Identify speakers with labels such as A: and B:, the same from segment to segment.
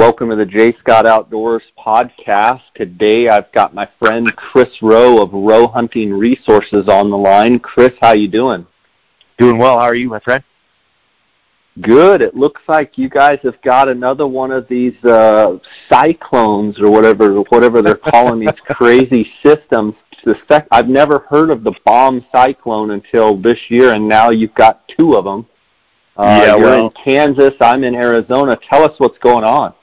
A: Welcome to the J. Scott Outdoors podcast. Today I've got my friend Chris Rowe of Rowe Hunting Resources on the line. Chris, how you doing?
B: Doing well. How are you, my friend?
A: Good. It looks like you guys have got another one of these uh, cyclones or whatever whatever they're calling these crazy systems. I've never heard of the bomb cyclone until this year, and now you've got two of them. Uh,
B: yeah,
A: you're
B: well,
A: in Kansas. I'm in Arizona. Tell us what's going on.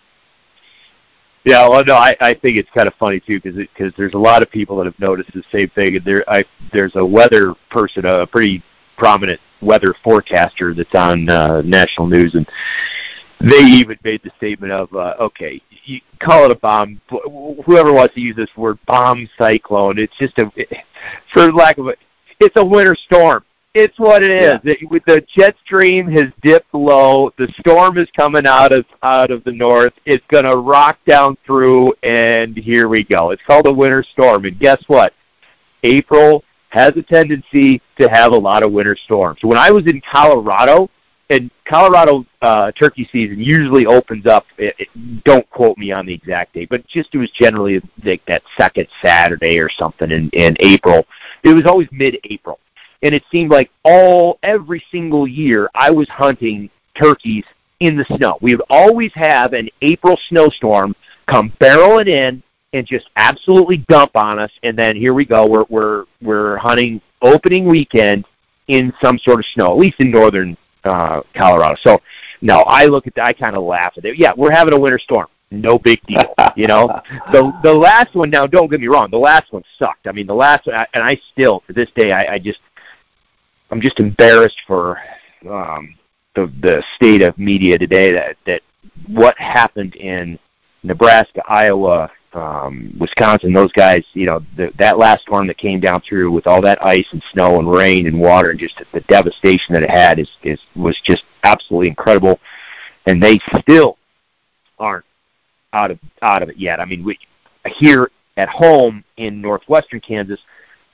B: Yeah, well, no, I, I think it's kind of funny too because because there's a lot of people that have noticed the same thing, and there I there's a weather person, a pretty prominent weather forecaster that's on uh, national news, and they even made the statement of, uh, okay, you call it a bomb. Whoever wants to use this word, bomb cyclone, it's just a, for lack of a, it's a winter storm. It's what it is.
A: Yeah.
B: It, the jet stream has dipped low. The storm is coming out of out of the north. It's going to rock down through, and here we go. It's called a winter storm, and guess what? April has a tendency to have a lot of winter storms. When I was in Colorado, and Colorado uh, turkey season usually opens up. It, it, don't quote me on the exact date, but just it was generally like that second Saturday or something in in April. It was always mid-April and it seemed like all every single year I was hunting turkeys in the snow. We would always have an April snowstorm come barreling in and just absolutely dump on us, and then here we go. We're we're we're hunting opening weekend in some sort of snow, at least in northern uh, Colorado. So, no, I look at that. I kind of laugh at it. Yeah, we're having a winter storm. No big deal, you know. the the last one now, don't get me wrong. The last one sucked. I mean, the last one, and I still to this day, I, I just I'm just embarrassed for um, the the state of media today that that what happened in Nebraska, Iowa, um, Wisconsin, those guys, you know, the, that last storm that came down through with all that ice and snow and rain and water and just the devastation that it had is, is was just absolutely incredible, and they still aren't out of out of it yet. I mean, we here at home in northwestern Kansas,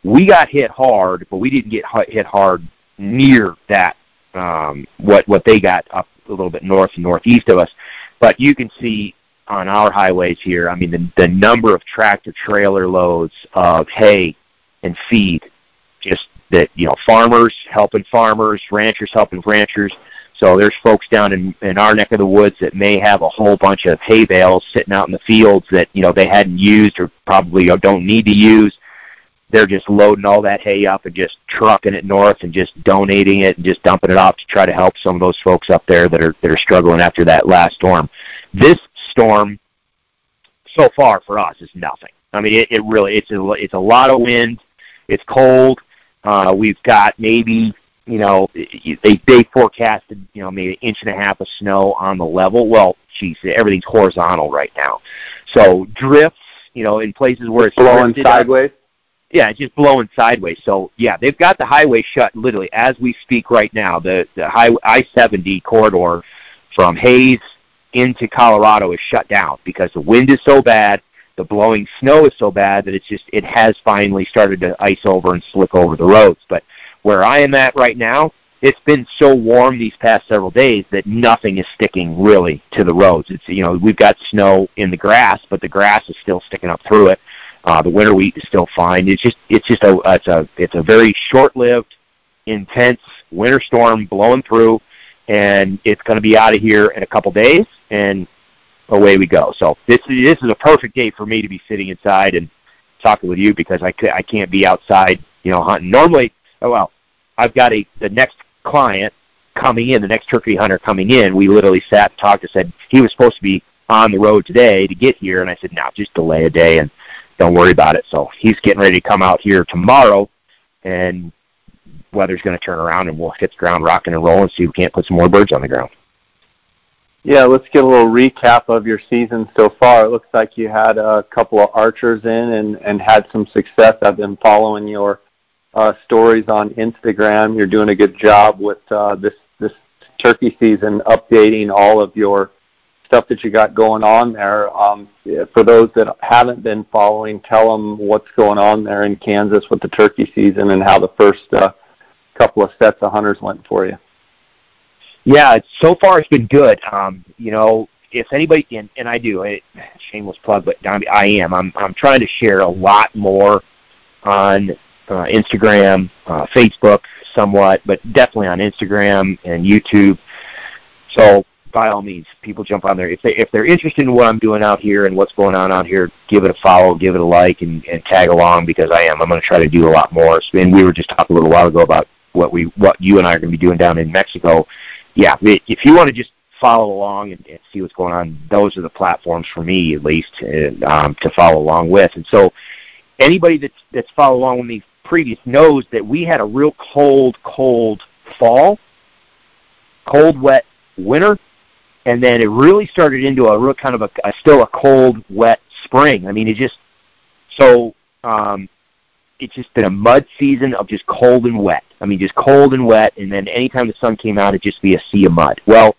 B: we got hit hard, but we didn't get hit hard near that um, what what they got up a little bit north and northeast of us. But you can see on our highways here, I mean, the, the number of tractor trailer loads of hay and feed, just that you know, farmers helping farmers, ranchers helping ranchers. So there's folks down in, in our neck of the woods that may have a whole bunch of hay bales sitting out in the fields that you know they hadn't used or probably don't need to use they're just loading all that hay up and just trucking it north and just donating it and just dumping it off to try to help some of those folks up there that are that are struggling after that last storm. This storm so far for us is nothing. I mean, it, it really it's a it's a lot of wind. It's cold. Uh, we've got maybe you know they they forecasted you know maybe an inch and a half of snow on the level. Well, geez, everything's horizontal right now, so drifts. You know, in places where it's
A: blowing sideways.
B: Up, yeah, it's just blowing sideways. So yeah, they've got the highway shut literally as we speak right now. The the I seventy corridor from Hays into Colorado is shut down because the wind is so bad, the blowing snow is so bad that it's just it has finally started to ice over and slick over the roads. But where I am at right now, it's been so warm these past several days that nothing is sticking really to the roads. It's you know we've got snow in the grass, but the grass is still sticking up through it. Uh, the winter wheat is still fine. It's just it's just a it's a it's a very short-lived, intense winter storm blowing through, and it's going to be out of here in a couple days, and away we go. So this this is a perfect day for me to be sitting inside and talking with you because I I can't be outside you know hunting. Normally, oh well, I've got a the next client coming in, the next turkey hunter coming in. We literally sat and talked and said he was supposed to be on the road today to get here, and I said no, just delay a day and don't worry about it. So he's getting ready to come out here tomorrow, and weather's going to turn around, and we'll hit the ground rocking and rolling. See if we can't put some more birds on the ground.
A: Yeah, let's get a little recap of your season so far. It looks like you had a couple of archers in and, and had some success. I've been following your uh, stories on Instagram. You're doing a good job with uh, this this turkey season, updating all of your stuff that you got going on there. Um, for those that haven't been following, tell them what's going on there in Kansas with the turkey season and how the first uh, couple of sets of hunters went for you.
B: Yeah, so far it's been good. Um, you know, if anybody and, and I do, I, shameless plug, but I am. I'm I'm trying to share a lot more on uh, Instagram, uh, Facebook, somewhat, but definitely on Instagram and YouTube. So by all means, people jump on there. If they if they're interested in what I'm doing out here and what's going on out here, give it a follow, give it a like, and, and tag along because I am. I'm going to try to do a lot more. And we were just talking a little while ago about what we what you and I are going to be doing down in Mexico. Yeah, if you want to just follow along and, and see what's going on, those are the platforms for me at least um, to follow along with. And so anybody that's that's followed along with me previous knows that we had a real cold, cold fall, cold, wet winter, and then it really started into a real kind of a, a still a cold, wet spring. I mean, it just so um, it's just been a mud season of just cold and wet. I mean, just cold and wet, and then anytime the sun came out, it'd just be a sea of mud. Well,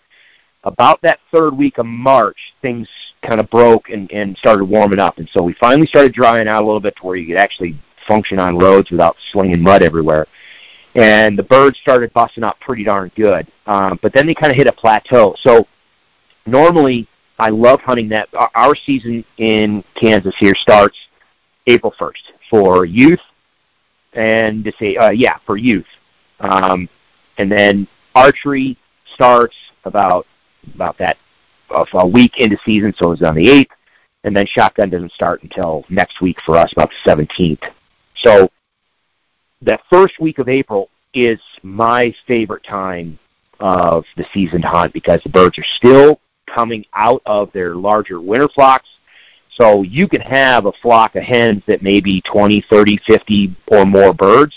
B: about that third week of March, things kind of broke and, and started warming up, and so we finally started drying out a little bit to where you could actually function on roads without slinging mud everywhere. And the birds started busting up pretty darn good, um, but then they kind of hit a plateau. So normally, I love hunting that. Our season in Kansas here starts April 1st for youth, and to say, uh, yeah, for youth, um, and then archery starts about about that a week into season, so it's on the 8th, and then shotgun doesn't start until next week for us, about the 17th. So that first week of April is my favorite time of the season to hunt because the birds are still coming out of their larger winter flocks. So you can have a flock of hens that may be 20, 30, 50 or more birds,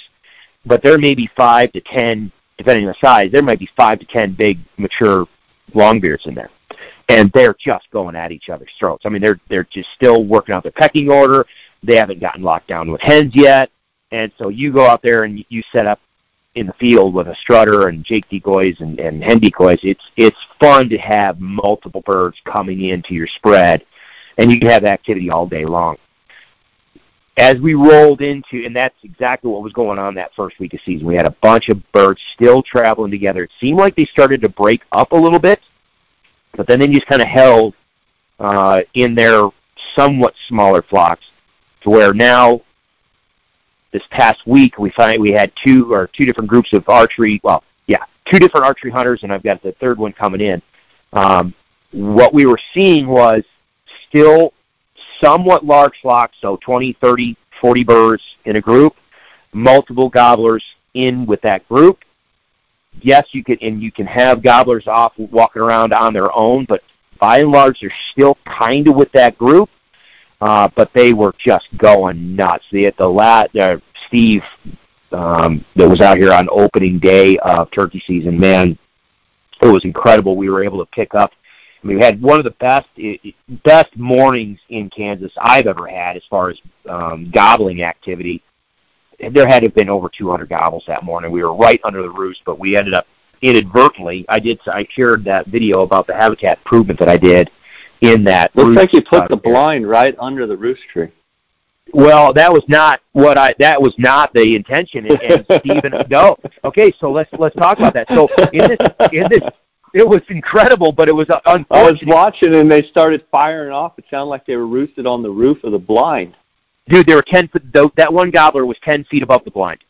B: but there may be 5 to 10, depending on the size, there might be 5 to 10 big mature longbeards in there. And they're just going at each other's throats. I mean, they're they're just still working out their pecking order. They haven't gotten locked down with hens yet. And so you go out there and you set up in the field with a strutter and Jake decoys and, and hen decoys. It's it's fun to have multiple birds coming into your spread, and you can have activity all day long. As we rolled into, and that's exactly what was going on that first week of season. We had a bunch of birds still traveling together. It seemed like they started to break up a little bit, but then they just kind of held uh, in their somewhat smaller flocks to where now this past week we find we had two or two different groups of archery. Well, yeah, two different archery hunters, and I've got the third one coming in. Um, what we were seeing was still somewhat large flocks, so 20, 30, 40 birds in a group, multiple gobblers in with that group. Yes, you can, and you can have gobblers off walking around on their own, but by and large, they're still kind of with that group uh, but they were just going nuts. The the lat uh, Steve um, that was out here on opening day of turkey season, man, it was incredible. We were able to pick up. I mean, we had one of the best best mornings in Kansas I've ever had as far as um, gobbling activity. There had to have been over 200 gobbles that morning. We were right under the roost, but we ended up inadvertently. I did. I shared that video about the habitat improvement that I did in that.
A: Looks like you put the blind right under the roost tree.
B: Well, that was not what I. That was not the intention. And, and Stephen, no. Okay, so let's let's talk about that. So in this in this, it was incredible, but it was unfortunate. I
A: was watching, and they started firing off. It sounded like they were roosted on the roof of the blind.
B: Dude, they were ten. That one gobbler was ten feet above the blind.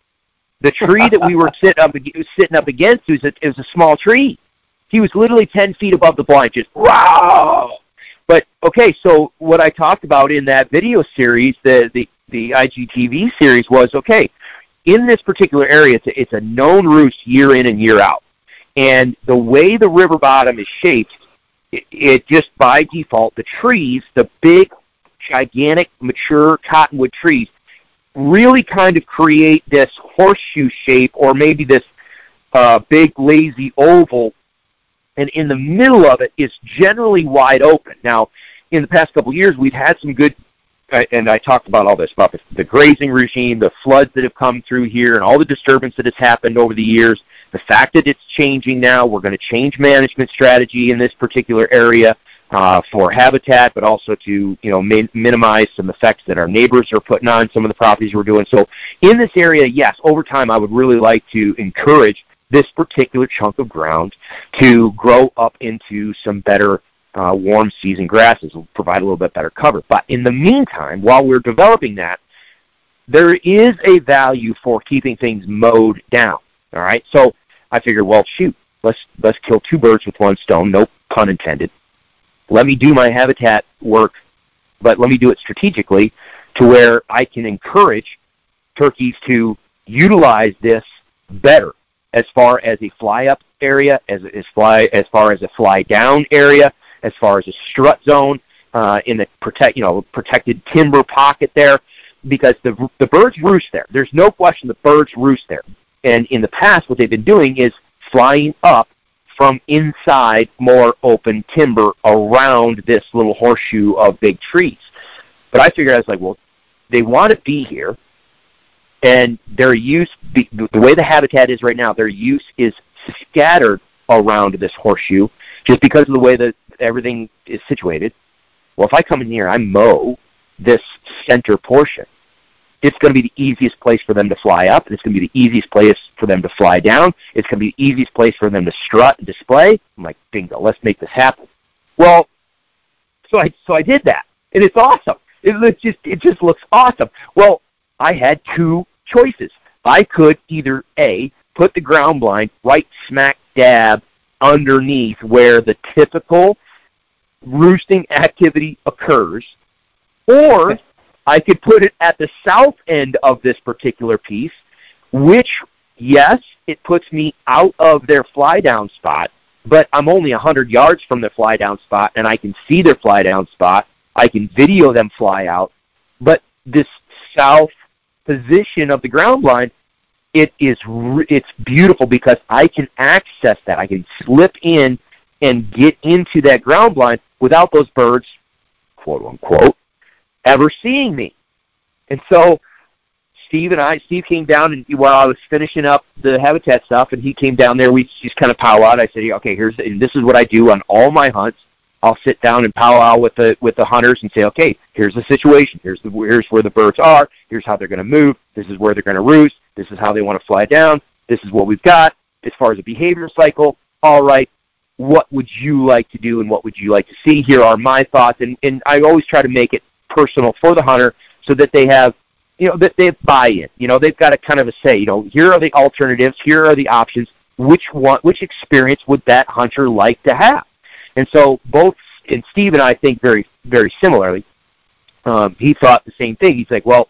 B: The tree that we were sitting up sitting up against was a, it was a small tree. He was literally ten feet above the blind, just wow okay, so what I talked about in that video series, the the the IGTV series was okay. In this particular area, it's a, it's a known roost year in and year out, and the way the river bottom is shaped, it, it just by default the trees, the big, gigantic, mature cottonwood trees, really kind of create this horseshoe shape, or maybe this uh, big lazy oval and in the middle of it is generally wide open. Now, in the past couple of years, we've had some good, and I talked about all this about the, the grazing regime, the floods that have come through here, and all the disturbance that has happened over the years. The fact that it's changing now, we're going to change management strategy in this particular area uh, for habitat, but also to you know min- minimize some effects that our neighbors are putting on some of the properties we're doing. So in this area, yes, over time, I would really like to encourage this particular chunk of ground to grow up into some better uh, warm season grasses will provide a little bit better cover. But in the meantime, while we're developing that, there is a value for keeping things mowed down. All right, so I figured, well, shoot, let's let's kill two birds with one stone. No pun intended. Let me do my habitat work, but let me do it strategically to where I can encourage turkeys to utilize this better as far as a fly up area, as as fly as far as a fly down area, as far as a strut zone uh, in the protect you know protected timber pocket there, because the the birds roost there. There's no question the birds roost there. And in the past, what they've been doing is flying up from inside more open timber around this little horseshoe of big trees. But I figured I was like, well, they want to be here, and their use, the, way the habitat is right now, their use is scattered around this horseshoe just because of the way that everything is situated. Well, if I come in here, I mow this center portion it's going to be the easiest place for them to fly up, and it's going to be the easiest place for them to fly down. It's going to be the easiest place for them to strut and display. I'm like, bingo, let's make this happen. Well, so I so I did that, and it's awesome. It, it just it just looks awesome. Well, I had two choices. I could either a put the ground blind right smack dab underneath where the typical roosting activity occurs, or I could put it at the south end of this particular piece, which, yes, it puts me out of their fly down spot, but I'm only 100 yards from their fly down spot, and I can see their fly down spot. I can video them fly out. But this south position of the ground blind, it is it's beautiful because I can access that. I can slip in and get into that ground blind without those birds, quote unquote, ever seeing me. And so Steve and I, Steve came down and while I was finishing up the habitat stuff, and he came down there. We just kind of pow powwowed. I said, "Okay, here's and this is what I do on all my hunts. I'll sit down and powwow with the with the hunters and say, okay, here's the situation. Here's the here's where the birds are. Here's how they're going to move. This is where they're going to roost. This is how they want to fly down. This is what we've got as far as a behavior cycle. All right, what would you like to do and what would you like to see? Here are my thoughts, and and I always try to make it personal for the hunter so that they have you know that they buy-in. You know, they've got a kind of a say. You know, here are the alternatives. Here are the options. Which one? Which experience would that hunter like to have? And so both and Steve and I think very very similarly. Um, he thought the same thing. He's like, well,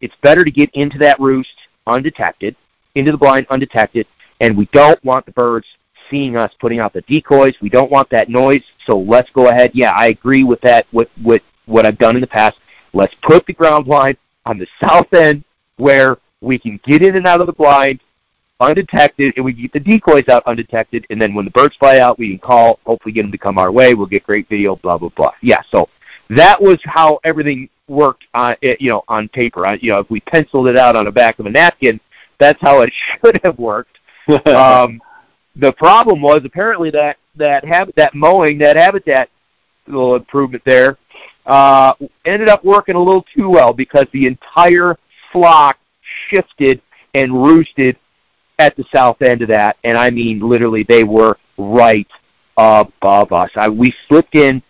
B: it's better to get into that roost undetected, into the blind undetected, and we don't want the birds seeing us putting out the decoys. We don't want that noise. So let's go ahead. Yeah, I agree with that. With with what I've done in the past. Let's put the ground blind on the south end where we can get in and out of the blind undetected, and we get the decoys out undetected, and then when the birds fly out, we can call, hopefully get them to come our way. We'll get great video, blah blah blah. Yeah, so that was how everything worked on you know on paper. I, you know, if we penciled it out on the back of a napkin, that's how it should have worked. um, the problem was apparently that that habit, that mowing, that habitat little improvement there uh, ended up working a little too well because the entire flock shifted and roosted at the south end of that, and I mean literally they were right above us. I, we slipped in.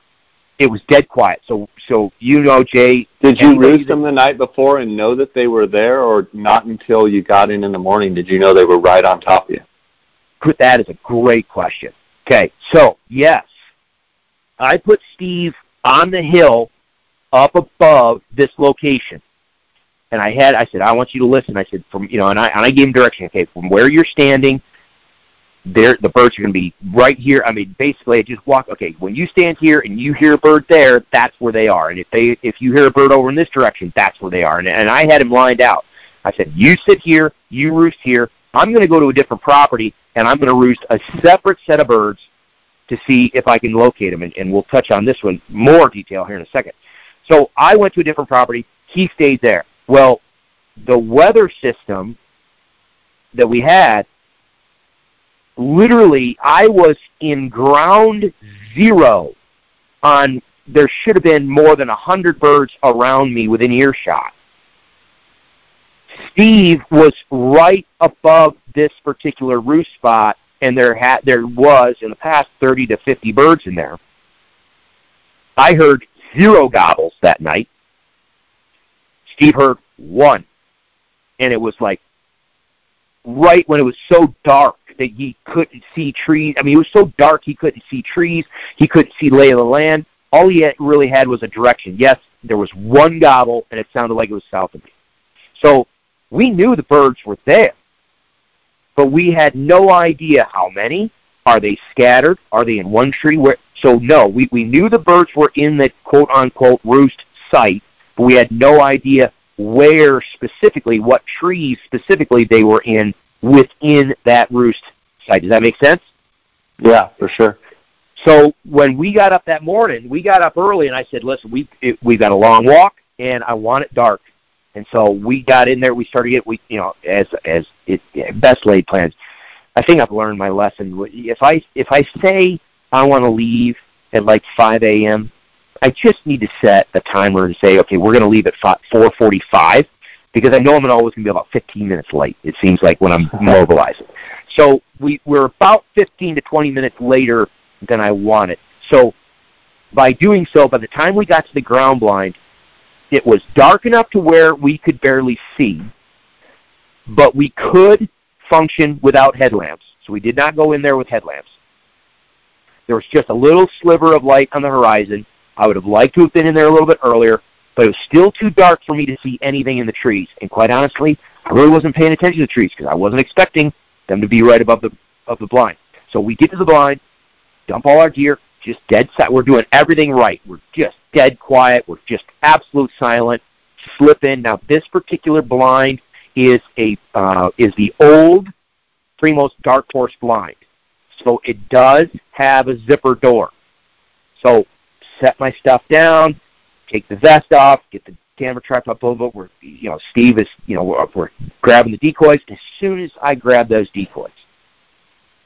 B: It was dead quiet. So, so you know, Jay.
A: Did you roost them the night before and know that they were there, or not until you got in in the morning did you know they were right on top of you?
B: That is a great question. Okay, so yes, I put Steve on the hill up above this location. And I had, I said, I want you to listen. I said, from, you know, and I, and I gave him direction. Okay, from where you're standing, there, the birds are going to be right here. I mean, basically, I just walk. Okay, when you stand here and you hear a bird there, that's where they are. And if they, if you hear a bird over in this direction, that's where they are. And, and I had him lined out. I said, you sit here, you roost here. I'm going to go to a different property, and I'm going to roost a separate set of birds to see if I can locate them. And, and we'll touch on this one more detail here in a second. So I went to a different property. He stayed there. Well, the weather system that we had, literally, I was in ground zero on, there should have been more than a 100 birds around me within earshot. Steve was right above this particular roost spot and there had there was in the past 30 to 50 birds in there. I heard zero gobbles that night. Steve heard one, and it was like right when it was so dark that he couldn't see trees. I mean, it was so dark he couldn't see trees. He couldn't see lay of the land. All he had, really had was a direction. Yes, there was one gobble, and it sounded like it was south of me. So we knew the birds were there, but we had no idea how many. Are they scattered? Are they in one tree? Where? So no, we, we knew the birds were in the quote unquote roost site, but we had no idea where specifically, what trees specifically they were in within that roost site. Does that make sense?
A: Yeah, for sure.
B: So when we got up that morning, we got up early, and I said, "Listen, we it, we got a long walk, and I want it dark." And so we got in there. We started get we you know as as it best laid plans. I think I've learned my lesson. If I if I say I want to leave at like 5 a.m., I just need to set a timer and say, okay, we're going to leave at 4:45 because I know I'm always going to be about 15 minutes late. It seems like when I'm mobilizing. So we we're about 15 to 20 minutes later than I wanted. So by doing so, by the time we got to the ground blind, it was dark enough to where we could barely see, but we could function without headlamps. So we did not go in there with headlamps. There was just a little sliver of light on the horizon. I would have liked to have been in there a little bit earlier, but it was still too dark for me to see anything in the trees. And quite honestly, I really wasn't paying attention to the trees because I wasn't expecting them to be right above the of the blind. So we get to the blind, dump all our gear, just dead set. We're doing everything right. We're just dead quiet. We're just absolute silent. Slip in. Now this particular blind is a uh, is the old Primos Dark Horse blind. So it does have a zipper door. So set my stuff down, take the vest off, get the camera tripod over. We're, you know, Steve is, you know, we're, we're grabbing the decoys. As soon as I grab those decoys,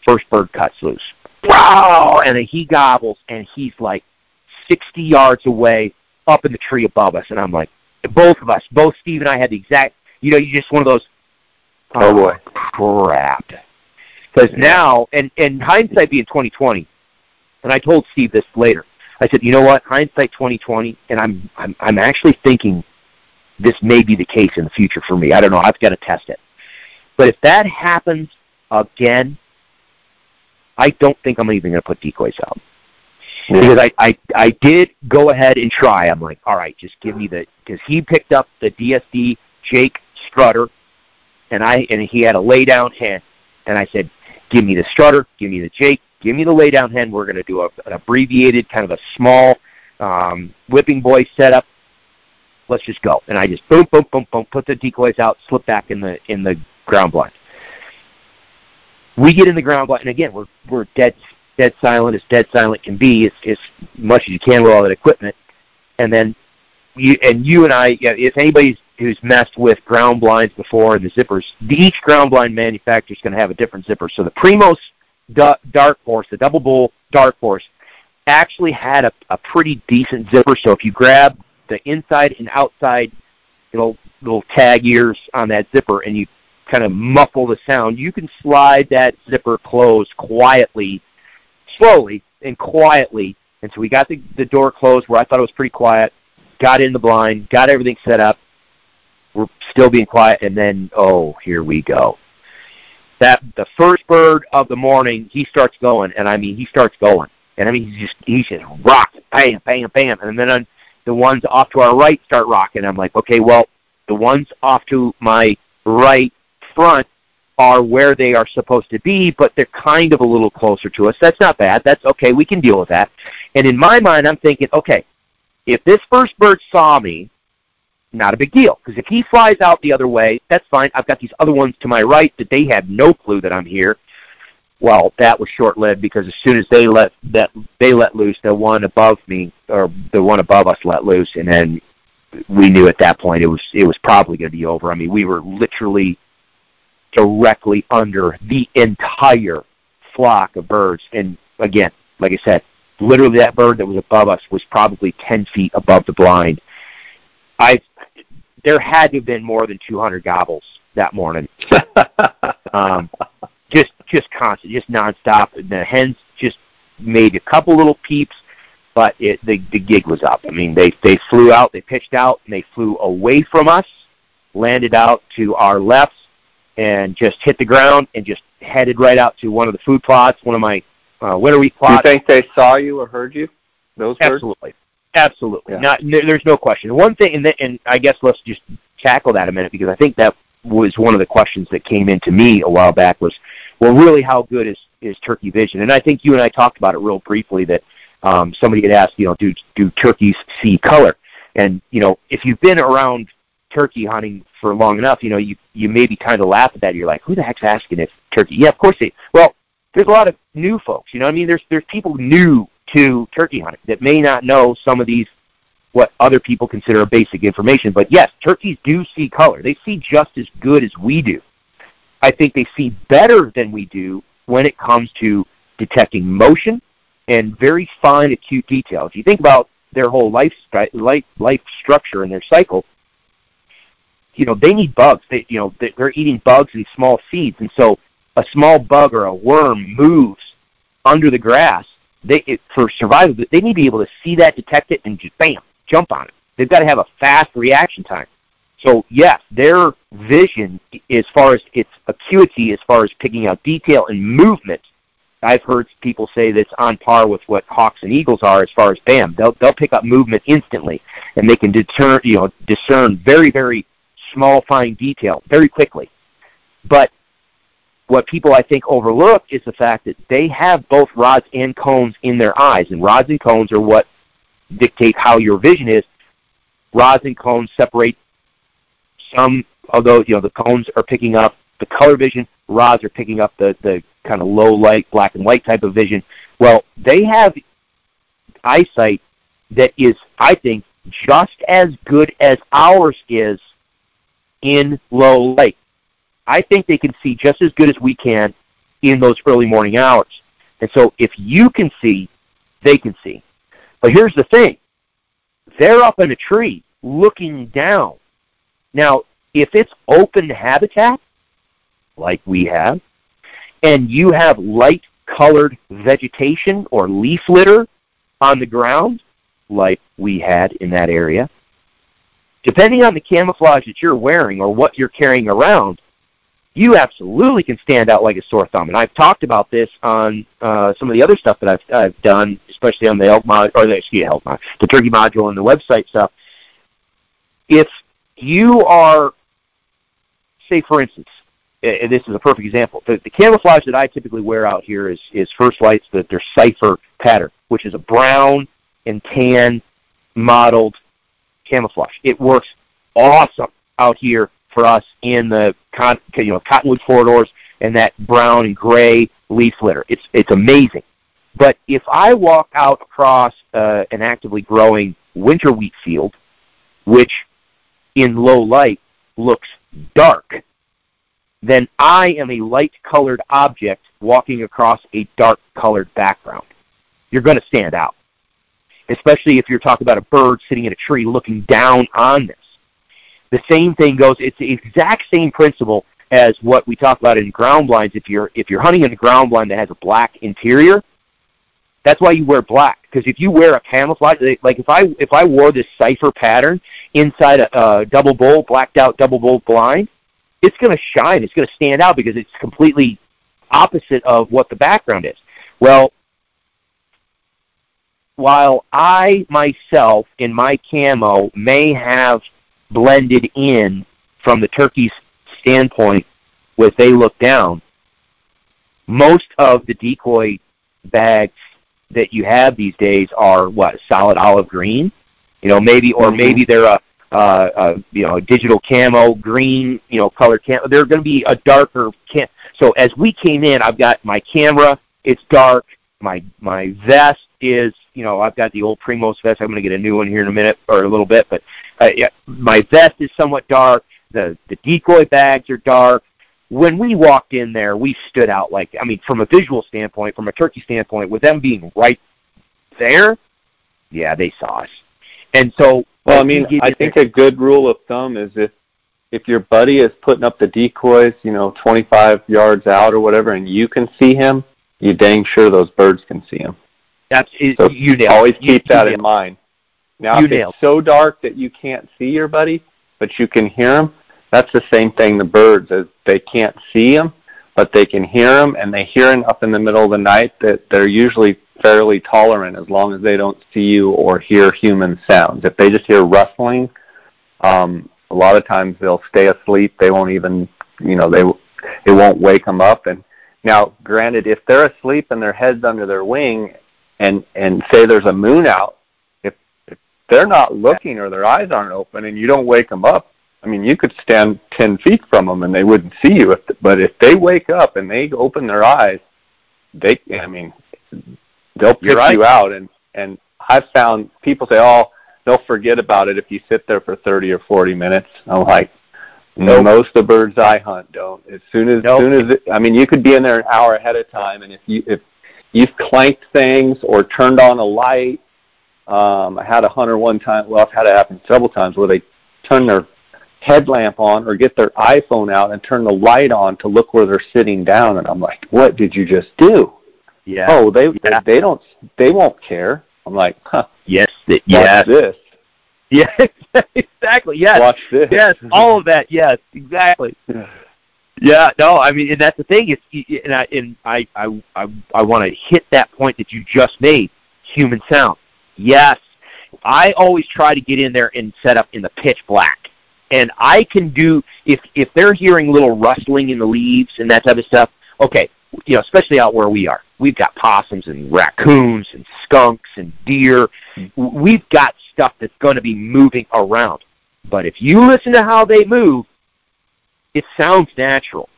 B: first bird cuts loose. Wow! And he gobbles, and he's like 60 yards away up in the tree above us. And I'm like, both of us, both Steve and I had the exact, you know, you just one of those,
A: oh, oh boy,
B: crap. Because now, and, and hindsight being 2020, and I told Steve this later, I said, you know what, hindsight 2020, and I'm, I'm, I'm actually thinking this may be the case in the future for me. I don't know. I've got to test it. But if that happens again, I don't think I'm even going to put decoys out. Yeah. Because I, I, I did go ahead and try. I'm like, all right, just give me the, because he picked up the DSD Jake Strutter, and I, and he had a lay down hen, and I said, give me the Strutter, give me the Jake, give me the lay down hen. We're going to do a, an abbreviated, kind of a small um, whipping boy setup. Let's just go. And I just boom, boom, boom, boom, put the decoys out, slip back in the in the ground blind. We get in the ground blind, and again, we're we're dead dead silent as dead silent can be, as, as much as you can with all that equipment. And then you and you and I, if anybody's who's messed with ground blinds before and the zippers, each ground blind manufacturer is going to have a different zipper. So the Primos Dark Horse, the Double Bull Dark Horse, actually had a, a pretty decent zipper. So if you grab the inside and outside little little tag ears on that zipper and you kind of muffle the sound, you can slide that zipper closed quietly, slowly and quietly. And so we got the, the door closed where I thought it was pretty quiet, got in the blind, got everything set up. We're still being quiet, and then, oh, here we go that the first bird of the morning, he starts going, and I mean, he starts going, and I mean, he's just he's just rock, bam, bam, bam, and then the ones off to our right start rocking. I'm like, okay, well, the ones off to my right front are where they are supposed to be, but they're kind of a little closer to us. That's not bad. That's okay. We can deal with that. And in my mind, I'm thinking, okay, if this first bird saw me not a big deal. Because if he flies out the other way, that's fine. I've got these other ones to my right that they have no clue that I'm here. Well, that was short-lived because as soon as they let that they let loose, the one above me or the one above us let loose, and then we knew at that point it was it was probably going to be over. I mean, we were literally directly under the entire flock of birds, and again, like I said, literally that bird that was above us was probably 10 feet above the blind. I there had to have been more than 200 gobbles that morning. um, just just constant, just nonstop. The hens just made a couple little peeps, but it the the gig was up. I mean, they they flew out, they pitched out, and they flew away from us, landed out to our left, and just hit the ground and just headed right out to one of the food plots, one of my uh, winter wheat plots.
A: Do you think they saw you or heard you? Those
B: absolutely, birds? Absolutely. Yeah. Not there's no question. One thing, and, and I guess let's just tackle that a minute because I think that was one of the questions that came into me a while back was, well, really, how good is is turkey vision? And I think you and I talked about it real briefly that um, somebody had asked, you know, do do turkeys see color? And you know, if you've been around turkey hunting for long enough, you know, you you maybe kind of laugh at that. You're like, who the heck's asking if turkey? Yeah, of course they. Well, there's a lot of new folks. You know, I mean, there's there's people new to turkey hunting that may not know some of these what other people consider basic information. But yes, turkeys do see color. They see just as good as we do. I think they see better than we do when it comes to detecting motion and very fine, acute detail. If you think about their whole life life, life structure and their cycle, you know they need bugs. They you know they're eating bugs and small seeds, and so a small bug or a worm moves under the grass. They it, for survival, they need to be able to see that, detect it, and just bam, jump on it. They've got to have a fast reaction time. So yes, their vision, as far as its acuity, as far as picking out detail and movement, I've heard people say that's on par with what hawks and eagles are as far as bam. They'll they'll pick up movement instantly, and they can deter you know discern very very small fine detail very quickly. But what people I think overlook is the fact that they have both rods and cones in their eyes, and rods and cones are what dictate how your vision is. Rods and cones separate some those, you know, the cones are picking up the color vision, rods are picking up the, the kind of low light, black and white type of vision. Well, they have eyesight that is, I think, just as good as ours is in low light. I think they can see just as good as we can in those early morning hours. And so if you can see, they can see. But here's the thing. They're up in a tree looking down. Now, if it's open habitat, like we have, and you have light colored vegetation or leaf litter on the ground, like we had in that area, depending on the camouflage that you're wearing or what you're carrying around, you absolutely can stand out like a sore thumb. And I've talked about this on uh, some of the other stuff that I've, I've done, especially on the elk mod or the excuse me, elk mod, the turkey module and the website stuff. If you are, say, for instance, and this is a perfect example. The, the camouflage that I typically wear out here is is First Lite's the their cipher pattern, which is a brown and tan modeled camouflage. It works awesome out here for us in the con, you know cottonwood corridors and that brown and gray leaf litter. It's it's amazing. But if I walk out across uh, an actively growing winter wheat field, which in low light looks dark, then I am a light colored object walking across a dark colored background. You're going to stand out. Especially if you're talking about a bird sitting in a tree looking down on this. The same thing goes, it's the exact same principle as what we talk about in ground blinds. If you're, if you're hunting in a ground blind that has a black interior, that's why you wear black. Because if you wear a camouflage, like if I if I wore this cipher pattern inside a, a double bull, blacked out double bull blind, it's going to shine. It's going to stand out because it's completely opposite of what the background is. Well, while I myself in my camo may have blended in from the turkey's standpoint with they look down, most of the decoy bags that you have these days are what solid olive green, you know, maybe or mm-hmm. maybe they're a uh, uh, you know, digital camo, green, you know, color camo. They're going to be a darker cam. So as we came in, I've got my camera. It's dark. My my vest is, you know, I've got the old Primos vest. I'm going to get a new one here in a minute or a little bit, but uh, yeah, my vest is somewhat dark. The the decoy bags are dark. When we walked in there, we stood out like I mean, from a visual standpoint, from a turkey standpoint, with them being right there, yeah, they saw us. And so
A: well, I mean, I think a good rule of thumb is if if your buddy is putting up the decoys, you know, 25 yards out or whatever, and you can see him, you dang sure those birds can see them.
B: That's so you nailed.
A: Always
B: you,
A: keep that in mind. Now,
B: you
A: if
B: nailed.
A: it's so dark that you can't see your buddy, but you can hear him, that's the same thing. The birds, they can't see him, but they can hear him, and they hear him up in the middle of the night. That they're usually fairly tolerant as long as they don't see you or hear human sounds. If they just hear rustling, um, a lot of times they'll stay asleep. They won't even, you know, they it won't wake them up. And now, granted, if they're asleep and their head's under their wing, and and say there's a moon out, if if they're not looking or their eyes aren't open, and you don't wake them up, I mean, you could stand ten feet from them and they wouldn't see you. If but if they wake up and they open their eyes, they, I mean, they'll pick
B: right.
A: you out. And and I've found people say, oh they'll forget about it if you sit there for 30 or 40 minutes. I'm like, no, most of the birds I hunt don't. As soon as,
B: Nope.
A: soon as it, I mean, you could be in there an hour ahead of time, and if you if you've clanked things or turned on a light, um, I had a hunter one time. Well, I've had it happen several times where they turn their headlamp on or get their iPhone out and turn the light on to look where they're sitting down, and I'm like, what did you just do?
B: Yeah.
A: Oh, they
B: Yeah.
A: they don't they won't care. I'm like, huh?
B: yes. th- Yes.
A: this.
B: Yes. exactly. Yes.
A: Watch this.
B: Yes. All of that. Yes. Exactly. Yeah, no, I mean, and that's the thing. Is and I and I I I, I want to hit that point that you just made. Human sound. Yes, I always try to get in there and set up in the pitch black, and I can do if if they're hearing little rustling in the leaves and that type of stuff. Okay, you know, especially out where we are, we've got possums and raccoons and skunks and deer. We've got stuff that's going to be moving around. But if you listen to how they move, it sounds natural.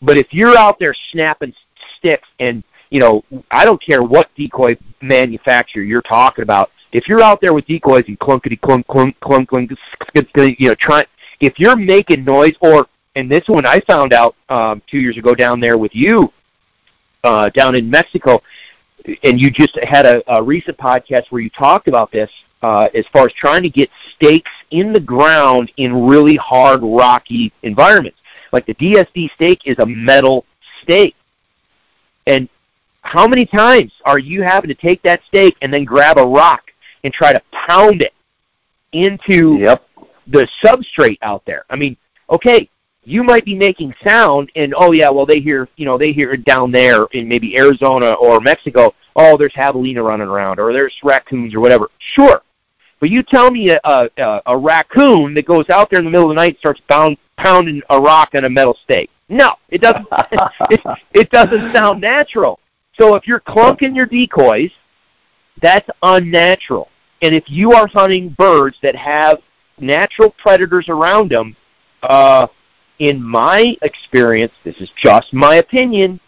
B: But if you're out there snapping sticks and, you know, I don't care what decoy manufacturer you're talking about, if you're out there with decoys and clunkety clunk clunk clunk clunk, you know, trying, if you're making noise, or and this one I found out um, two years ago down there with you, uh, down in Mexico, and you just had a, a recent podcast where you talked about this uh, as far as trying to get stakes in the ground in really hard, rocky environments. Like the DSD stake is a metal stake. And how many times are you having to take that stake and then grab a rock and try to pound it into
A: Yep.
B: the substrate out there? I mean, okay, you might be making sound and oh yeah, well they hear, you know, they hear it down there in maybe Arizona or Mexico, oh there's javelina running around or there's raccoons or whatever. Sure. But you tell me a, a, a raccoon that goes out there in the middle of the night and starts pound, pounding a rock on a metal stake. No, it doesn't. it, it doesn't sound natural. So if you're clunking your decoys, that's unnatural. And if you are hunting birds that have natural predators around them, uh, in my experience, this is just my opinion.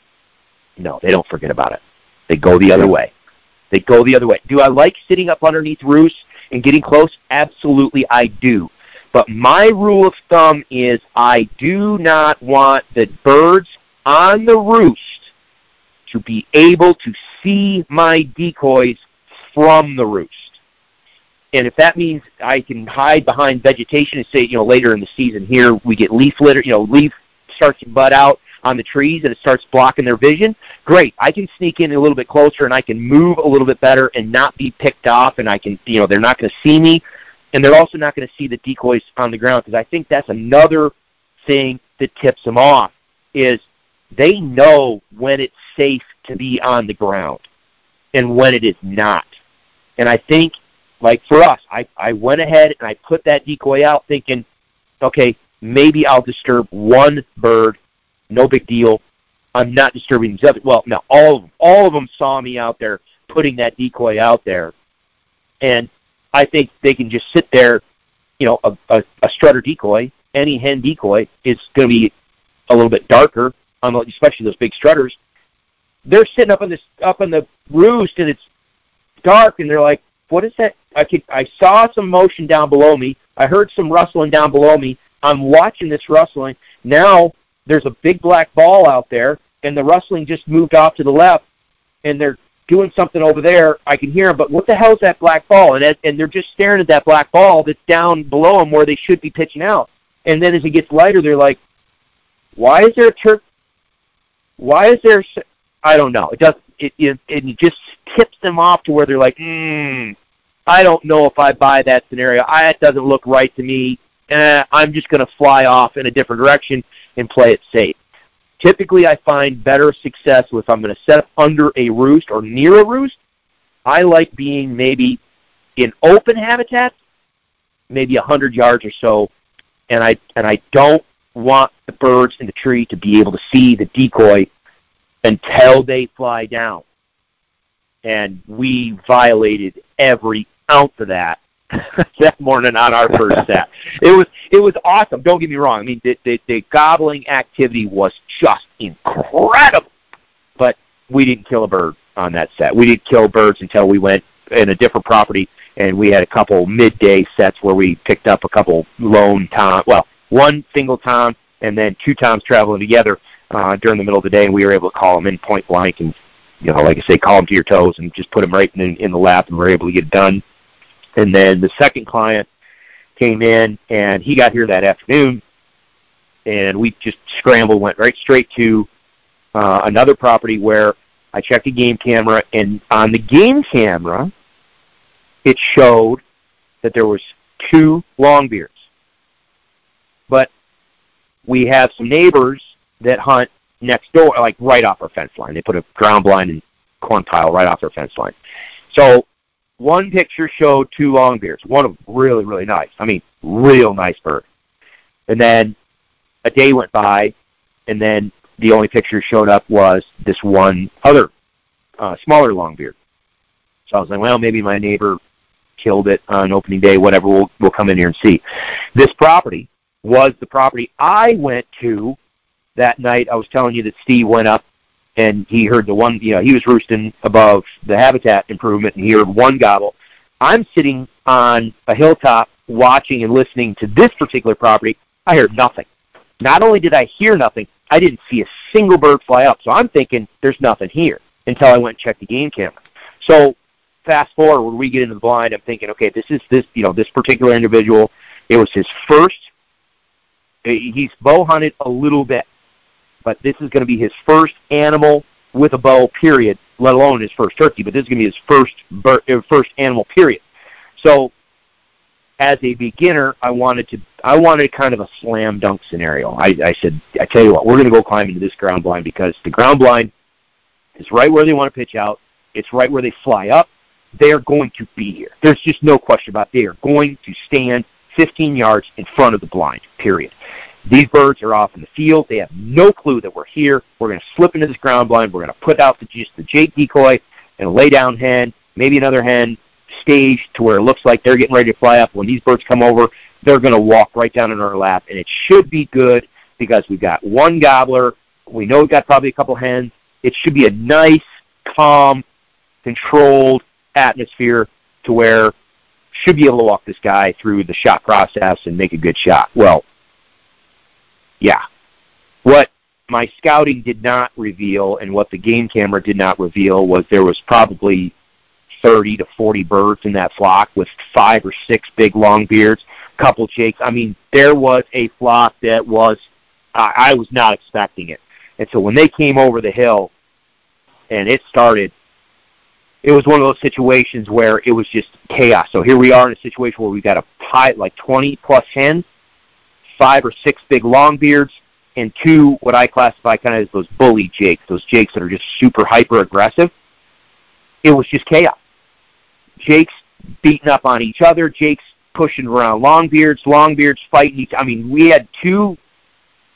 B: No, they don't forget about it. They go the other way. They go the other way. Do I like sitting up underneath roosts and getting close? Absolutely, I do. But my rule of thumb is I do not want the birds on the roost to be able to see my decoys from the roost. And if that means I can hide behind vegetation and say, you know, later in the season here we get leaf litter, you know, leaf starts to bud out on the trees and it starts blocking their vision, great. I can sneak in a little bit closer and I can move a little bit better and not be picked off and I can, you know, they're not going to see me and they're also not going to see the decoys on the ground because I think that's another thing that tips them off is they know when it's safe to be on the ground and when it is not. And I think, like for us, I, I went ahead and I put that decoy out thinking, okay, maybe I'll disturb one bird, no big deal. I'm not disturbing these other. Well, no, all of them, all of them saw me out there putting that decoy out there, and I think they can just sit there. You know, a, a, a strutter decoy, any hen decoy, is going to be a little bit darker, on especially those big strutters. They're sitting up on this up on the roost, and it's dark, and they're like, "What is that?" I could I saw some motion down below me. I heard some rustling down below me. I'm watching this rustling. Now there's a big black ball out there, and the rustling just moved off to the left, and they're doing something over there. I can hear them, but what the hell is that black ball? And and they're just staring at that black ball that's down below them where they should be pitching out. And then as it gets lighter, they're like, why is there a turkey? Why is there? I don't know. It does. It, it just tips them off to where they're like, hmm, I don't know if I buy that scenario. I, it doesn't look right to me. Eh, I'm just going to fly off in a different direction and play it safe. Typically, I find better success if I'm going to set up under a roost or near a roost. I like being maybe in open habitat, maybe a hundred yards or so, and I and I don't want the birds in the tree to be able to see the decoy until they fly down. And we violated every ounce of that that morning on our first set. It was it was awesome. Don't get me wrong. I mean, the, the, the gobbling activity was just incredible. But we didn't kill a bird on that set. We didn't kill birds until we went in a different property, and we had a couple midday sets where we picked up a couple lone tom, well, one single tom, and then two times traveling together uh, during the middle of the day, and we were able to call them in point blank and you know, like I say, call them to your toes and just put them right in, in the lap, and we're able to get it done. And then the second client came in, and he got here that afternoon, and we just scrambled, went right straight to uh, another property where I checked a game camera, and on the game camera, it showed that there was two longbeards. But we have some neighbors that hunt next door, like right off our fence line. They put a ground blind and corn pile right off their fence line. So one picture showed two longbeards. One of them really, really nice. I mean, real nice bird. And then a day went by, and then the only picture showed up was this one other uh, smaller longbeard. So I was like, well, maybe my neighbor killed it on opening day, whatever. We'll we'll come in here and see. This property was the property I went to that night. I was telling you that Steve went up and he heard the one, you know, he was roosting above the habitat improvement and he heard one gobble. I'm sitting on a hilltop watching and listening to this particular property. I heard nothing. Not only did I hear nothing, I didn't see a single bird fly up. So I'm thinking there's nothing here until I went and checked the game camera. So fast forward when we get into the blind, I'm thinking, okay, this is this, you know, this particular individual. It was his first. He's bow hunted a little bit, but this is going to be his first animal with a bow. Period. Let alone his first turkey, but this is going to be his first bird, uh, first animal. Period. So, as a beginner, I wanted to I wanted kind of a slam dunk scenario. I, I said, I tell you what, we're going to go climb into this ground blind because the ground blind is right where they want to pitch out. It's right where they fly up. They're going to be here. There's just no question about it. They are going to stand 15 yards in front of the blind, period. These birds are off in the field. They have no clue that we're here. We're going to slip into this ground blind. We're going to put out the, just the jake decoy and lay down hen, maybe another hen, stage to where it looks like they're getting ready to fly up. When these birds come over, they're going to walk right down in our lap, and it should be good because we've got one gobbler. We know we've got probably a couple hens. It should be a nice, calm, controlled atmosphere to where should be able to walk this guy through the shot process and make a good shot. Well, yeah. What my scouting did not reveal and what the game camera did not reveal was there was probably 30 to 40 birds in that flock with five or six big long beards, couple jakes. I mean, there was a flock that was, I was not expecting it. And so when they came over the hill and it started, it was one of those situations where it was just chaos. So here we are in a situation where we got a pie, like 20 plus hens, five or six big long beards, and two what I classify kind of as those bully jakes, those jakes that are just super hyper aggressive. It was just chaos. Jakes beating up on each other, jakes pushing around long beards, long beards fighting each. I mean, we had two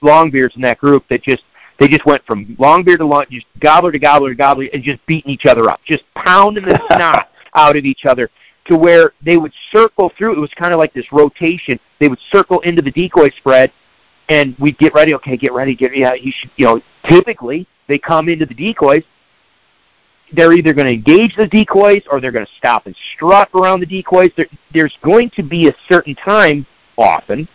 B: long beards in that group that just they just went from longbeard to long, just gobbler to gobbler to gobbler, and just beating each other up, just pounding the snot out of each other to where they would circle through. It was kind of like this rotation. They would circle into the decoy spread, and we'd get ready. Okay, get ready. Get yeah. You should. You know, typically they come into the decoys. They're either going to engage the decoys or they're going to stop and strut around the decoys. There, there's going to be a certain time, often,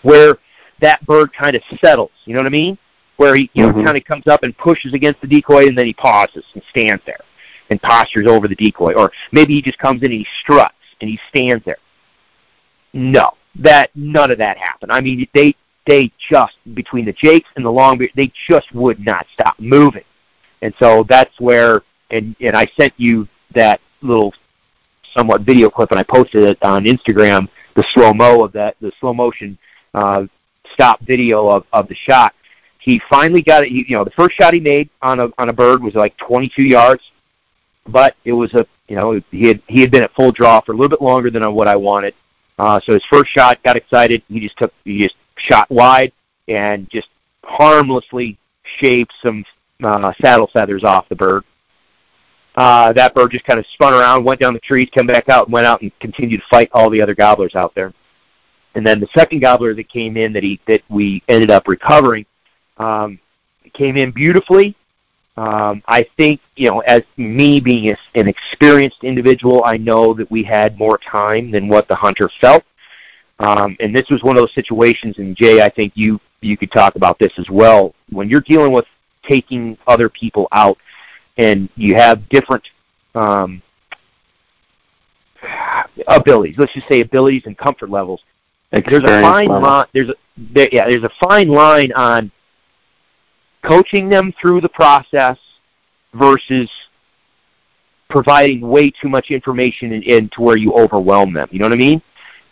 B: where that bird kind of settles. You know what I mean? Where he you know mm-hmm. kind of comes up and pushes against the decoy, and then he pauses and stands there and postures over the decoy. Or maybe he just comes in and he struts and he stands there. No. that none of that happened. I mean, they they just between the jakes and the longbeard, they just would not stop moving, and so that's where and and I sent you that little somewhat video clip and I posted it on Instagram, the slow mo of that, the slow motion uh, stop video of of the shot. He finally got it. He, You know, the first shot he made on a on a bird was like 22 yards, but it was a you know he had he had been at full draw for a little bit longer than what I wanted. Uh, so his first shot got excited. He just took he just shot wide and just harmlessly shaved some uh, saddle feathers off the bird. Uh, that bird just kind of spun around, went down the trees, came back out, and went out and continued to fight all the other gobblers out there. And then the second gobbler that came in that he that we ended up recovering um, came in beautifully. Um, I think you know, as me being a, an experienced individual, I know that we had more time than what the hunter felt. Um, and this was one of those situations, and Jay, I think you you could talk about this as well. When you're dealing with taking other people out, and you have different um, abilities, let's just say abilities and comfort levels. Experience there's a fine line. There's a there, yeah. There's a fine line on coaching them through the process versus providing way too much information in, in to where you overwhelm them. You know what I mean?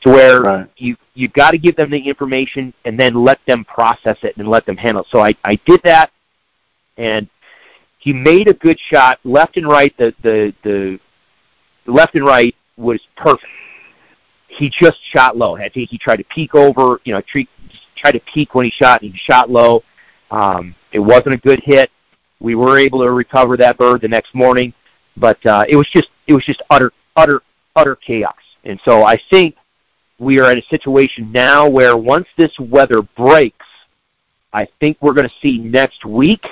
B: To where right. you you've got to give them the information and then let them process it and let them handle it. So I, I did that and he made a good shot left and right the the the left and right was perfect. He just shot low. I think he tried to peek over, you know, tried to peek when he shot and he shot low. Um, it wasn't a good hit. We were able to recover that bird the next morning, but uh, it was just it was just utter utter utter chaos. And so I think we are in a situation now where once this weather breaks, I think we're going to see next week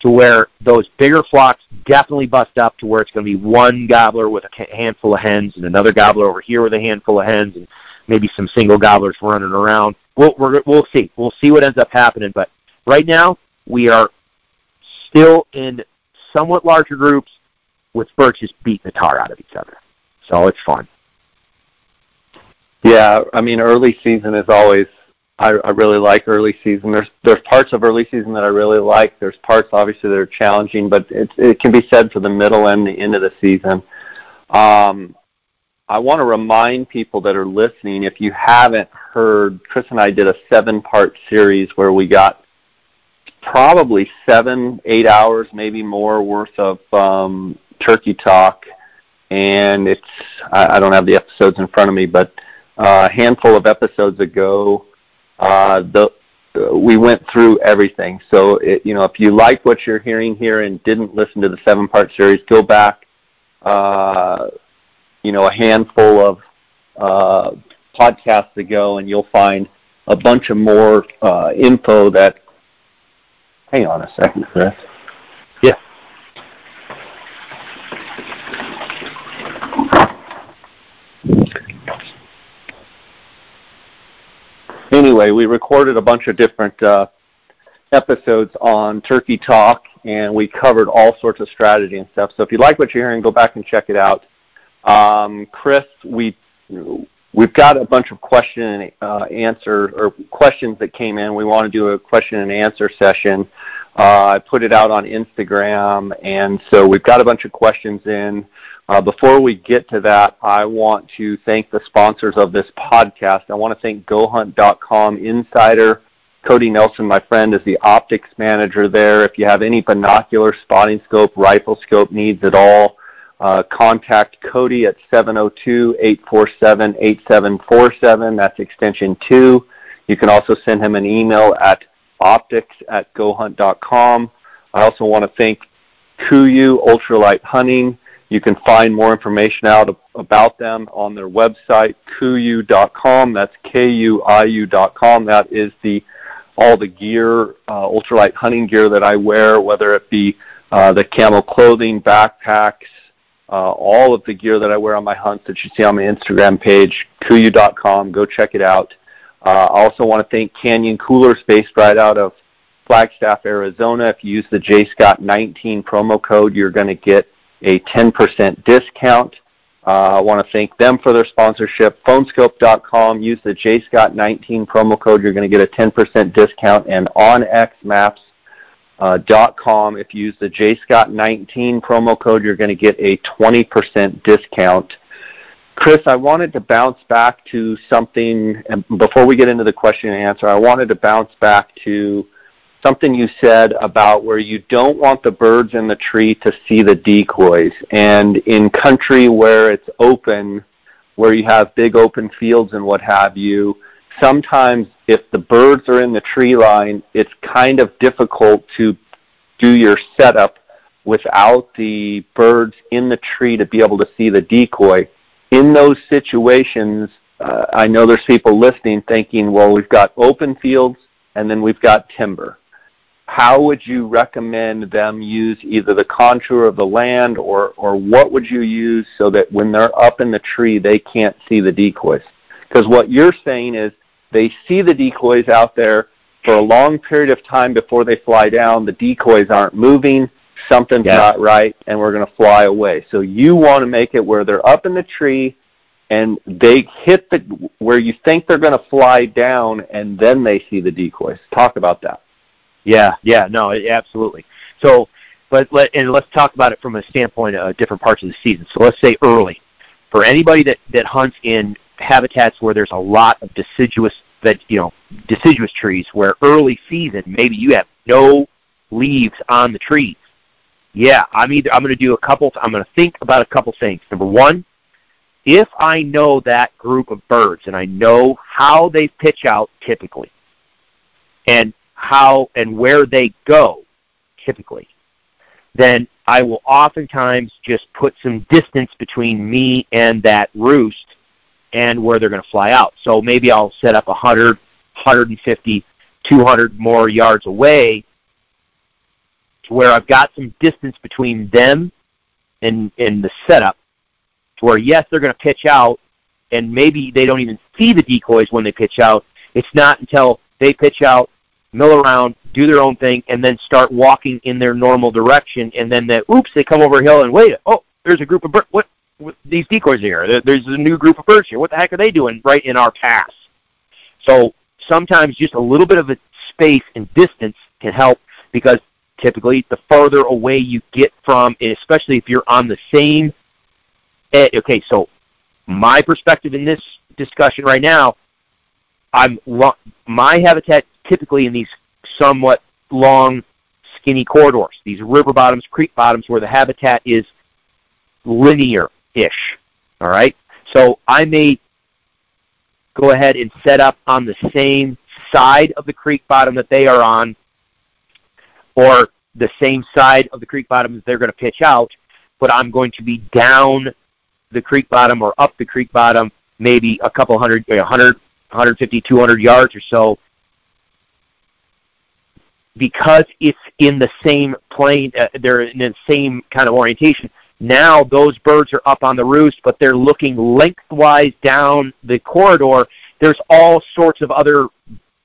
B: to where those bigger flocks definitely bust up to where it's going to be one gobbler with a handful of hens and another gobbler over here with a handful of hens and maybe some single gobblers running around. We'll we're, we'll see. We'll see what ends up happening. But right now, we are still in somewhat larger groups with birds just beating the tar out of each other. So it's fun.
A: Yeah, I mean, early season is always. I, I really like early season. There's there's parts of early season that I really like. There's parts obviously that are challenging, but it it can be said for the middle and the end of the season. Um, I want to remind people that are listening, if you haven't heard, Chris and I did a seven-part series where we got probably seven, eight hours, maybe more worth of um, turkey talk, and it's I, I don't have the episodes in front of me, but uh, a handful of episodes ago, uh, the we went through everything. So it, you know, if you like what you're hearing here and didn't listen to the seven-part series, go back. Uh, you know, a handful of uh, podcasts ago, and you'll find a bunch of more uh, info that Hang on a second, Chris.
B: Yeah.
A: Anyway, we recorded a bunch of different uh, episodes on Turkey Talk, and we covered all sorts of strategy and stuff. So if you like what you're hearing, go back and check it out. Um, Chris, we we've got a bunch of question and uh, answer or questions that came in. We want to do a question and answer session. Uh, I put it out on Instagram, and so we've got a bunch of questions in. Uh, before we get to that, I want to thank the sponsors of this podcast. I want to thank GoHunt.com Insider. Cody Nelson, my friend, is the optics manager there. If you have any binocular, spotting scope, rifle scope needs at all, uh, contact Cody at 702-847-8747. That's extension 2. You can also send him an email at optics at gohunt.com. I also want to thank KUIU Ultralight Hunting. You can find more information out about them on their website, kuiu.com. That's K-U-I-U.com. That is the all the gear, uh, ultralight hunting gear that I wear, whether it be uh, the camo clothing, backpacks, uh, all of the gear that I wear on my hunts that you see on my Instagram page, kuiu.com. Go check it out. Uh, I also want to thank Canyon Coolers based right out of Flagstaff, Arizona. If you use the JScott19 promo code, you're going to get a 10% discount. Uh, I want to thank them for their sponsorship. Phoneskope.com. Use the JScott19 promo code. You're going to get a 10% discount. And OnXMaps.com. Uh, if you use the JScott19 promo code, you're going to get a 20% discount. Chris, I wanted to bounce back to something, before we get into the question and answer, I wanted to bounce back to something you said about where you don't want the birds in the tree to see the decoys. And in country where it's open, where you have big open fields and what have you, sometimes if the birds are in the tree line, it's kind of difficult to do your setup without the birds in the tree to be able to see the decoy. In those situations, uh, I know there's people listening thinking, well, we've got open fields and then we've got timber how would you recommend them use either the contour of the land or, or what would you use so that when they're up in the tree they can't see the decoys? Because what you're saying is they see the decoys out there for a long period of time before they fly down. The decoys aren't moving. Something's yes. not right, and we're going to fly away. So you want to make it where they're up in the tree and they hit the where you think they're going to fly down, and then they see the decoys. Talk about that.
B: Yeah, yeah, no, absolutely. So, but let and let's talk about it from a standpoint of different parts of the season. So let's say early, for anybody that that hunts in habitats where there's a lot of deciduous that you know deciduous trees, where early season maybe you have no leaves on the trees. Yeah, I'm either I'm going to do a couple. I'm going to think about a couple things. Number one, if I know that group of birds and I know how they pitch out typically, and how and where they go, typically, then I will oftentimes just put some distance between me and that roost and where they're going to fly out. So maybe I'll set up 100, 150, 200 more yards away to where I've got some distance between them and, and the setup to where, yes, they're going to pitch out, and maybe they don't even see the decoys when they pitch out. It's not until they pitch out mill around, do their own thing, and then start walking in their normal direction. And then that, oops, they come over a hill and wait. Oh, there's a group of birds. What? These decoys here. There's a new group of birds here. What the heck are they doing right in our pass? So sometimes just a little bit of a space and distance can help because typically the farther away you get from, especially if you're on the same. Eh, okay, so my perspective in this discussion right now, I'm my habitat typically in these somewhat long, skinny corridors, these river bottoms, creek bottoms, where the habitat is linear-ish. All right, so I may go ahead and set up on the same side of the creek bottom that they are on, or the same side of the creek bottom that they're going to pitch out, but I'm going to be down the creek bottom or up the creek bottom maybe a couple hundred, 100, 150, 200 yards or so because it's in the same plane, uh, they're in the same kind of orientation. Now those birds are up on the roost, but they're looking lengthwise down the corridor. There's all sorts of other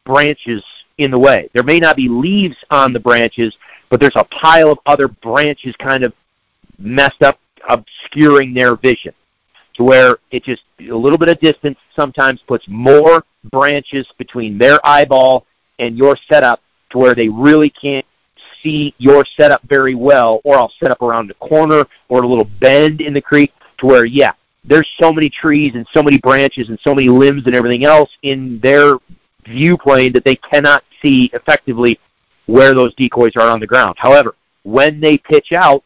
B: branches in the way. There may not be leaves on the branches, but there's a pile of other branches kind of messed up, obscuring their vision to where it just a little bit of distance sometimes puts more branches between their eyeball and your setup to where they really can't see your setup very well, or I'll set up around a corner or a little bend in the creek to where, yeah, there's so many trees and so many branches and so many limbs and everything else in their view plane that they cannot see effectively where those decoys are on the ground. However, when they pitch out,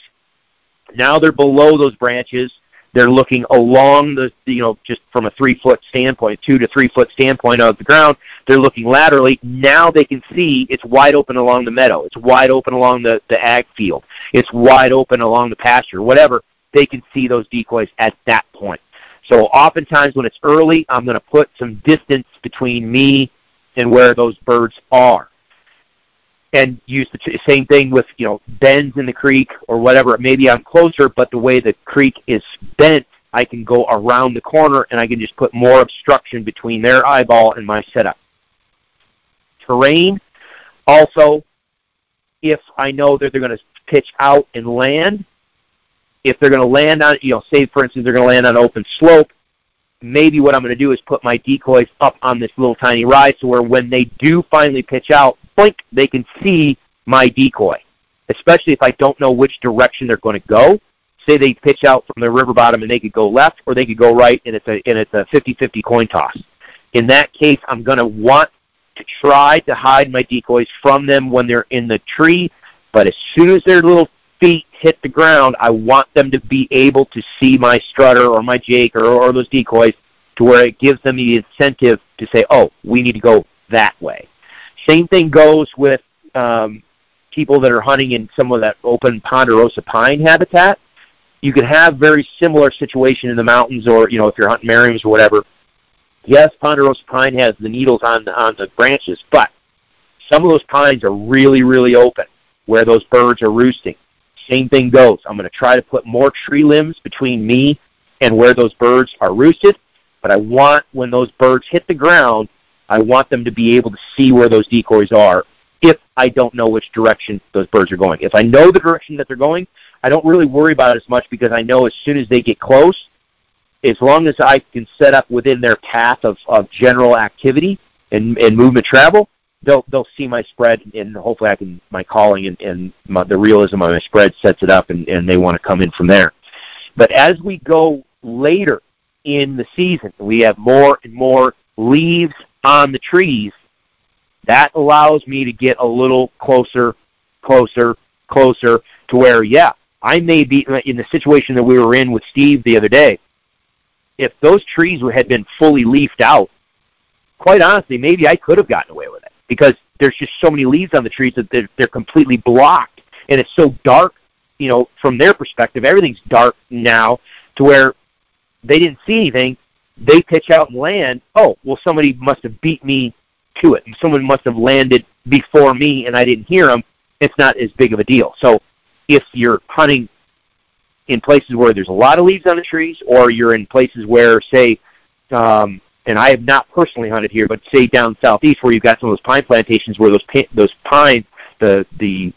B: now they're below those branches they're looking along the, you know, just from a three foot standpoint, two to three foot standpoint of the ground. They're looking laterally. Now they can see it's wide open along the meadow. It's wide open along the, the ag field. It's wide open along the pasture, whatever. They can see those decoys at that point. So oftentimes when it's early, I'm going to put some distance between me and where those birds are and use the same thing with you know bends in the creek or whatever. Maybe I'm closer, but the way the creek is bent, I can go around the corner and I can just put more obstruction between their eyeball and my setup. Terrain, also, if I know that they're going to pitch out and land, if they're going to land on, you know, say for instance they're going to land on open slope, maybe what I'm going to do is put my decoys up on this little tiny rise to where when they do finally pitch out, blink, they can see my decoy. Especially if I don't know which direction they're going to go. Say they pitch out from the river bottom and they could go left or they could go right and it's a and it's a 50-50 coin toss. In that case, I'm going to want to try to hide my decoys from them when they're in the tree, but as soon as their little feet hit the ground, I want them to be able to see my strutter or my jake or, or those decoys to where it gives them the incentive to say, oh, we need to go that way. Same thing goes with um, people that are hunting in some of that open ponderosa pine habitat. You could have very similar situation in the mountains or, you know, if you're hunting Merriam's or whatever. Yes, ponderosa pine has the needles on the, on the branches, but some of those pines are really, really open where those birds are roosting. Same thing goes. I'm going to try to put more tree limbs between me and where those birds are roosted, but I want when those birds hit the ground, I want them to be able to see where those decoys are if I don't know which direction those birds are going. If I know the direction that they're going, I don't really worry about it as much because I know as soon as they get close, as long as I can set up within their path of, of general activity and, and movement travel, they'll they'll see my spread and hopefully I can my calling and, and my, the realism of my spread sets it up and, and they want to come in from there. But as we go later in the season, we have more and more leaves on the trees. That allows me to get a little closer, closer, closer to where, yeah, I may be in the situation that we were in with Steve the other day. If those trees had been fully leafed out, quite honestly, maybe I could have gotten away with it because there's just so many leaves on the trees that they're, they're completely blocked, and it's so dark. You know, from their perspective, everything's dark now to where they didn't see anything. They pitch out and land. Oh, well, somebody must have beat me to it. Someone must have landed before me, and I didn't hear them. It's not as big of a deal. So, if you're hunting in places where there's a lot of leaves on the trees, or you're in places where, say, um, and I have not personally hunted here, but say down southeast where you've got some of those pine plantations where those those pine the the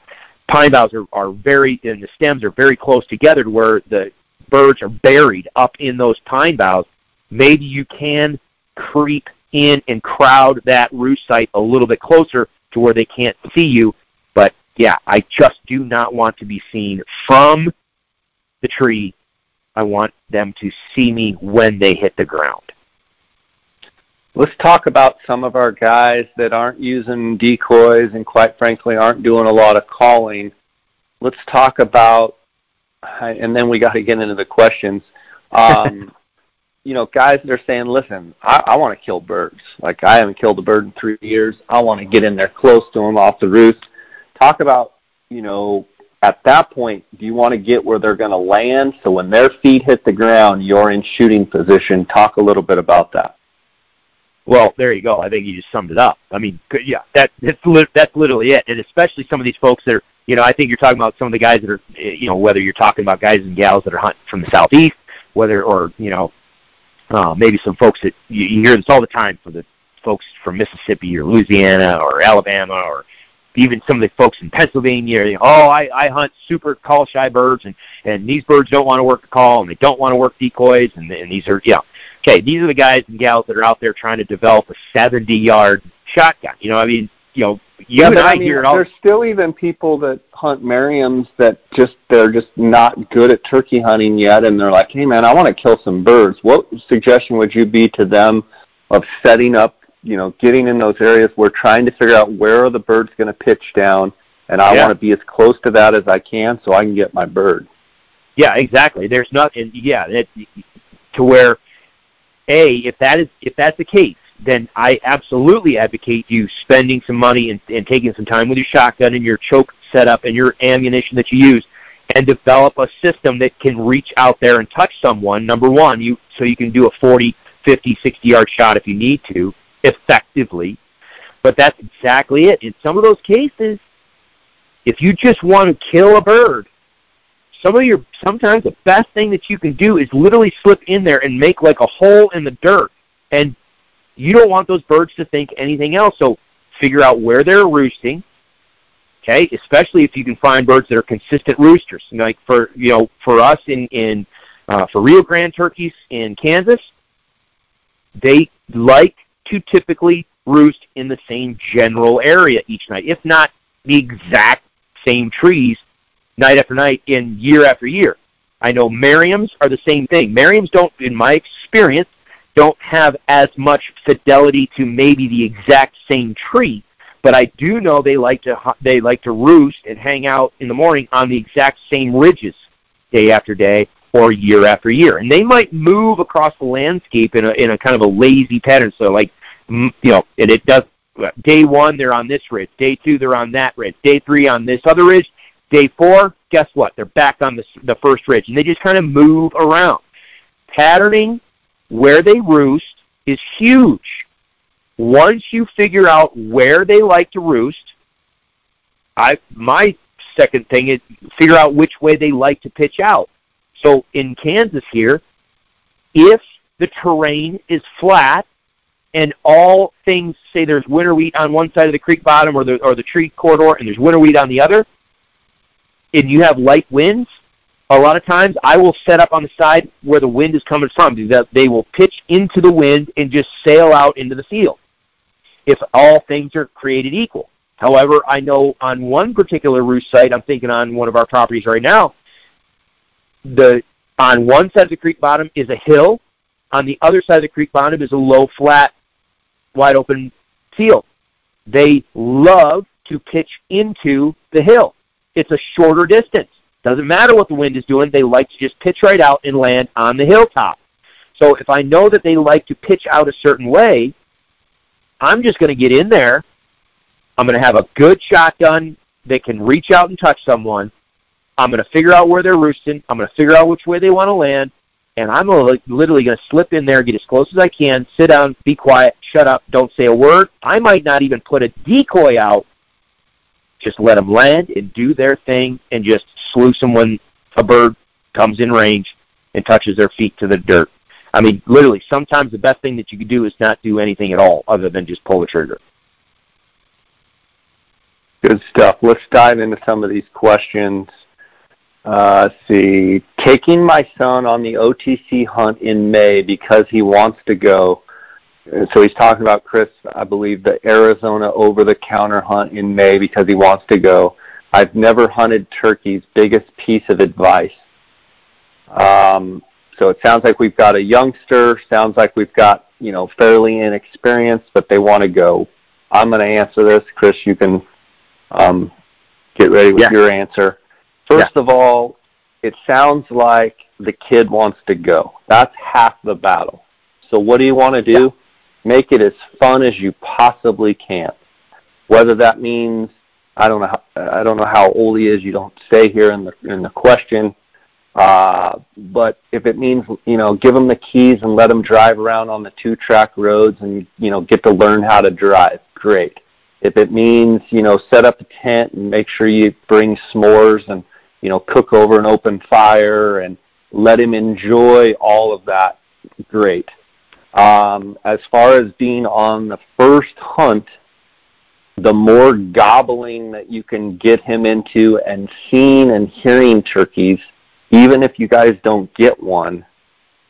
B: pine boughs are, are very and the stems are very close together to where the birds are buried up in those pine boughs. Maybe you can creep in and crowd that roost site a little bit closer to where they can't see you. But yeah, I just do not want to be seen from the tree. I want them to see me when they hit the ground.
A: Let's talk about some of our guys that aren't using decoys and quite frankly aren't doing a lot of calling. Let's talk about, and then we got to get into the questions. Um, you know, guys that are saying, listen, I, I want to kill birds. Like I haven't killed a bird in three years. I want to get in there close to them off the roost. Talk about, you know, at that point, do you want to get where they're going to land? So when their feet hit the ground, you're in shooting position. Talk a little bit about that.
B: Well, there you go. I think you just summed it up. I mean, yeah, that that's li- that's literally it. And especially some of these folks that are, you know, I think you're talking about some of the guys that are, eh, you know, whether you're talking about guys and gals that are hunting from the southeast, whether or you know, uh, maybe some folks that you, you hear this all the time for the folks from Mississippi or Louisiana or Alabama or even some of the folks in Pennsylvania, you know, oh, I, I hunt super call shy birds, and and these birds don't want to work the call, and they don't want to work decoys, and and these are yeah, okay, these are the guys and gals that are out there trying to develop a 70 yard shotgun. You know, I mean, you know, you
A: yeah,
B: and
A: I,
B: I
A: mean,
B: hear it all.
A: There's still even people that hunt Merriam's that just they're just not good at turkey hunting yet, and they're like, hey man, I want to kill some birds. What suggestion would you be to them of setting up you know, getting in those areas. We're trying to figure out where are the birds going to pitch down, and I yeah. want to be as close to that as I can so I can get my bird.
B: Yeah, exactly. There's nothing. Yeah, it, to where a if that is if that's the case, then I absolutely advocate you spending some money and, and taking some time with your shotgun and your choke setup and your ammunition that you use and develop a system that can reach out there and touch someone number one you so you can do a 40 50 60 yard shot if you need to effectively. But that's exactly it. In some of those cases, if you just want to kill a bird, some of your sometimes the best thing that you can do is literally slip in there and make like a hole in the dirt. And you don't want those birds to think anything else. So figure out where they're roosting, Okay, especially if you can find birds that are consistent roosters. Like for you know, for us in in uh, for Rio Grande turkeys in Kansas, they like to typically roost in the same general area each night, if not the exact same trees night after night in year after year. I know Merriam's are the same thing. Merriam's don't, in my experience, don't have as much fidelity to maybe the exact same tree, but I do know they like to they like to roost and hang out in the morning on the exact same ridges day after day or year after year. And they might move across the landscape in a in a kind of a lazy pattern. So like you know, and it does day one they're on this ridge, day two they're on that ridge, day three on this other ridge, day four, guess what? They're back on the the first ridge, and they just kind of move around. Patterning where they roost is huge. Once you figure out where they like to roost, I my second thing is figure out which way they like to pitch out. So in Kansas here, if the terrain is flat and all things say there's winter wheat on one side of the creek bottom or the or the tree corridor and there's winter wheat on the other, and you have light winds, a lot of times I will set up on the side where the wind is coming from because they will pitch into the wind and just sail out into the field if all things are created equal. However, I know on one particular roost site, I'm thinking on one of our properties right now, the on one side of the creek bottom is a hill, on the other side of the creek bottom is a low, flat, wide open field. They love to pitch into the hill. It's a shorter distance. Doesn't matter what the wind is doing, they like to just pitch right out and land on the hilltop. So if I know that they like to pitch out a certain way, I'm just going to get in there. I'm going to have a good shotgun that can reach out and touch someone. I'm going to figure out where they're roosting. I'm going to figure out which way they want to land. And I'm literally going to slip in there, get as close as I can, sit down, be quiet, shut up, don't say a word. I might not even put a decoy out just let them land and do their thing and just them when a bird comes in range and touches their feet to the dirt. I mean, literally, sometimes the best thing that you can do is not do anything at all other than just pull the trigger.
A: Good stuff. Let's dive into some of these questions. Uh, see. Taking my son on the OTC hunt in May because he wants to go so he's talking about Chris, I believe, the Arizona over-the-counter hunt in May because he wants to go. I've never hunted turkeys. Biggest piece of advice. Um, so it sounds like we've got a youngster. Sounds like we've got you know fairly inexperienced, but they want to go. I'm going to answer this, Chris. You can um, get ready with yeah. your answer. First yeah. of all, it sounds like the kid wants to go. That's half the battle. So what do you want to do? Make it as fun as you possibly can. Whether that means I don't know how, I don't know how old he is. You don't say here in the in the question. Uh, but if it means you know give him the keys and let him drive around on the two track roads and you know get to learn how to drive, great. If it means you know set up a tent and make sure you bring s'mores and you know cook over an open fire and let him enjoy all of that, great. Um, as far as being on the first hunt, the more gobbling that you can get him into and seeing and hearing turkeys, even if you guys don't get one,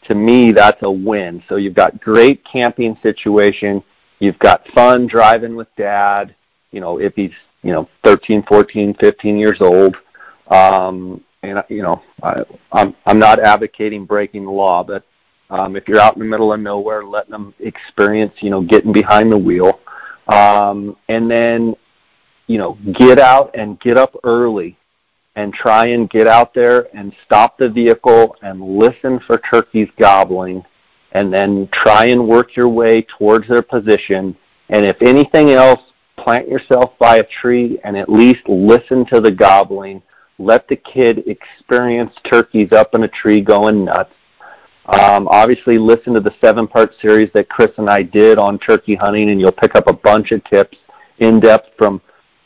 A: to me that's a win. So you've got great camping situation, you've got fun driving with dad, you know, if he's, you know, 13, 14, 15 years old. Um, and you know, I, I'm I'm not advocating breaking the law, but um, if you're out in the middle of nowhere, letting them experience, you know, getting behind the wheel, um, and then, you know, get out and get up early, and try and get out there and stop the vehicle and listen for turkeys gobbling, and then try and work your way towards their position. And if anything else, plant yourself by a tree and at least listen to the gobbling. Let the kid experience turkeys up in a tree going nuts um, obviously, listen to the seven-part series that Chris and I did on turkey hunting, and you'll pick up a bunch of tips in depth from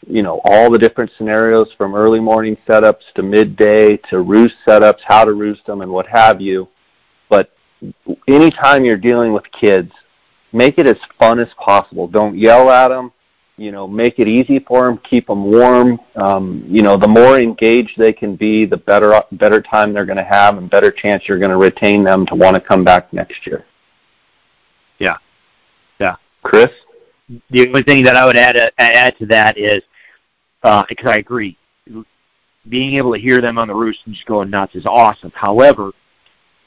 A: you know all the different scenarios from early morning setups to midday to roost setups, how to roost them, and what have you. But anytime you're dealing with kids, make it as fun as possible. Don't yell at them. You know, make it easy for them, keep them warm. Um, you know, the more engaged they can be, the better better time they're going to have, and better chance you're going to retain them to want to come back next year.
B: Yeah, yeah.
A: Chris,
B: the only thing that I would add uh, add to that is uh, because I agree, being able to hear them on the roost and just going nuts is awesome. However,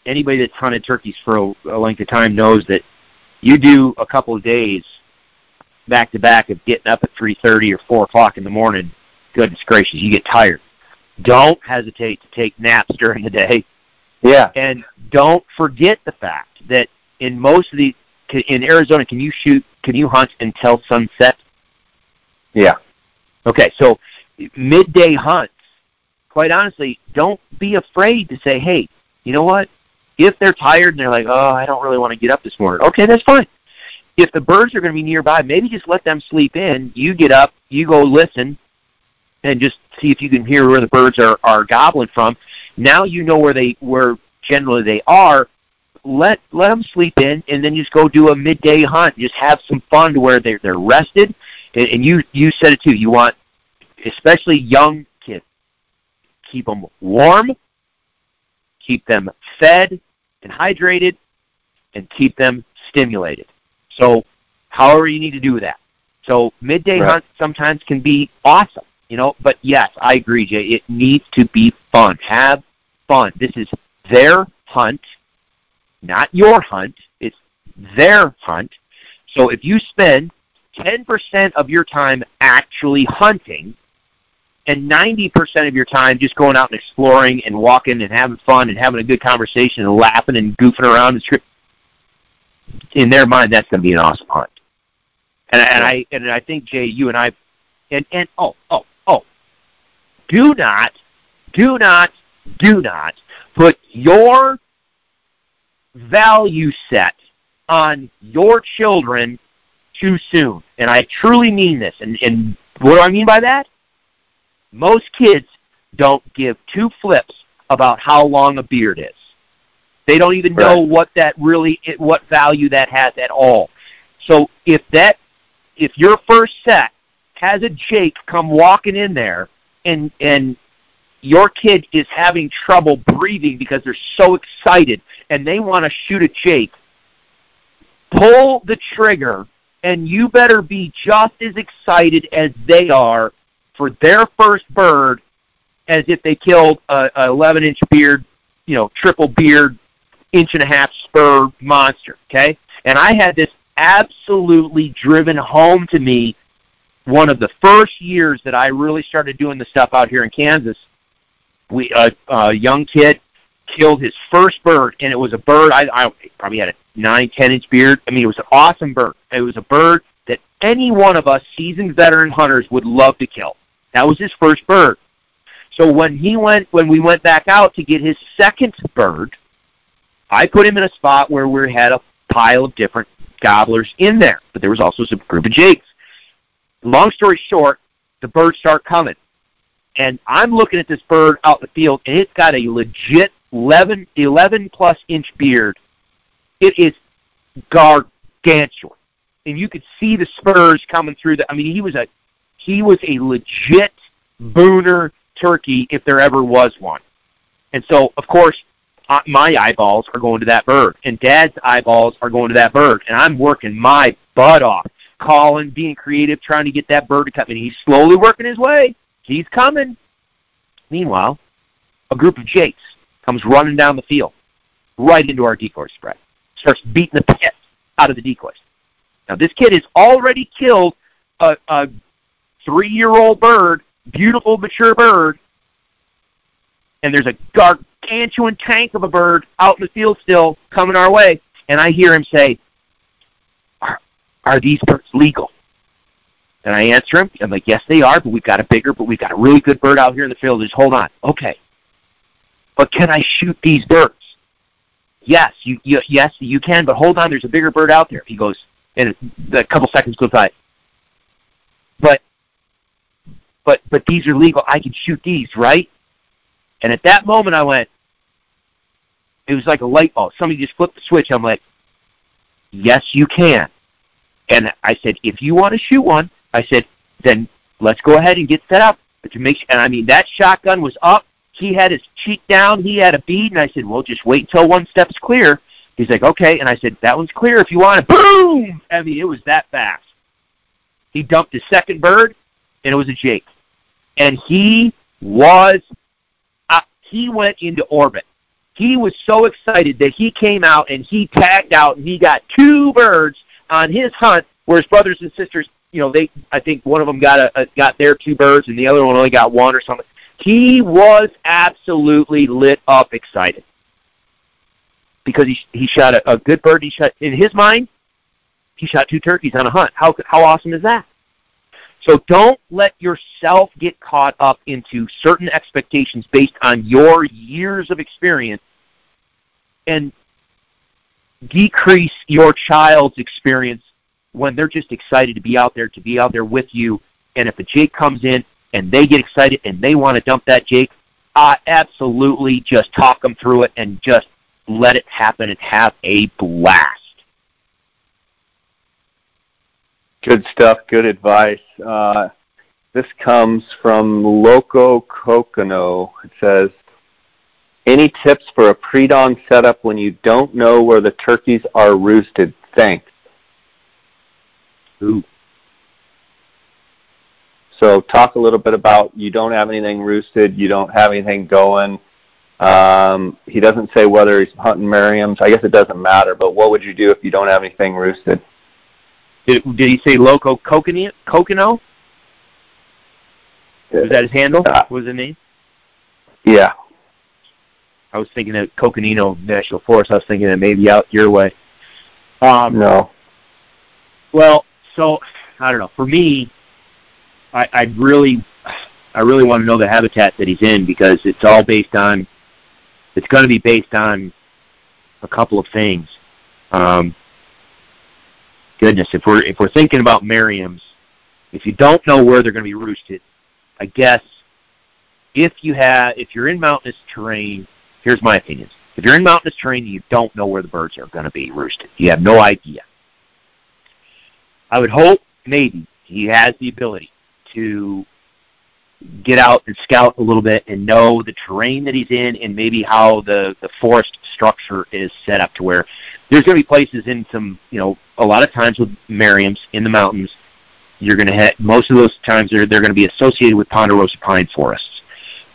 B: anybody that's hunted turkeys for a, a length of time knows that you do a couple of days back to back of getting up at 3.30 or 4 o'clock in the morning, goodness gracious, you get tired. Don't hesitate to take naps during the day.
A: Yeah.
B: And don't forget the fact that in most of the, in Arizona, can you shoot, can you hunt until sunset?
A: Yeah.
B: Okay, so midday hunts, quite honestly, don't be afraid to say, hey, you know what? If they're tired and they're like, oh, I don't really want to get up this morning, okay, that's fine if the birds are going to be nearby, maybe just let them sleep in. You get up, you go listen, and just see if you can hear where the birds are are gobbling from. Now you know where they where generally they are. Let let them sleep in, and then just go do a midday hunt. Just have some fun to where they're they're rested. And, and you you said it too. You want especially young kids keep them warm, keep them fed and hydrated, and keep them stimulated. So however you need to do that. So midday right. hunts sometimes can be awesome, you know, but yes, I agree, Jay. It needs to be fun. Have fun. This is their hunt, not your hunt. It's their hunt. So if you spend 10% of your time actually hunting and 90% of your time just going out and exploring and walking and having fun and having a good conversation and laughing and goofing around and in their mind, that's going to be an awesome hunt. And, and I and I think Jay, you and I, and and oh oh oh, do not, do not, do not put your value set on your children too soon. And I truly mean this. And, and what do I mean by that? Most kids don't give two flips about how long a beard is. They don't even right. know what that really what value that has at all. So if that if your first set has a Jake come walking in there and and your kid is having trouble breathing because they're so excited and they want to shoot a Jake, pull the trigger and you better be just as excited as they are for their first bird as if they killed a, a 11 inch beard, you know, triple beard inch and a half spur monster. Okay, and I had this absolutely driven home to me one of the first years that I really started doing the stuff out here in Kansas. We a, young kid killed his first bird, and it was a bird. I, I probably had a nine, ten inch beard. I mean, it was an awesome bird. It was a bird that any one of us seasoned veteran hunters would love to kill. That was his first bird. So when he went, when we went back out to get his second bird, I put him in a spot where we had a pile of different gobblers in there, but there was also some group of jakes. Long story short, the birds start coming. And I'm looking at this bird out in the field, and it's got a legit 11, 11 plus inch beard. It is gargantuan. And you could see the spurs coming through the I mean he was a he was a legit booner turkey if there ever was one. And so of course my eyeballs are going to that bird, and Dad's eyeballs are going to that bird, and I'm working my butt off, calling, being creative, trying to get that bird to come. And he's slowly working his way. He's coming. Meanwhile, a group of jakes comes running down the field, right into our decoy spread, starts beating the piss out of the decoys. Now this kid has already killed a, a three-year-old bird, beautiful mature bird, and there's a gargantuan tank of a bird out in the field still coming our way, and I hear him say, are, are these birds legal? And I answer him, I'm like, yes, they are, but we've got a bigger, but we've got a really good bird out here in the field. Just hold on. Okay. But can I shoot these birds? Yes, you, you yes, you can, but hold on, there's a bigger bird out there. He goes, and a couple seconds goes by. But, but, but these are legal. I can shoot these, right? And at that moment, I went, it was like a light bulb. Somebody just flipped the switch. I'm like, yes, you can. And I said, if you want to shoot one, I said, then let's go ahead and get set up. To make, and I mean, that shotgun was up. He had his cheek down. He had a bead, and I said, well, just wait until one step's clear. He's like, okay. And I said, that one's clear if you want it. Boom! I mean, it was that fast. He dumped his second bird, and it was a Jake. And he was, he went into orbit. He was so excited that he came out and he tagged out and he got two birds on his hunt where his brothers and sisters, you know, they, I think one of them got a, a got their two birds and the other one only got one or something. He was absolutely lit up excited because he he shot a, a good bird. He shot in his mind, he shot two turkeys on a hunt. How how awesome is that? So don't let yourself get caught up into certain expectations based on your years of experience and decrease your child's experience when they're just excited to be out there, to be out there with you. And if a Jake comes in and they get excited and they want to dump that Jake, I absolutely just talk them through it and just let it happen and have a blast.
A: Good stuff. Good advice. Uh, this comes from Loco Cocono. It says, any tips for a pre-dawn setup when you don't know where the turkeys are roosted? Thanks.
B: Ooh.
A: So talk a little bit about you don't have anything roosted, you don't have anything going. Um, he doesn't say whether he's hunting Merriam's. I guess it doesn't matter, but what would you do if you don't have anything roosted?
B: Did, did he say Loco Coconut? Cocono? Was that his handle? Uh, was his name?
A: Yeah.
B: I was thinking of Coconino National Forest. I was thinking that maybe out your way. Um,
A: no.
B: Well, so I don't know. For me, I, I really, I really want to know the habitat that he's in because it's all based on. It's going to be based on a couple of things. Um, goodness, if we're if we're thinking about Merriam's, if you don't know where they're going to be roosted, I guess if you have if you're in mountainous terrain, here's my opinion. If you're in mountainous terrain, you don't know where the birds are going to be roosted. You have no idea. I would hope maybe he has the ability to get out and scout a little bit and know the terrain that he's in and maybe how the, the forest structure is set up to where there's going to be places in some, you know, a lot of times with Merriam's in the mountains, you're going to have, most of those times they're, they're going to be associated with ponderosa pine forests.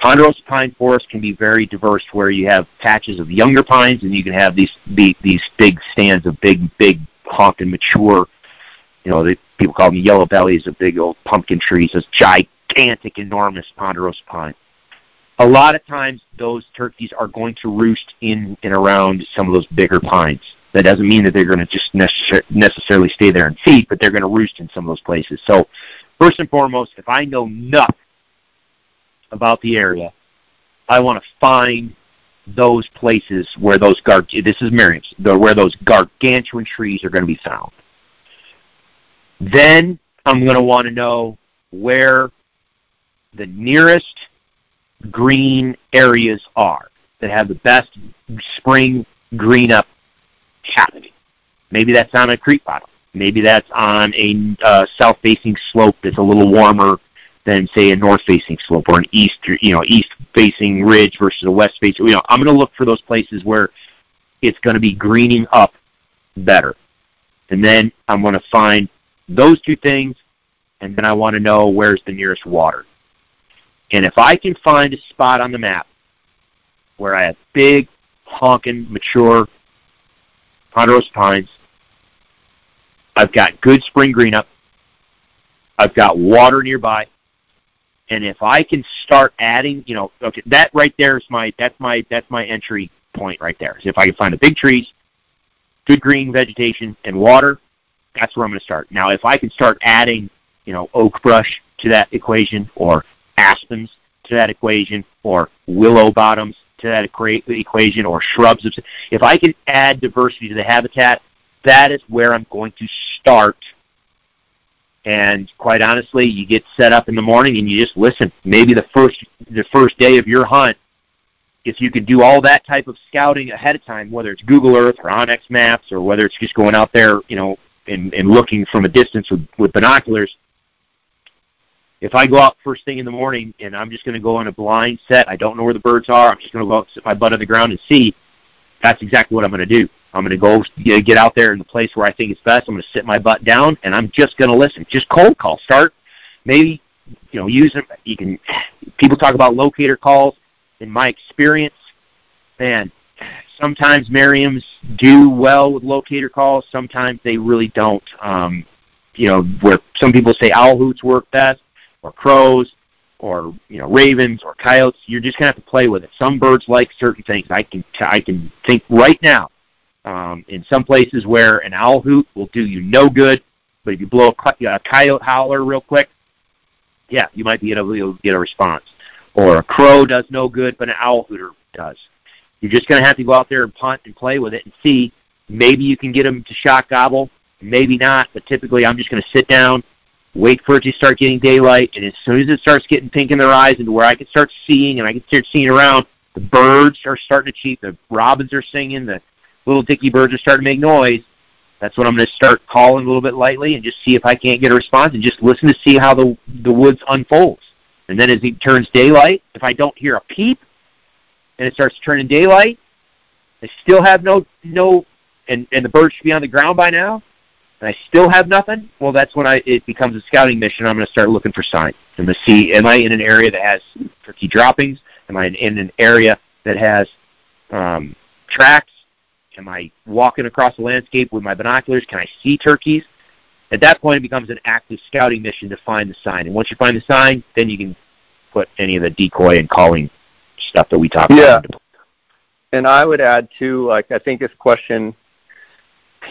B: Ponderosa pine forests can be very diverse where you have patches of younger pines and you can have these, be, these big stands of big, big honking mature you know, the, people call them yellow bellies of big old pumpkin trees, those gigantic, enormous ponderosa pine. A lot of times, those turkeys are going to roost in and around some of those bigger pines. That doesn't mean that they're going to just necessar- necessarily stay there and feed, but they're going to roost in some of those places. So, first and foremost, if I know nothing about the area, I want to find those places where those gar- this is Merriam's, where those gargantuan trees are going to be found. Then I'm going to want to know where the nearest green areas are that have the best spring green up happening. Maybe that's on a creek bottom. Maybe that's on a uh, south-facing slope that's a little warmer than, say, a north-facing slope or an east, you know, east-facing ridge versus a west-facing. You know, I'm going to look for those places where it's going to be greening up better, and then I'm going to find those two things, and then I want to know where's the nearest water. And if I can find a spot on the map where I have big, honking, mature ponderosa pines, I've got good spring green up, I've got water nearby, and if I can start adding, you know, okay, that right there is my that's my that's my entry point right there. So if I can find the big trees, good green vegetation, and water, that's where I'm going to start. Now, if I can start adding, you know, oak brush to that equation, or aspens to that equation, or willow bottoms to that equation, or shrubs, if I can add diversity to the habitat, that is where I'm going to start. And quite honestly, you get set up in the morning and you just listen. Maybe the first the first day of your hunt, if you could do all that type of scouting ahead of time, whether it's Google Earth or onX Maps or whether it's just going out there, you know, and, and looking from a distance with, with binoculars, if I go out first thing in the morning and I'm just going to go on a blind set, I don't know where the birds are. I'm just going to go sit my butt on the ground and see. That's exactly what I'm going to do. I'm going to go get out there in the place where I think it's best. I'm going to sit my butt down and I'm just going to listen. Just cold call. Start maybe you know use them. You can. People talk about locator calls. In my experience, man, sometimes Merriam's do well with locator calls. Sometimes they really don't. Um, you know, where some people say owl hoots work best or crows or you know ravens or coyotes. You're just gonna have to play with it. Some birds like certain things. I can I can think right now um, in some places where an owl hoot will do you no good, but if you blow a, a coyote howler real quick, yeah, you might be able to get a response. Or a crow does no good, but an owl hooter does. You're just going to have to go out there and punt and play with it and see. Maybe you can get them to shock gobble, maybe not. But typically, I'm just going to sit down, wait for it to start getting daylight, and as soon as it starts getting pink in their eyes and where I can start seeing and I can start seeing around, the birds are starting to cheep, the robins are singing, the little dicky birds are starting to make noise. That's when I'm going to start calling a little bit lightly and just see if I can't get a response and just listen to see how the the woods unfolds. And then as it turns daylight, if I don't hear a peep and it starts turning daylight, I still have no no and and the birds should be on the ground by now and I still have nothing, well, that's when I it becomes a scouting mission. I'm going to start looking for signs. I'm going to see, am I in an area that has turkey droppings? Am I in an area that has um, tracks? Am I walking across the landscape with my binoculars? Can I see turkeys? At that point, it becomes an active scouting mission to find the sign. And once you find the sign, then you can put any of the decoy and calling stuff that we talked
A: yeah.
B: about.
A: And I would add too, like I think this question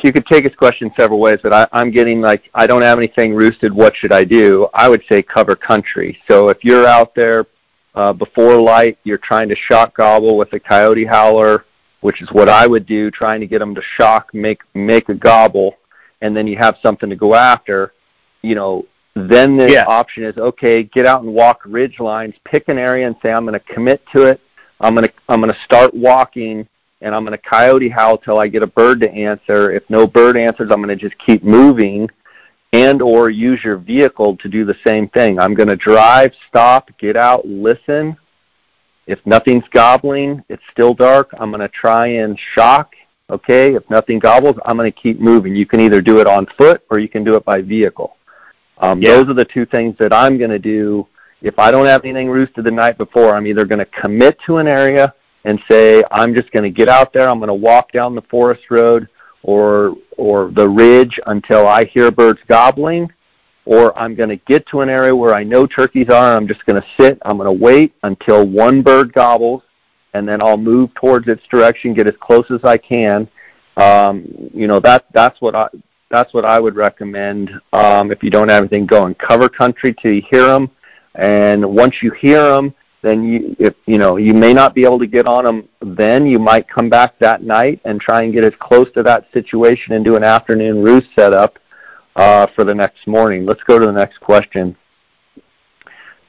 A: you could take his question several ways, but I, I'm getting like, I don't have anything roosted. What should I do? I would say cover country. So if you're out there uh, before light, you're trying to shock gobble with a coyote howler, which is what I would do, trying to get them to shock, make make a gobble, and then you have something to go after. You know, then the yeah. option is okay, get out and walk ridge lines, pick an area and say I'm going to commit to it. I'm going to I'm going to start walking and I'm going to coyote howl till I get a bird to answer. If no bird answers, I'm going to just keep moving and or use your vehicle to do the same thing. I'm going to drive, stop, get out, listen. If nothing's gobbling, it's still dark, I'm going to try and shock. Okay, if nothing gobbles, I'm going to keep moving. You can either do it on foot or you can do it by vehicle. Um, yeah. Those are the two things that I'm going to do. If I don't have anything roosted the night before, I'm either going to commit to an area and say, I'm just going to get out there, I'm going to walk down the forest road or, or the ridge until I hear birds gobbling, or I'm going to get to an area where I know turkeys are, I'm just going to sit, I'm going to wait until one bird gobbles, and then I'll move towards its direction, get as close as I can. Um, you know, that, that's what I, that's what I would recommend um, if you don't have anything going. Cover country till you hear them, and once you hear them, then you if you know you may not be able to get on them then you might come back that night and try and get as close to that situation and do an afternoon roost setup uh, for the next morning. Let's go to the next question.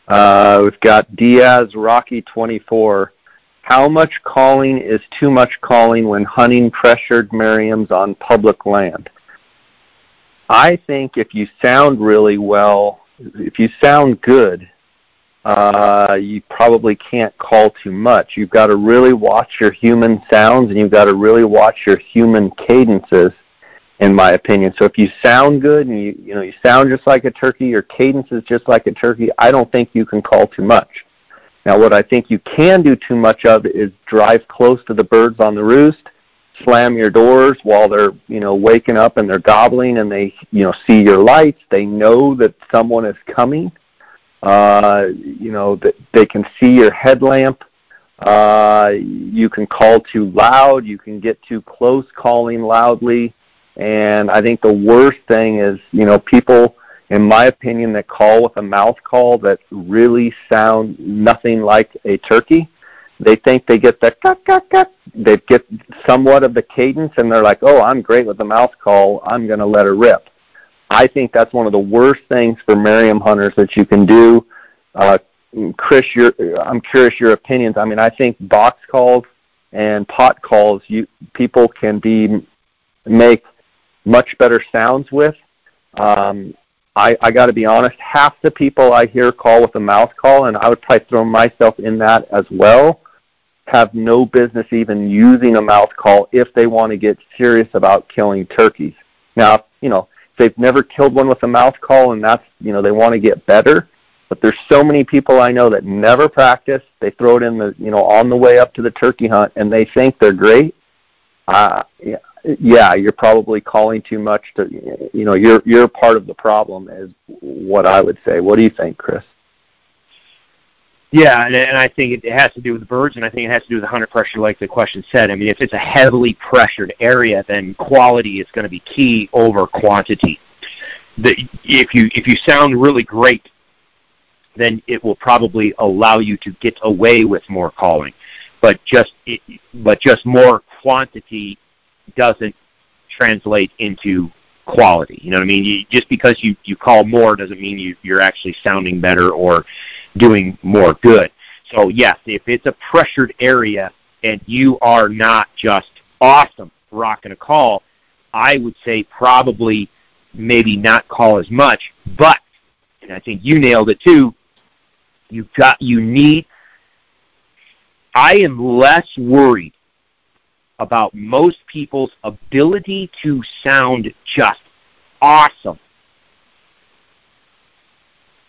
A: Uh, we've got diaz rocky 24 how much calling is too much calling when hunting pressured merriams on public land? I think if you sound really well if you sound good uh, you probably can't call too much. You've got to really watch your human sounds and you've got to really watch your human cadences, in my opinion. So if you sound good and you you know you sound just like a turkey, your cadence is just like a turkey, I don't think you can call too much. Now what I think you can do too much of is drive close to the birds on the roost, slam your doors while they're, you know, waking up and they're gobbling and they, you know, see your lights, they know that someone is coming uh, you know, that they can see your headlamp. Uh, you can call too loud. You can get too close calling loudly. And I think the worst thing is, you know, people, in my opinion, that call with a mouth call that really sound nothing like a turkey. They think they get the cut, cut, cut. They get somewhat of the cadence, and they're like, "Oh, I'm great with the mouth call. I'm going to let her rip." I think that's one of the worst things for Merriam hunters that you can do. Uh, Chris, I'm curious your opinions. I mean, I think box calls and pot calls, you people can be make much better sounds with. Um, I, I got to be honest, half the people I hear call with a mouth call, and I would probably throw myself in that as well, have no business even using a mouth call if they want to get serious about killing turkeys. Now, you know, they've never killed one with a mouth call and that's, you know, they want to get better, but there's so many people I know that never practice. They throw it in the, you know, on the way up to the turkey hunt and they think they're great. Uh, yeah, yeah, you're probably calling too much to, you know, you're you're part of the problem, is what I would say. What do you think, Chris?
B: Yeah, and, and I think it has to do with birds, and I think it has to do with the hunter pressure, like the question said. I mean, if it's a heavily pressured area, then quality is going to be key over quantity. The, if you if you sound really great, then it will probably allow you to get away with more calling. But just it, but just more quantity doesn't translate into quality. You know what I mean? You, just because you you call more doesn't mean you you're actually sounding better or doing more good. So yes, if it's a pressured area and you are not just awesome rocking a call, I would say probably maybe not call as much, but and I think you nailed it too. You got you need I am less worried about most people's ability to sound just awesome.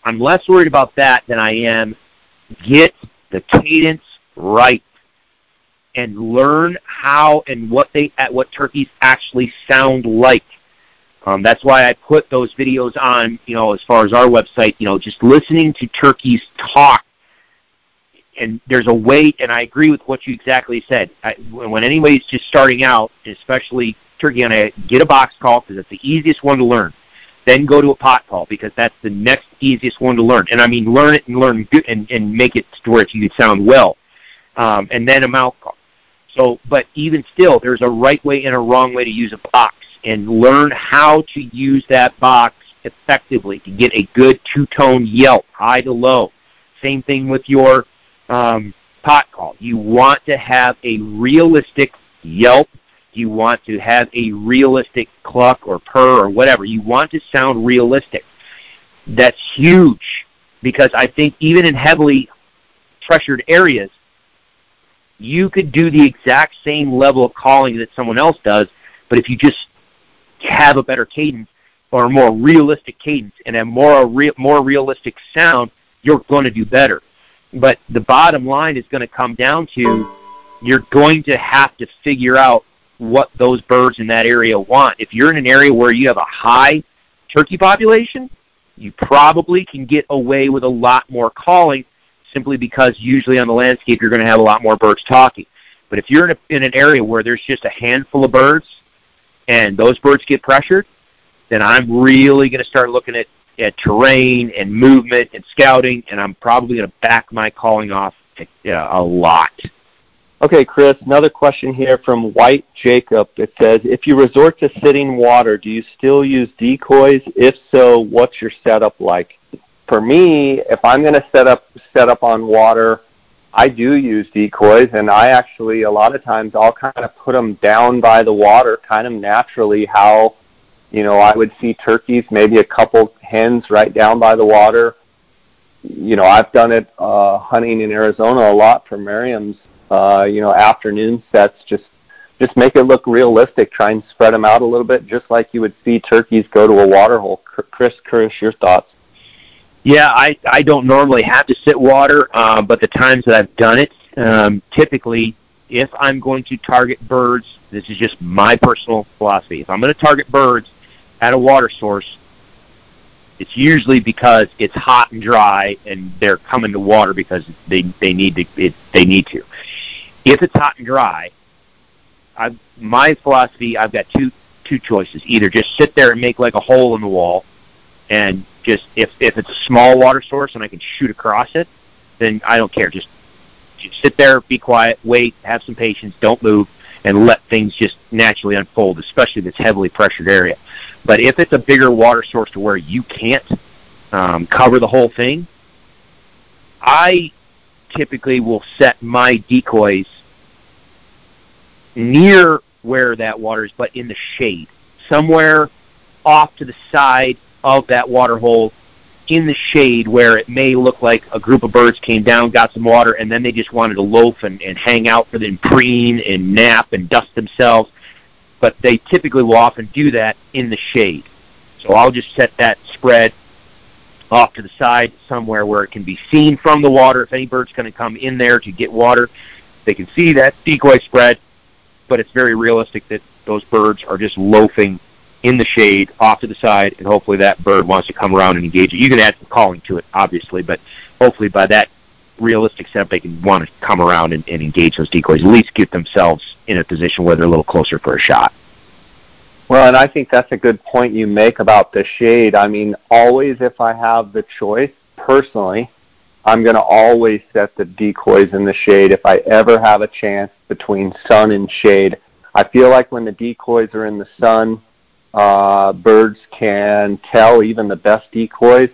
B: I'm less worried about that than I am get the cadence right and learn how and what they at what turkeys actually sound like. Um, that's why I put those videos on, you know, as far as our website, you know, just listening to turkeys talk and there's a way, and I agree with what you exactly said. I, when anybody's just starting out, especially turkey on a get a box call because it's the easiest one to learn. Then go to a pot call because that's the next easiest one to learn. And I mean, learn it and learn good and, and make it to where you can sound well. Um, and then a mouth call. So, but even still, there's a right way and a wrong way to use a box, and learn how to use that box effectively to get a good two-tone yelp, high to low. Same thing with your um, pot call. You want to have a realistic yelp. You want to have a realistic cluck or purr or whatever. You want to sound realistic. That's huge because I think even in heavily pressured areas, you could do the exact same level of calling that someone else does, but if you just have a better cadence or a more realistic cadence and a more a more realistic sound, you're going to do better. But the bottom line is going to come down to you're going to have to figure out what those birds in that area want. If you're in an area where you have a high turkey population, you probably can get away with a lot more calling simply because usually on the landscape you're going to have a lot more birds talking. But if you're in, a, in an area where there's just a handful of birds and those birds get pressured, then I'm really going to start looking at at terrain and movement and scouting, and I'm probably going to back my calling off a lot.
A: Okay, Chris, another question here from White Jacob. It says, if you resort to sitting water, do you still use decoys? If so, what's your setup like? For me, if I'm going to set up set up on water, I do use decoys, and I actually a lot of times I'll kind of put them down by the water, kind of naturally how you know, I would see turkeys, maybe a couple hens right down by the water. You know, I've done it uh, hunting in Arizona a lot for Merriam's. Uh, you know, afternoon sets. Just just make it look realistic. Try and spread them out a little bit, just like you would see turkeys go to a water hole. Chris, Chris, your thoughts?
B: Yeah, I I don't normally have to sit water, uh, but the times that I've done it, um, typically, if I'm going to target birds, this is just my personal philosophy. If I'm going to target birds, at a water source, it's usually because it's hot and dry and they're coming to water because they they need to it, they need to. If it's hot and dry, I my philosophy I've got two two choices. Either just sit there and make like a hole in the wall and just if if it's a small water source and I can shoot across it, then I don't care. Just, just sit there, be quiet, wait, have some patience, don't move, and let things just naturally unfold, especially it's heavily pressured area. But if it's a bigger water source to where you can't um, cover the whole thing, I typically will set my decoys near where that water is, but in the shade, somewhere off to the side of that water hole in the shade where it may look like a group of birds came down, got some water, and then they just wanted to loaf and, and hang out for the preen and nap and dust themselves. But they typically will often do that in the shade. So I'll just set that spread off to the side somewhere where it can be seen from the water. If any bird's going to come in there to get water, they can see that decoy spread, but it's very realistic that those birds are just loafing in the shade off to the side, and hopefully that bird wants to come around and engage it. You can add some calling to it, obviously, but hopefully by that realistic setup, they can want to come around and, and engage those decoys, at least get themselves in a position where they're a little closer for a shot.
A: Well, and I think that's a good point you make about the shade. I mean, always if I have the choice, personally, I'm going to always set the decoys in the shade if I ever have a chance between sun and shade. I feel like when the decoys are in the sun, uh, birds can tell even the best decoys.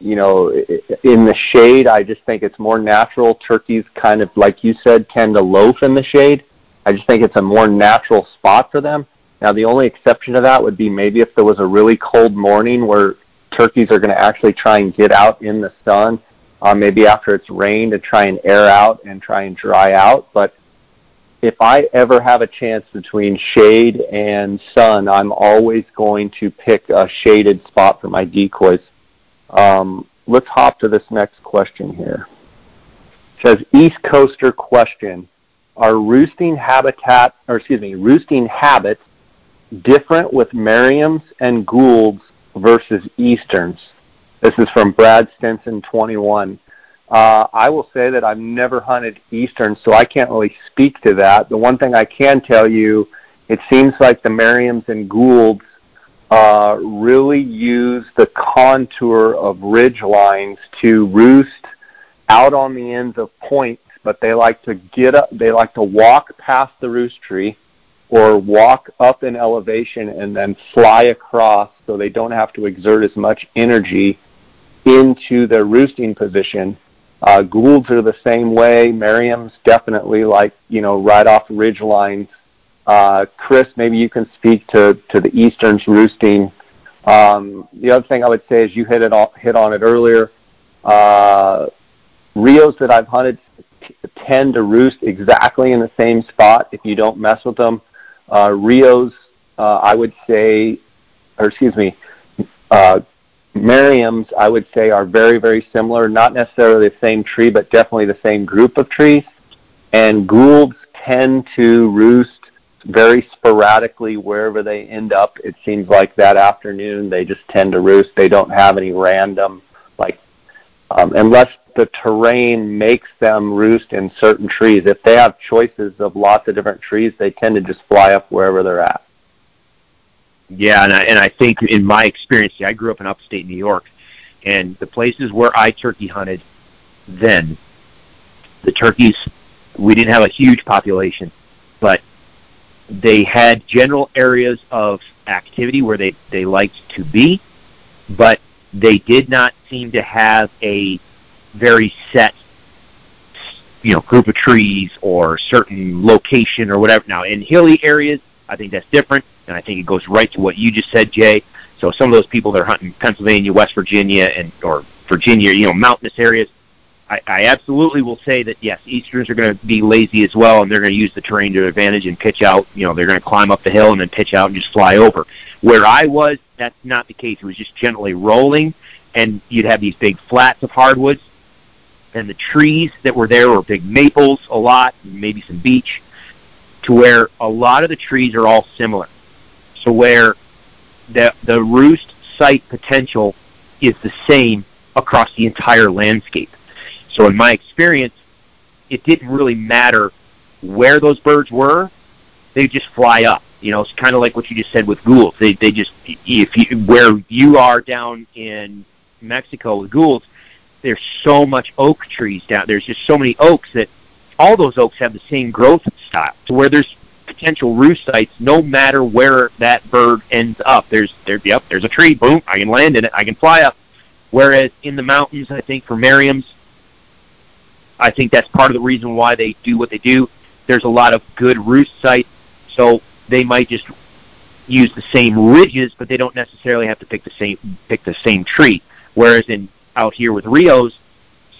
A: You know, in the shade, I just think it's more natural. Turkeys kind of, like you said, tend to loaf in the shade. I just think it's a more natural spot for them. Now, the only exception to that would be maybe if there was a really cold morning where turkeys are going to actually try and get out in the sun, uh, maybe after it's rained to try and air out and try and dry out. But if I ever have a chance between shade and sun, I'm always going to pick a shaded spot for my decoys. Um, let's hop to this next question here. It says East Coaster question: Are roosting habitat, or excuse me, roosting habits different with Merriam's and Gould's versus Easterns? This is from Brad Stinson 21. Uh, I will say that I've never hunted Eastern, so I can't really speak to that. The one thing I can tell you, it seems like the Merriams and Goulds uh, really use the contour of ridge lines to roost out on the ends of points, but they like to get up, they like to walk past the roost tree or walk up in elevation and then fly across so they don't have to exert as much energy into their roosting position. Uh, Goulds are the same way. Merriam's definitely like, you know, right off ridge lines. Uh, Chris, maybe you can speak to, to the Eastern's roosting. Um, the other thing I would say is you hit it all, hit on it earlier. Uh, Rios that I've hunted t- tend to roost exactly in the same spot if you don't mess with them. Uh, Rios, uh, I would say, or excuse me, uh, Merriam's, I would say, are very, very similar. Not necessarily the same tree, but definitely the same group of trees. And Goulds tend to roost very sporadically wherever they end up. It seems like that afternoon they just tend to roost. They don't have any random, like, um, unless the terrain makes them roost in certain trees. If they have choices of lots of different trees, they tend to just fly up wherever they're at.
B: Yeah, and I, and I think in my experience, see, I grew up in upstate New York, and the places where I turkey hunted then, the turkeys, we didn't have a huge population, but they had general areas of activity where they, they liked to be, but they did not seem to have a very set you know group of trees or certain location or whatever. Now in hilly areas, I think that's different, and I think it goes right to what you just said, Jay. So some of those people that are hunting Pennsylvania, West Virginia, and or Virginia, you know, mountainous areas, I, I absolutely will say that yes, Easterns are going to be lazy as well, and they're going to use the terrain to their advantage and pitch out. You know, they're going to climb up the hill and then pitch out and just fly over. Where I was, that's not the case. It was just gently rolling, and you'd have these big flats of hardwoods, and the trees that were there were big maples a lot, maybe some beech, to where a lot of the trees are all similar. So where the the roost site potential is the same across the entire landscape. So in my experience, it didn't really matter where those birds were; they just fly up. You know, it's kind of like what you just said with Goulds. They they just if you where you are down in Mexico with Goulds, there's so much oak trees down. There's just so many oaks that all those oaks have the same growth style. So where there's potential roost sites, no matter where that bird ends up, there's there yep, there's a tree, boom, I can land in it, I can fly up. Whereas in the mountains, I think for Merriam's, I think that's part of the reason why they do what they do. There's a lot of good roost sites, so they might just use the same ridges, but they don't necessarily have to pick the same pick the same tree. Whereas in out here with Rios,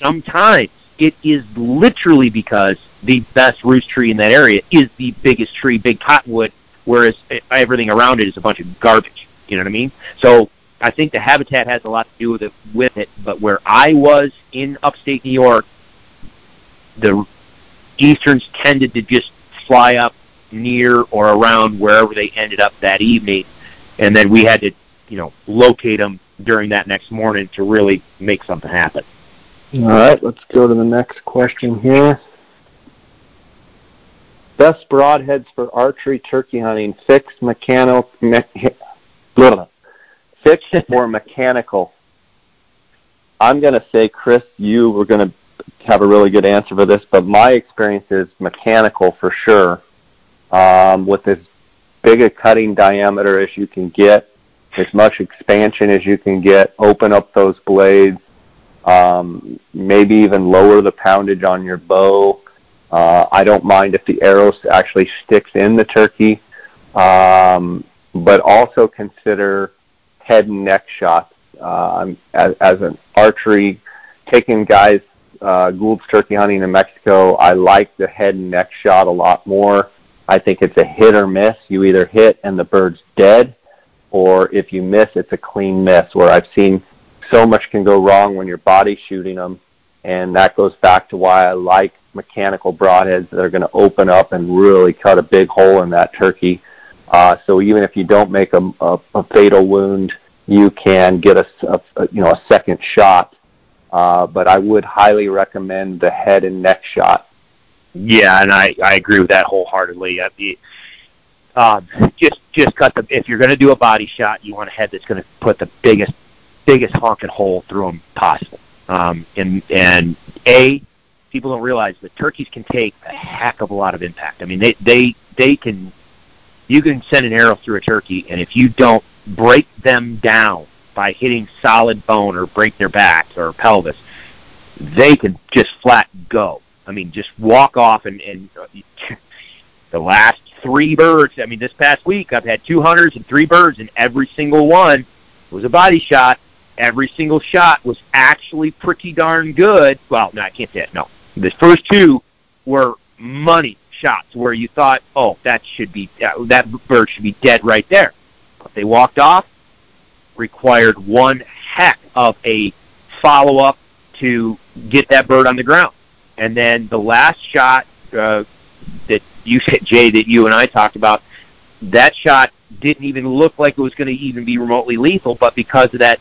B: sometimes it is literally because the best roost tree in that area is the biggest tree, big cottonwood, whereas everything around it is a bunch of garbage. You know what I mean? So I think the habitat has a lot to do with it. With it, but where I was in upstate New York, the easterns tended to just fly up near or around wherever they ended up that evening, and then we had to, you know, locate them during that next morning to really make something happen.
A: All right, let's go to the next question here. Best broadheads for archery turkey hunting: fixed, mechanical, me- fixed or mechanical? I'm going to say, Chris, you were going to have a really good answer for this, but my experience is mechanical for sure. Um, with as big a cutting diameter as you can get, as much expansion as you can get, open up those blades, um, maybe even lower the poundage on your bow. Uh, I don't mind if the arrow actually sticks in the turkey, um, but also consider head and neck shots. Uh, as, as an archery, taking guys uh, Gould's turkey hunting in Mexico, I like the head and neck shot a lot more. I think it's a hit or miss. You either hit and the bird's dead, or if you miss, it's a clean miss. Where I've seen so much can go wrong when you're body shooting them, and that goes back to why I like mechanical broadheads that are going to open up and really cut a big hole in that turkey. Uh, so even if you don't make a, a, a fatal wound, you can get a, a, you know a second shot. Uh, but I would highly recommend the head and neck shot.
B: Yeah, and I I agree with that wholeheartedly. Uh, the, um, just just cut the if you're going to do a body shot, you want a head that's going to put the biggest biggest honking hole through them possible. Um, and and a people don't realize that turkeys can take a heck of a lot of impact. I mean, they they they can you can send an arrow through a turkey, and if you don't break them down by hitting solid bone or break their backs or pelvis, they can just flat go. I mean, just walk off and, and the last three birds. I mean, this past week I've had two hunters and three birds, and every single one was a body shot. Every single shot was actually pretty darn good. Well, no, I can't say that. No, the first two were money shots where you thought, oh, that should be that bird should be dead right there. But they walked off. Required one heck of a follow up to get that bird on the ground. And then the last shot uh, that you said, Jay, that you and I talked about, that shot didn't even look like it was going to even be remotely lethal, but because of that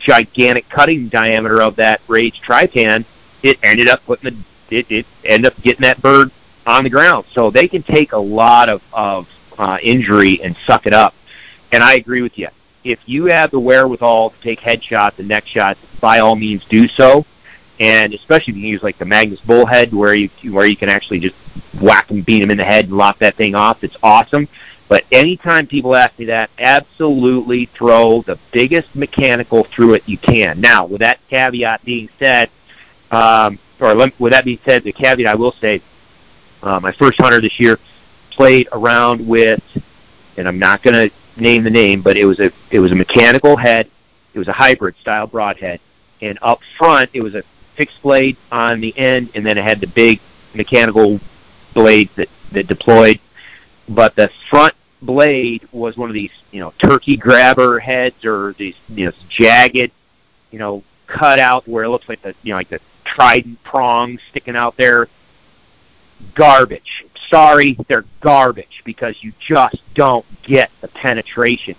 B: gigantic cutting diameter of that Rage Trypan, it ended up putting the it, it ended up getting that bird on the ground. So they can take a lot of of uh, injury and suck it up. And I agree with you. If you have the wherewithal to take headshots and neck shots, by all means do so. And especially if you use like the Magnus Bullhead, where you where you can actually just whack them, beat them in the head, and lock that thing off, it's awesome. But anytime people ask me that, absolutely throw the biggest mechanical through it you can. Now, with that caveat being said, um, or with that being said, the caveat I will say, uh, my first hunter this year played around with, and I'm not going to name the name, but it was a it was a mechanical head. It was a hybrid style broadhead, and up front it was a fixed blade on the end, and then it had the big mechanical blade that that deployed. But the front blade was one of these, you know, turkey grabber heads or these, you know, jagged, you know, cut out where it looks like the, you know, like the trident prongs sticking out there. Garbage. Sorry, they're garbage because you just don't get the penetration.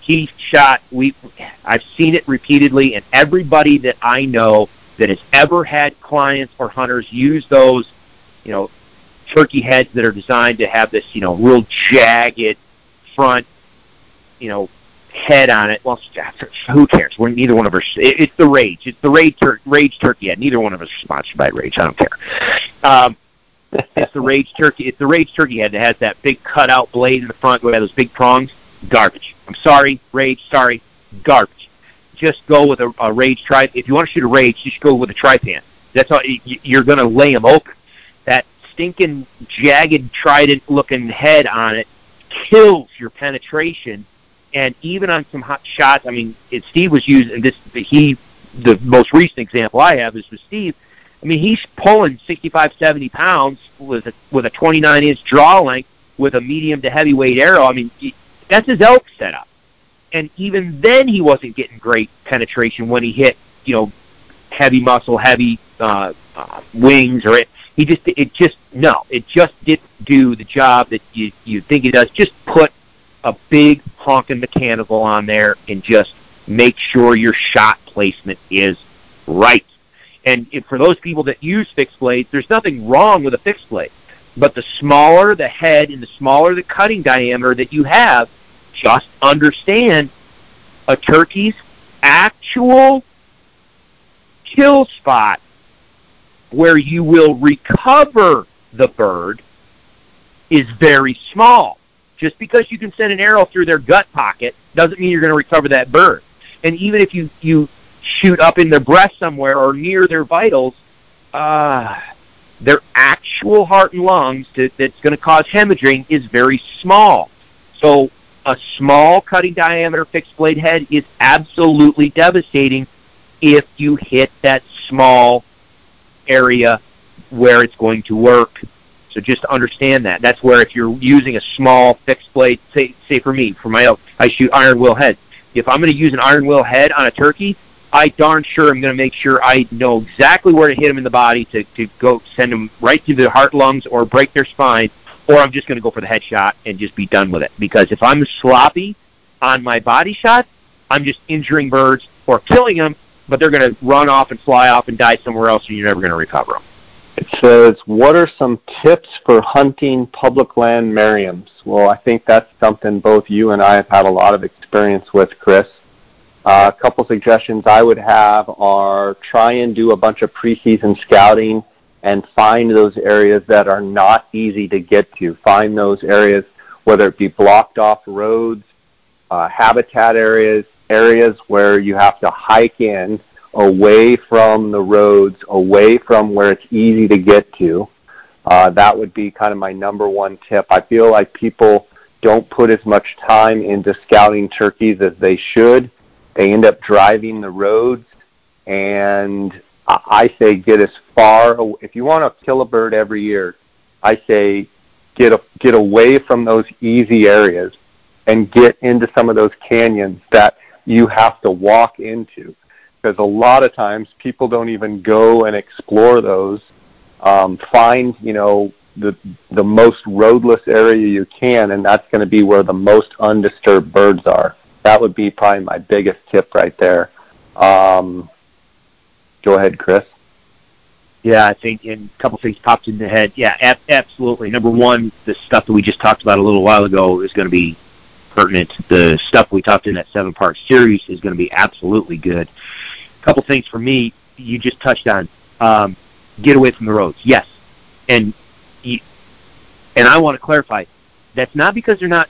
B: He shot. We, I've seen it repeatedly, and everybody that I know that has ever had clients or hunters use those, you know, turkey heads that are designed to have this, you know, real jagged front, you know, head on it. Well, who cares? We're neither one of us. it's the Rage. It's the Rage, tur- Rage Turkey head. Neither one of us is sponsored by Rage. I don't care. Um, it's the Rage Turkey. It's the Rage Turkey head that has that big cutout blade in the front where those big prongs. Garbage. I'm sorry, Rage. Sorry, garbage. Just go with a, a Rage tri. If you want to shoot a Rage, just go with a Trypan. That's all. You're going to lay them open. That stinking jagged trident looking head on it kills your penetration. And even on some hot shots, I mean, it, Steve was using this. He, the most recent example I have is with Steve. I mean, he's pulling 65, 70 pounds with a, with a 29 inch draw length with a medium to heavyweight arrow. I mean, that's his elk setup. And even then, he wasn't getting great penetration when he hit, you know, heavy muscle, heavy uh, uh, wings, or it. He just, it just no, it just didn't do the job that you you think it does. Just put a big honking mechanical on there and just make sure your shot placement is right. And if, for those people that use fixed blades, there's nothing wrong with a fixed blade. But the smaller the head and the smaller the cutting diameter that you have, just understand a turkey's actual kill spot where you will recover the bird is very small. Just because you can send an arrow through their gut pocket doesn't mean you're going to recover that bird. And even if you, you shoot up in their breast somewhere or near their vitals, uh, their actual heart and lungs to, that's going to cause hemorrhaging is very small. So a small cutting diameter fixed blade head is absolutely devastating if you hit that small area where it's going to work. So just understand that. That's where if you're using a small fixed blade, say, say for me, for my elk, I shoot Iron Will head. If I'm going to use an Iron Will head on a turkey, I darn sure am going to make sure I know exactly where to hit them in the body to, to go send them right through their heart, lungs, or break their spine, or I'm just going to go for the headshot and just be done with it. Because if I'm sloppy on my body shot, I'm just injuring birds or killing them, but they're going to run off and fly off and die somewhere else, and you're never going to recover them.
A: It says, "What are some tips for hunting public land Merriams?" Well, I think that's something both you and I have had a lot of experience with, Chris. Uh, a couple suggestions I would have are try and do a bunch of preseason scouting and find those areas that are not easy to get to. Find those areas, whether it be blocked off roads, uh, habitat areas, areas where you have to hike in away from the roads, away from where it's easy to get to. Uh, that would be kind of my number one tip. I feel like people don't put as much time into scouting turkeys as they should they end up driving the roads, and I say get as far. If you want to kill a bird every year, I say get a, get away from those easy areas and get into some of those canyons that you have to walk into. Because a lot of times people don't even go and explore those. Um, find you know the the most roadless area you can, and that's going to be where the most undisturbed birds are that would be probably my biggest tip right there. Um, go ahead, Chris.
B: Yeah, I think and a couple things popped in the head. Yeah, ab- absolutely. Number one, the stuff that we just talked about a little while ago is going to be pertinent. The stuff we talked in that seven-part series is going to be absolutely good. A couple things for me, you just touched on. Um, get away from the roads. Yes, and and I want to clarify. That's not because they're not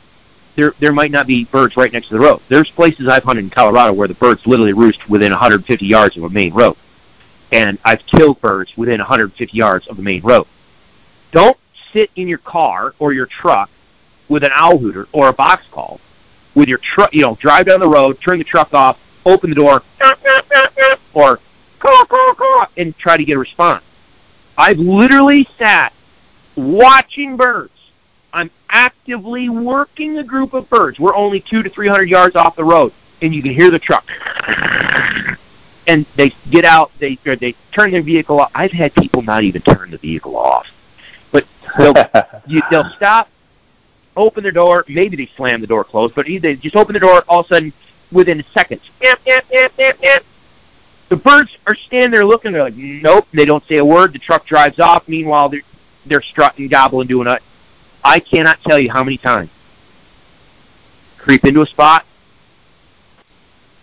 B: there there might not be birds right next to the road. There's places I've hunted in Colorado where the birds literally roost within 150 yards of a main road, and I've killed birds within 150 yards of the main road. Don't sit in your car or your truck with an owl hooter or a box call with your truck. You know, drive down the road, turn the truck off, open the door, or and try to get a response. I've literally sat watching birds I'm actively working a group of birds. We're only two to three hundred yards off the road, and you can hear the truck. And they get out. They or they turn their vehicle off. I've had people not even turn the vehicle off, but they'll you, they'll stop, open their door. Maybe they slam the door closed, but they just open the door. All of a sudden, within seconds, the birds are standing there looking. They're like, nope. They don't say a word. The truck drives off. Meanwhile, they're they're strutting, gobbling, doing I cannot tell you how many times. Creep into a spot,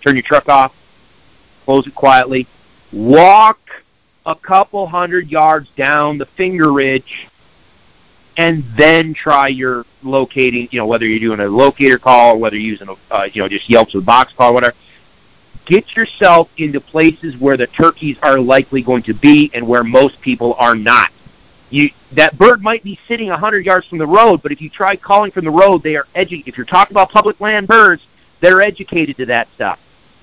B: turn your truck off, close it quietly, walk a couple hundred yards down the finger ridge, and then try your locating, you know, whether you're doing a locator call or whether you're using, a, uh, you know, just Yelps with box call or whatever. Get yourself into places where the turkeys are likely going to be and where most people are not. You that bird might be sitting a hundred yards from the road, but if you try calling from the road, they are edu- If you're talking about public land birds, they're educated to that stuff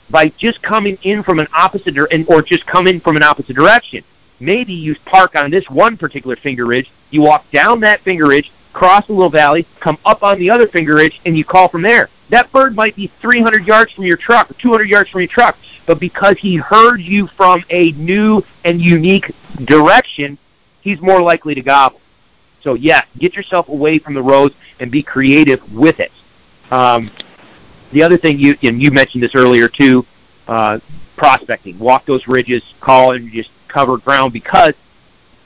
B: by just coming in from an opposite or just come in from an opposite direction. Maybe you park on this one particular finger ridge, you walk down that finger ridge, cross a little valley, come up on the other finger ridge, and you call from there. That bird might be 300 yards from your truck or 200 yards from your truck, but because he heard you from a new and unique direction, he's more likely to gobble. So yeah, get yourself away from the roads and be creative with it. Um, the other thing you and you mentioned this earlier too, uh, prospecting. Walk those ridges, call and just cover ground because,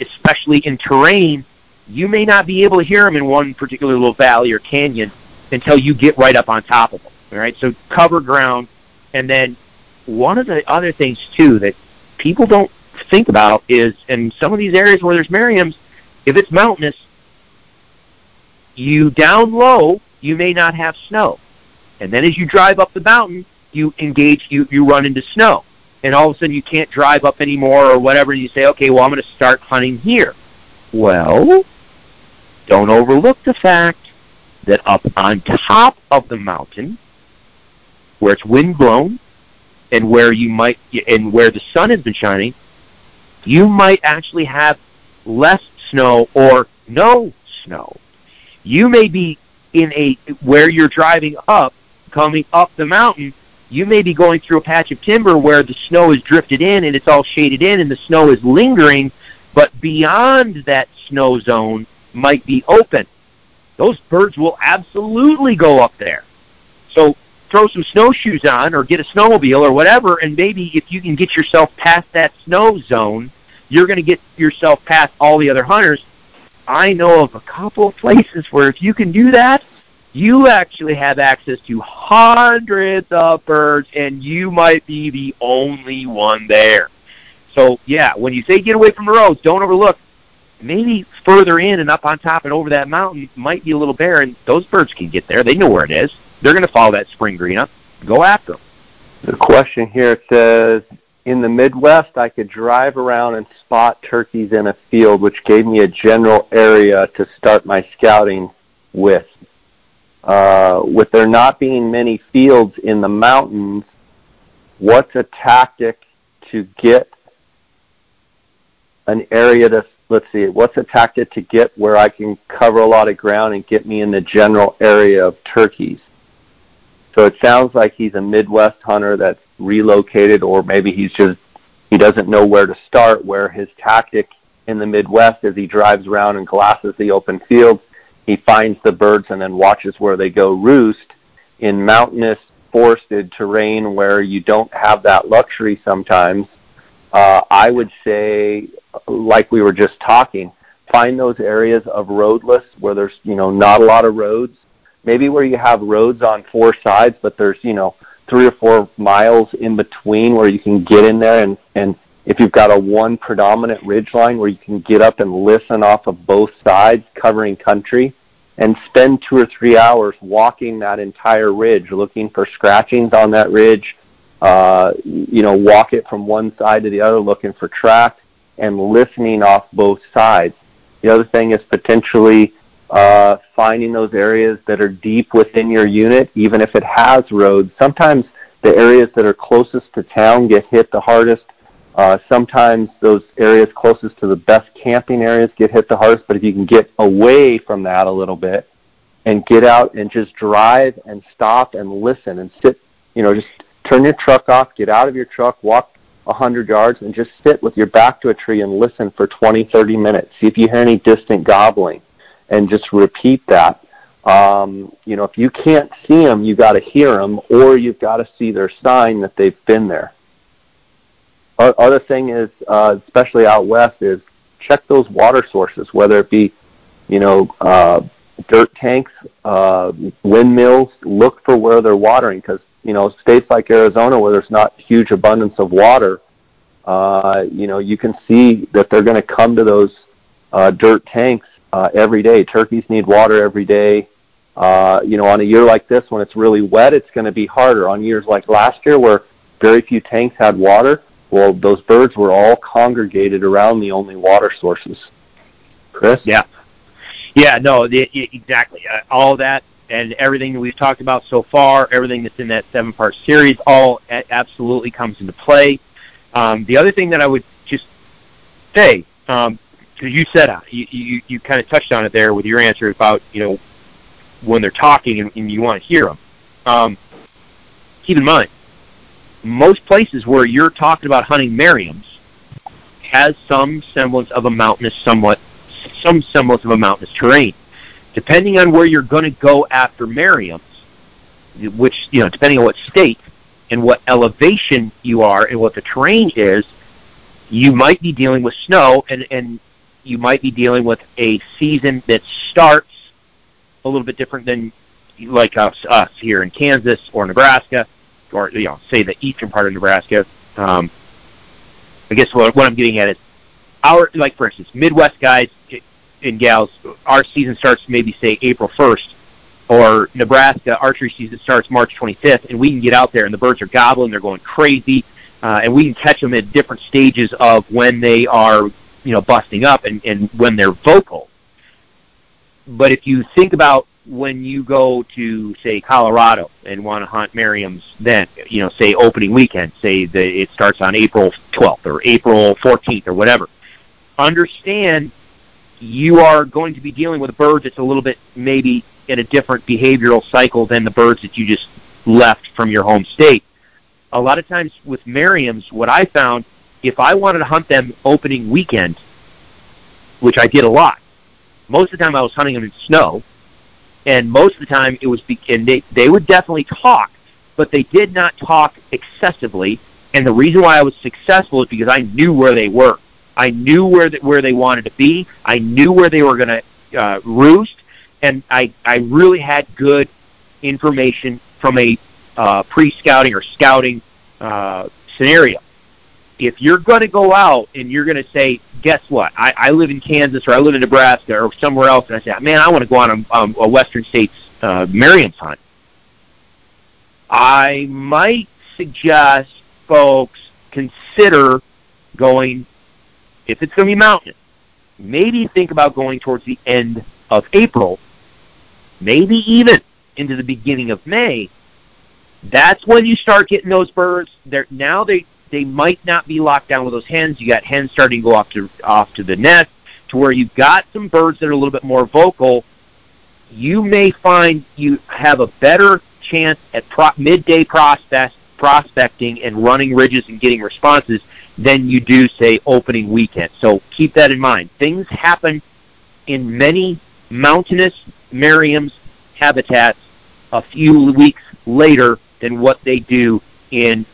B: especially in terrain, you may not be able to hear them in one particular little valley or canyon until you get right up on top of them. All right, so cover ground, and then one of the other things too that people don't think about is in some of these areas where there's Merriams, if it's mountainous, you down low, you may not have snow. And then as you drive up the mountain, you engage, you, you run into snow. And all of a sudden you can't drive up anymore or whatever, and you say, okay, well, I'm going to start hunting here. Well, don't overlook the fact that up on top of the mountain, where it's wind blown, and where you might, and where the sun has been shining, you might actually have less snow or no snow. You may be in a where you're driving up, coming up the mountain, you may be going through a patch of timber where the snow is drifted in and it's all shaded in and the snow is lingering, but beyond that snow zone might be open. Those birds will absolutely go up there. So throw some snowshoes on or get a snowmobile or whatever, and maybe if you can get yourself past that snow zone, you're going to get yourself past all the other hunters. I know of a couple of places where if you can do that, you actually have access to hundreds of birds, and you might be the only one there. So yeah, when you say get away from the roads, don't overlook. Maybe further in and up on top and over that mountain might be a little barren. Those birds can get there. They know where it is. They're going to follow that spring green up. Go after them.
A: The question here says, in the Midwest, I could drive around and spot turkeys in a field, which gave me a general area to start my scouting with. Uh, with there not being many fields in the mountains, what's a tactic to get an area to let's see, what's a tactic to get where I can cover a lot of ground and get me in the general area of turkeys? So it sounds like he's a Midwest hunter that's relocated, or maybe he's just he doesn't know where to start. Where his tactic in the Midwest is he drives around and glasses the open field, he finds the birds and then watches where they go roost. In mountainous, forested terrain where you don't have that luxury sometimes, uh, I would say, like we were just talking, find those areas of roadless where there's you know not a lot of roads. Maybe where you have roads on four sides, but there's you know three or four miles in between where you can get in there. And and if you've got a one predominant ridge line where you can get up and listen off of both sides covering country and spend two or three hours walking that entire ridge looking for scratchings on that ridge uh, you know walk it from one side to the other looking for tracks and listening off both sides the other thing is potentially uh, finding those areas that are deep within your unit, even if it has roads. Sometimes the areas that are closest to town get hit the hardest. Uh, sometimes those areas closest to the best camping areas get hit the hardest, but if you can get away from that a little bit and get out and just drive and stop and listen and sit, you know, just turn your truck off, get out of your truck, walk a 100 yards and just sit with your back to a tree and listen for 20, 30 minutes. See if you hear any distant gobbling and just repeat that. Um, you know, if you can't see them, you've got to hear them, or you've got to see their sign that they've been there. Other thing is, uh, especially out west, is check those water sources, whether it be, you know, uh, dirt tanks, uh, windmills. Look for where they're watering, because you know, states like Arizona, where there's not huge abundance of water, uh, you know, you can see that they're going to come to those uh, dirt tanks uh, every day. Turkeys need water every day. Uh, you know, on a year like this, when it's really wet, it's going to be harder. On years like last year, where very few tanks had water, well, those birds were all congregated around the only water sources. Chris?
B: Yeah. Yeah, no, it, exactly. Uh, all that and everything that we've talked about so far, everything that's in that seven-part series, all absolutely comes into play. Um, the other thing that I would just say, um, you said uh, you, you you kind of touched on it there with your answer about you know when they're talking and, and you want to hear them. Um, keep in mind, most places where you're talking about hunting Merriam's has some semblance of a mountainous, somewhat, some semblance of a mountainous terrain. Depending on where you're going to go after Merriam's, which you know, depending on what state and what elevation you are and what the terrain is, you might be dealing with snow and and you might be dealing with a season that starts a little bit different than like us, us here in Kansas or Nebraska, or you know, say the eastern part of Nebraska. Um, I guess what, what I'm getting at is our like for instance, Midwest guys and gals, our season starts maybe say April 1st, or Nebraska archery season starts March 25th, and we can get out there and the birds are gobbling, they're going crazy, uh, and we can catch them at different stages of when they are, you know, busting up and, and when they're vocal. But if you think about when you go to say Colorado and want to hunt Merriam's, then you know, say opening weekend, say that it starts on April 12th or April 14th or whatever. Understand you are going to be dealing with a bird that's a little bit maybe in a different behavioral cycle than the birds that you just left from your home state. A lot of times with Merriam's, what I found, if I wanted to hunt them opening weekend, which I did a lot, most of the time I was hunting them in snow, and most of the time it was, be- and they, they would definitely talk, but they did not talk excessively, and the reason why I was successful is because I knew where they were. I knew where the, where they wanted to be. I knew where they were going to uh, roost, and I I really had good information from a uh, pre-scouting or scouting uh, scenario. If you're going to go out and you're going to say, guess what? I, I live in Kansas or I live in Nebraska or somewhere else, and I say, man, I want to go on a, um, a Western States uh, Merriam's hunt. I might suggest folks consider going if it's going to be mountainous, maybe think about going towards the end of April, maybe even into the beginning of May. That's when you start getting those birds. They're, now they they might not be locked down with those hens. You got hens starting to go off to off to the nest, to where you've got some birds that are a little bit more vocal. You may find you have a better chance at pro- midday prospect, prospecting and running ridges and getting responses than you do, say, opening weekend. So keep that in mind. Things happen in many mountainous Merriam's habitats a few weeks later than what they do in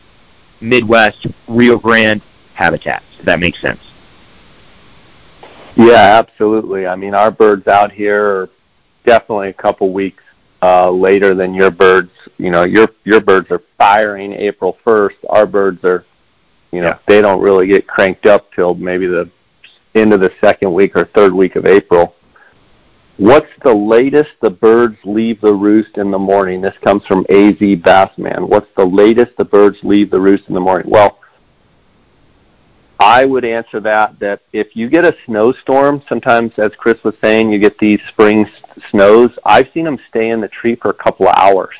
B: Midwest Rio Grande habitats. If that makes sense.
A: Yeah, absolutely. I mean, our birds out here are definitely a couple weeks uh, later than your birds. You know, your your birds are firing April 1st. Our birds are you know, yeah. they don't really get cranked up till maybe the end of the second week or third week of April. What's the latest the birds leave the roost in the morning? This comes from AZ Bassman. What's the latest the birds leave the roost in the morning? Well, I would answer that that if you get a snowstorm, sometimes as Chris was saying, you get these spring snows. I've seen them stay in the tree for a couple of hours.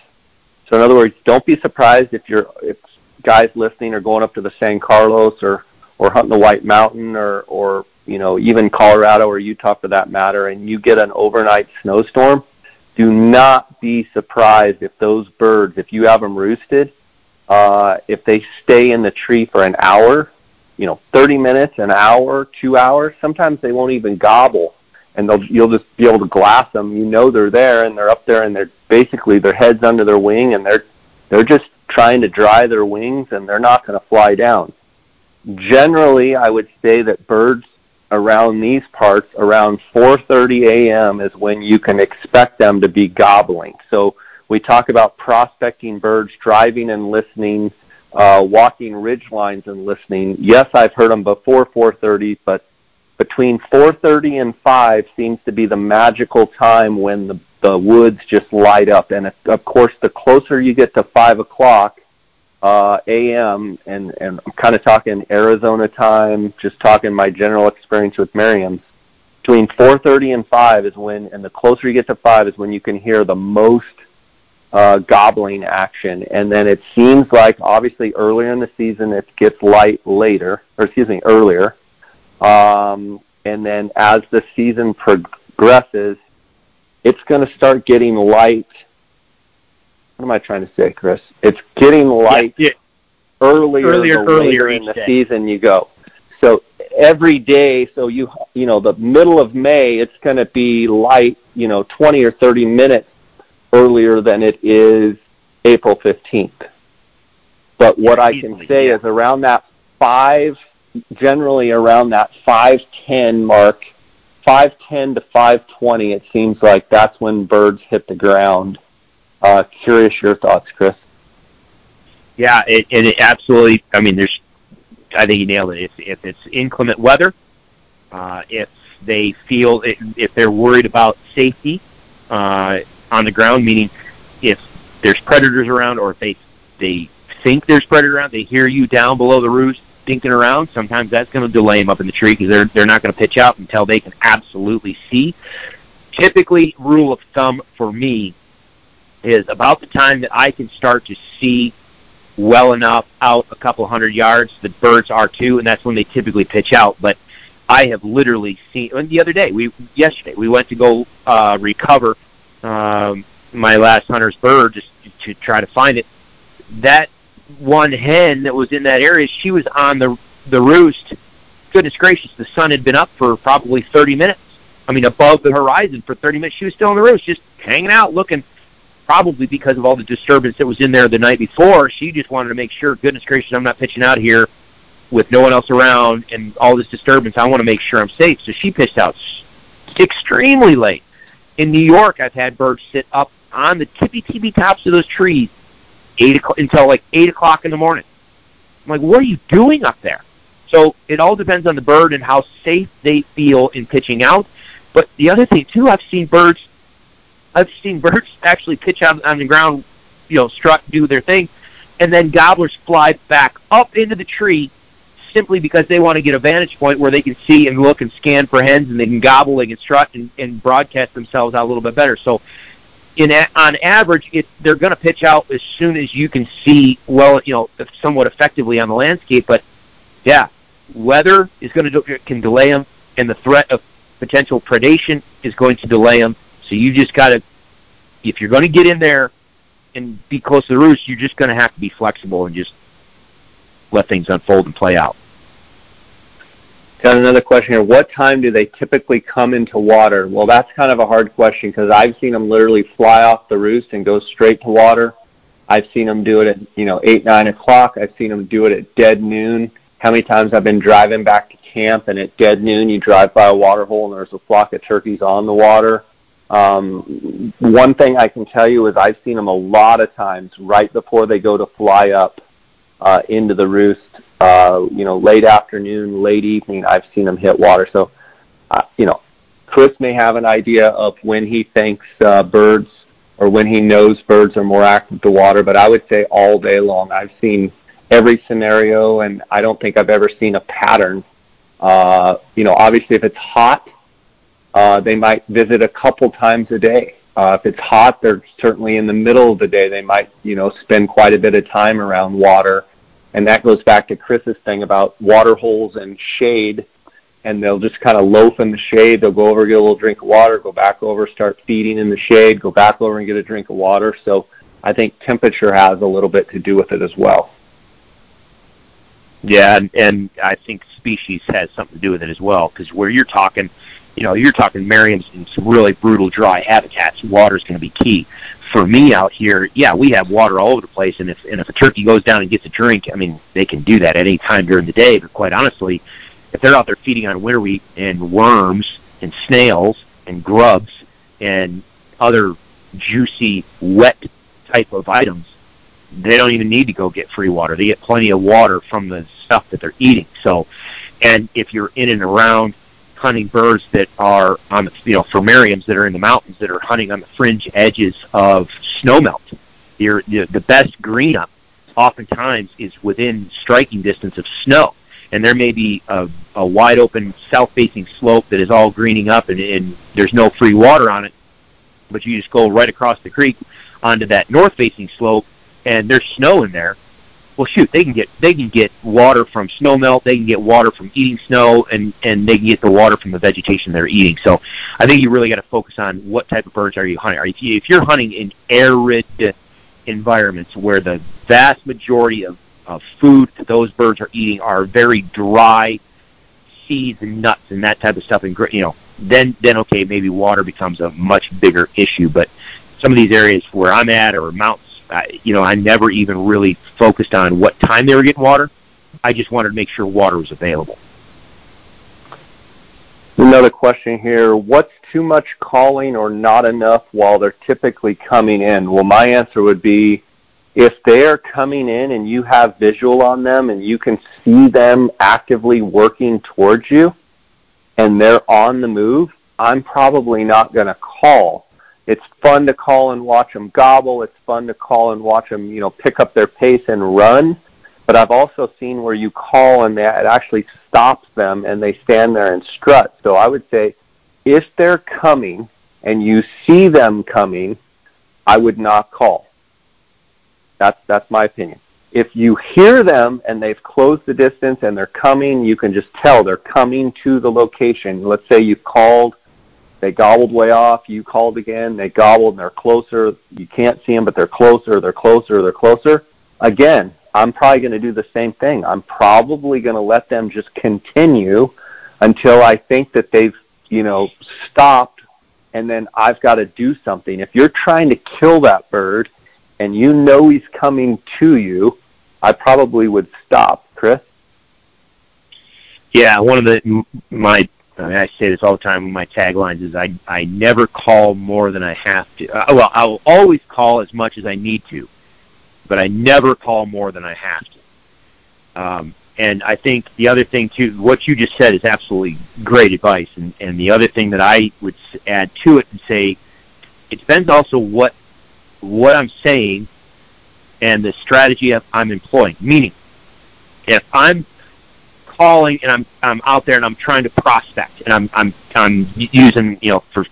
A: So in other words, don't be surprised if you're if guys listening are going up to the San Carlos or or hunting the White Mountain or or you know even Colorado or Utah for that matter, and you get an overnight snowstorm, do not be surprised if those birds, if you have them roosted, uh, if they stay in the tree for an hour, you know, 30 minutes, an hour, two hours. Sometimes they won't even gobble, and they'll you'll just be able to glass them. You know they're there, and they're up there, and they're basically their heads under their wing, and they're they're just trying to dry their wings and they're not going to fly down. Generally, I would say that birds around these parts around 4:30 a.m. is when you can expect them to be gobbling. So we talk about prospecting birds, driving and listening, uh, walking ridge lines and listening. Yes, I've heard them before 4:30, but between 4:30 and 5 seems to be the magical time when the the woods just light up. And of course, the closer you get to five o'clock uh, a.m. and and I'm kind of talking Arizona time, just talking my general experience with Merriam's. between 4:30 and 5 is when, and the closer you get to 5 is when you can hear the most uh, gobbling action. And then it seems like obviously earlier in the season it gets light later, or excuse me, earlier. Um, and then as the season progresses, it's going to start getting light. What am I trying to say, Chris? It's getting light
B: yeah, yeah.
A: earlier,
B: earlier, earlier
A: in the
B: day.
A: season you go. So every day, so you you know the middle of May, it's going to be light, you know, 20 or 30 minutes earlier than it is April 15th. But what I can
B: Easily,
A: say
B: yeah.
A: is around that five, generally around that 510 mark, 510 to 520, it seems like that's when birds hit the ground. Uh, curious your thoughts, Chris.
B: Yeah, it, and it absolutely. I mean, there's. I think you nailed it. If if it's inclement weather, uh, if they feel if they're worried about safety uh, on the ground, meaning if there's predators around, or if they they think there's predator around, they hear you down below the roost dinking around. Sometimes that's going to delay them up in the tree because they're they're not going to pitch out until they can absolutely see. Typically, rule of thumb for me is about the time that I can start to see well enough out a couple hundred yards that birds are too, and that's when they typically pitch out. But I have literally seen. And the other day, we yesterday we went to go uh, recover um, my last hunter's bird just to try to find it. That one hen that was in that area, she was on the the roost. Goodness gracious, the sun had been up for probably 30 minutes. I mean, above the horizon for 30 minutes. She was still on the roost, just hanging out, looking. Probably because of all the disturbance that was in there the night before, she just wanted to make sure. Goodness gracious, I'm not pitching out here with no one else around and all this disturbance. I want to make sure I'm safe. So she pitched out extremely late. In New York, I've had birds sit up on the tippy tippy tops of those trees eight o'clock, until like eight o'clock in the morning. I'm like, what are you doing up there? So it all depends on the bird and how safe they feel in pitching out. But the other thing too, I've seen birds, I've seen birds actually pitch out on the ground, you know, strut, do their thing, and then gobblers fly back up into the tree simply because they want to get a vantage point where they can see and look and scan for hens and they can gobble, they can strut and, and broadcast themselves out a little bit better. So in a, on average, it, they're going to pitch out as soon as you can see well, you know, somewhat effectively on the landscape. But yeah, weather is going to can delay them, and the threat of potential predation is going to delay them. So you just got to, if you're going to get in there and be close to the roost, you're just going to have to be flexible and just let things unfold and play out.
A: Got another question here. What time do they typically come into water? Well, that's kind of a hard question because I've seen them literally fly off the roost and go straight to water. I've seen them do it at you know eight nine o'clock. I've seen them do it at dead noon. How many times I've been driving back to camp and at dead noon you drive by a water hole and there's a flock of turkeys on the water. Um, one thing I can tell you is I've seen them a lot of times right before they go to fly up uh, into the roost uh, you know, late afternoon, late evening, I've seen them hit water. So, uh, you know, Chris may have an idea of when he thinks uh, birds or when he knows birds are more active to water, but I would say all day long. I've seen every scenario, and I don't think I've ever seen a pattern. Uh, you know, obviously, if it's hot, uh, they might visit a couple times a day. Uh, if it's hot, they're certainly in the middle of the day. They might, you know, spend quite a bit of time around water and that goes back to Chris's thing about water holes and shade. And they'll just kind of loaf in the shade. They'll go over, get a little drink of water, go back over, start feeding in the shade, go back over and get a drink of water. So I think temperature has a little bit to do with it as well.
B: Yeah, and, and I think species has something to do with it as well. Because where you're talking, you know, you're talking Merriam's in some really brutal dry habitats. Water's going to be key. For me out here, yeah, we have water all over the place, and if and if a turkey goes down and gets a drink, I mean, they can do that at any time during the day. But quite honestly, if they're out there feeding on winter wheat and worms and snails and grubs and other juicy, wet type of items, they don't even need to go get free water. They get plenty of water from the stuff that they're eating. So, and if you're in and around hunting birds that are on the, you know, Merriams that are in the mountains that are hunting on the fringe edges of snowmelt, you're, the, the best green up oftentimes is within striking distance of snow. and there may be a, a wide open south-facing slope that is all greening up and, and there's no free water on it, but you just go right across the creek onto that north-facing slope, and there's snow in there. Well, shoot, they can get they can get water from snow melt, they can get water from eating snow, and and they can get the water from the vegetation they're eating. So, I think you really got to focus on what type of birds are you hunting. Are you, if you're hunting in arid environments where the vast majority of, of food that those birds are eating are very dry seeds and nuts and that type of stuff, and you know, then then okay, maybe water becomes a much bigger issue. But some of these areas where I'm at or mountains, I, you know, I never even really focused on what time they were getting water. I just wanted to make sure water was available.
A: Another question here. What's too much calling or not enough while they're typically coming in? Well, my answer would be if they're coming in and you have visual on them and you can see them actively working towards you and they're on the move, I'm probably not going to call. It's fun to call and watch them gobble. It's fun to call and watch them, you know, pick up their pace and run. But I've also seen where you call and that it actually stops them and they stand there and strut. So I would say if they're coming and you see them coming, I would not call. That's that's my opinion. If you hear them and they've closed the distance and they're coming, you can just tell they're coming to the location. Let's say you called, they gobbled way off, you called again, they gobbled and they're closer. You can't see them, but they're closer, they're closer, they're closer. Again, I'm probably going to do the same thing. I'm probably going to let them just continue until I think that they've, you know, stopped and then I've got to do something. If you're trying to kill that bird and you know he's coming to you, I probably would stop. Chris?
B: Yeah, one of the my I, mean, I say this all the time. My taglines is I I never call more than I have to. Uh, well, I will always call as much as I need to but I never call more than I have to. Um, and I think the other thing too, what you just said is absolutely great advice. And, and the other thing that I would add to it and say, it depends also what what I'm saying and the strategy I'm employing. Meaning, if I'm calling and I'm I'm out there and I'm trying to prospect and I'm I'm I'm using you know for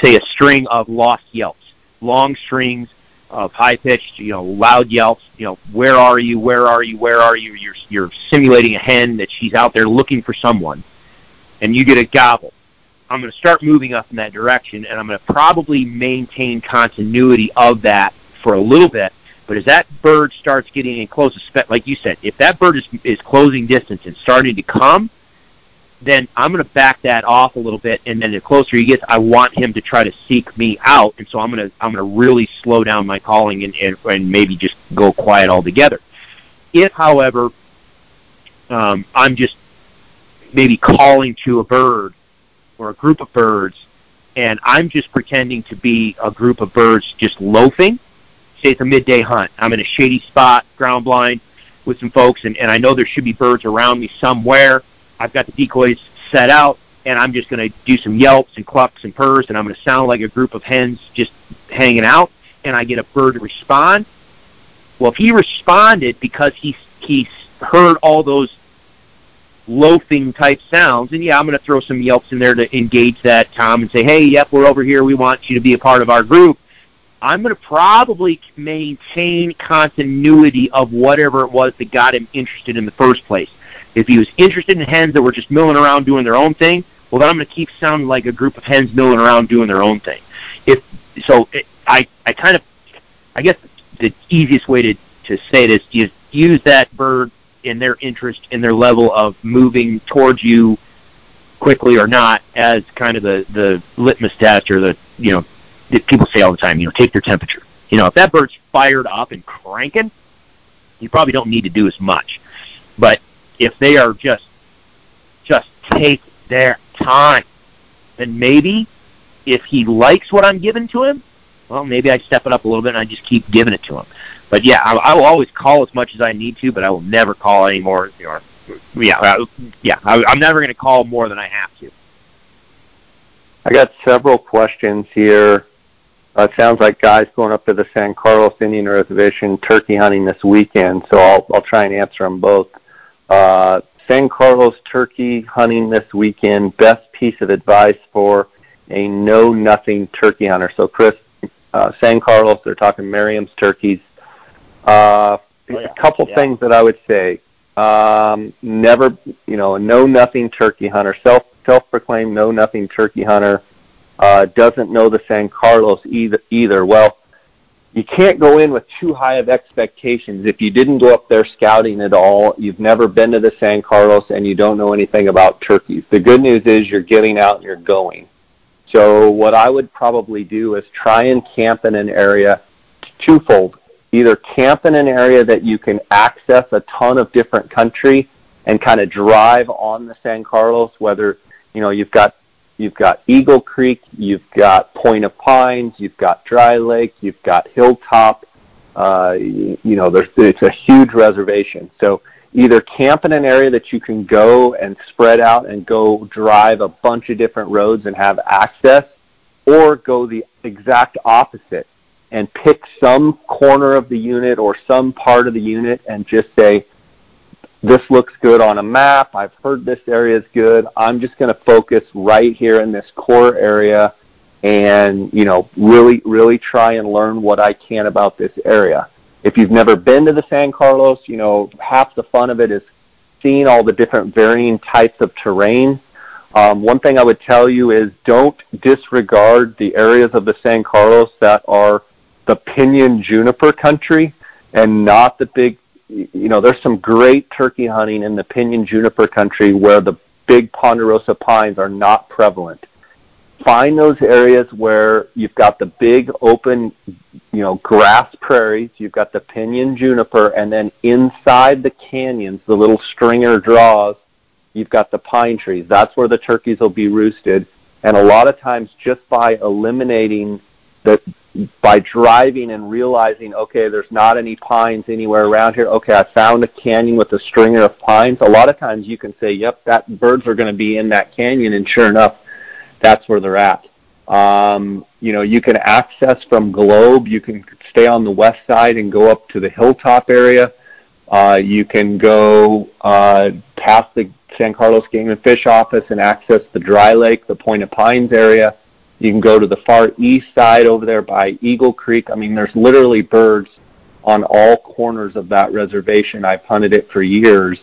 B: say a string of lost yelps, long strings of high pitched, you know, loud yelps, you know, where are you, where are you, where are you? You're you're simulating a hen that she's out there looking for someone, and you get a gobble. I'm going to start moving up in that direction, and I'm going to probably maintain continuity of that for a little bit. But as that bird starts getting in close, like you said, if that bird is is closing distance and starting to come, then I'm going to back that off a little bit, and then the closer he gets, I want him to try to seek me out, and so I'm going to I'm going to really slow down my calling and, and and maybe just go quiet altogether. If, however, um, I'm just maybe calling to a bird or a group of birds, and I'm just pretending to be a group of birds just loafing. Say it's a midday hunt. I'm in a shady spot, ground blind, with some folks, and, and I know there should be birds around me somewhere I've got the decoys set out, and I'm just going to do some yelps and clucks and purrs, and I'm going to sound like a group of hens just hanging out, and I get a bird to respond. Well, if he responded because he he heard all those loafing type sounds, and yeah, I'm going to throw some yelps in there to engage that Tom and say, hey, yep, we're over here. We want you to be a part of our group. I'm going to probably maintain continuity of whatever it was that got him interested in the first place. If he was interested in hens that were just milling around doing their own thing, well, then I'm going to keep sounding like a group of hens milling around doing their own thing. If so, it, I I kind of I guess the easiest way to to say this is use that bird in their interest in their level of moving towards you quickly or not as kind of the the litmus test or the you know that people say all the time you know take their temperature you know if that bird's fired up and cranking you probably don't need to do as much but if they are just just take their time, then maybe if he likes what I'm giving to him, well, maybe I step it up a little bit and I just keep giving it to him. But yeah, I, I will always call as much as I need to, but I will never call anymore. You know, yeah, I, yeah, I, I'm never going to call more than I have to.
A: I got several questions here. Uh, it sounds like guys going up to the San Carlos Indian Reservation turkey hunting this weekend, so I'll I'll try and answer them both. Uh, San Carlos turkey hunting this weekend. Best piece of advice for a know nothing turkey hunter. So, Chris, uh, San Carlos, they're talking Merriam's turkeys. Uh, oh, yeah. A couple yeah. things that I would say. Um, never, you know, a know nothing turkey hunter, self self proclaimed know nothing turkey hunter, uh, doesn't know the San Carlos either. Either. Well, you can't go in with too high of expectations. If you didn't go up there scouting at all, you've never been to the San Carlos, and you don't know anything about turkeys. The good news is you're getting out and you're going. So what I would probably do is try and camp in an area twofold. Either camp in an area that you can access a ton of different country and kind of drive on the San Carlos, whether you know you've got You've got Eagle Creek, you've got Point of Pines, you've got Dry Lake, you've got Hilltop. Uh, you, you know, there's, it's a huge reservation. So either camp in an area that you can go and spread out and go drive a bunch of different roads and have access, or go the exact opposite and pick some corner of the unit or some part of the unit and just say, this looks good on a map. I've heard this area is good. I'm just going to focus right here in this core area and, you know, really, really try and learn what I can about this area. If you've never been to the San Carlos, you know, half the fun of it is seeing all the different varying types of terrain. Um, one thing I would tell you is don't disregard the areas of the San Carlos that are the pinyon juniper country and not the big you know, there's some great turkey hunting in the pinyon juniper country where the big ponderosa pines are not prevalent. Find those areas where you've got the big open, you know, grass prairies, you've got the pinyon juniper, and then inside the canyons, the little stringer draws, you've got the pine trees. That's where the turkeys will be roosted. And a lot of times just by eliminating the by driving and realizing, okay, there's not any pines anywhere around here. Okay, I found a canyon with a stringer of pines. A lot of times you can say, yep, that birds are going to be in that canyon, and sure enough, that's where they're at. Um, you know, you can access from Globe. You can stay on the west side and go up to the hilltop area. Uh, you can go uh, past the San Carlos Game and Fish office and access the Dry Lake, the Point of Pines area. You can go to the far east side over there by Eagle Creek. I mean, there's literally birds on all corners of that reservation. I've hunted it for years.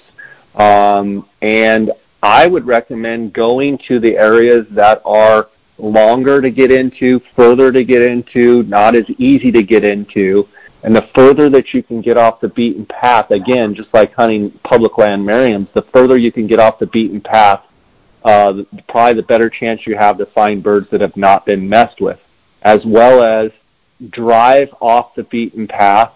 A: Um, and I would recommend going to the areas that are longer to get into, further to get into, not as easy to get into. And the further that you can get off the beaten path, again, just like hunting public land Merriam's, the further you can get off the beaten path, uh, probably the better chance you have to find birds that have not been messed with, as well as drive off the beaten path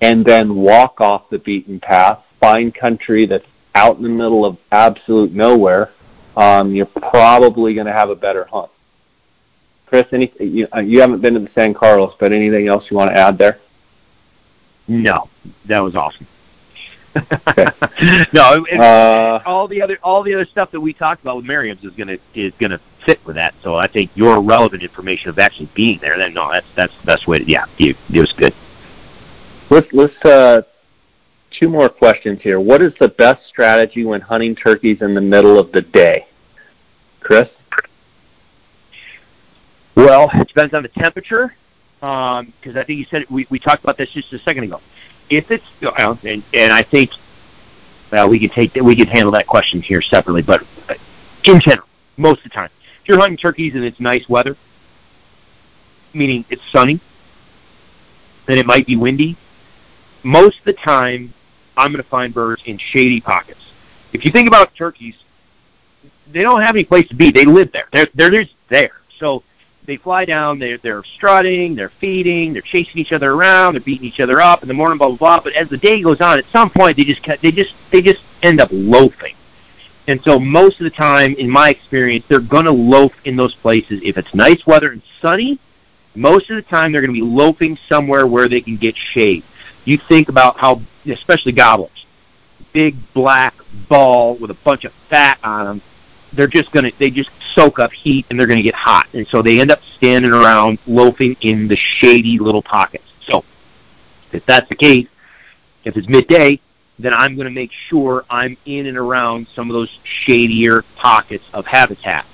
A: and then walk off the beaten path, find country that's out in the middle of absolute nowhere, um, you're probably going to have a better hunt. Chris, any, you, uh, you haven't been to the San Carlos, but anything else you want to add there?
B: No, that was awesome. no, it, uh, all the other all the other stuff that we talked about with Merriam's is gonna is gonna fit with that. So I think your relevant information of actually being there, then no, that's that's the best way. To, yeah, you, it was good.
A: Let's let's uh, two more questions here. What is the best strategy when hunting turkeys in the middle of the day, Chris?
B: Well, it depends on the temperature, because um, I think you said we we talked about this just a second ago if it's and, and I think well we could take we could handle that question here separately, but uh, in general, most of the time, if you're hunting turkeys and it's nice weather, meaning it's sunny, then it might be windy, most of the time I'm going to find birds in shady pockets. If you think about turkeys, they don't have any place to be. They live there. They're they're just there. So they fly down, they're, they're strutting, they're feeding, they're chasing each other around, they're beating each other up in the morning, blah, blah, blah. But as the day goes on, at some point, they just, they just, they just end up loafing. And so most of the time, in my experience, they're going to loaf in those places. If it's nice weather and sunny, most of the time they're going to be loafing somewhere where they can get shade. You think about how, especially gobblers, big black ball with a bunch of fat on them, they're just to they just soak up heat and they're going to get hot and so they end up standing around loafing in the shady little pockets so if that's the case if it's midday then I'm going to make sure I'm in and around some of those shadier pockets of habitat.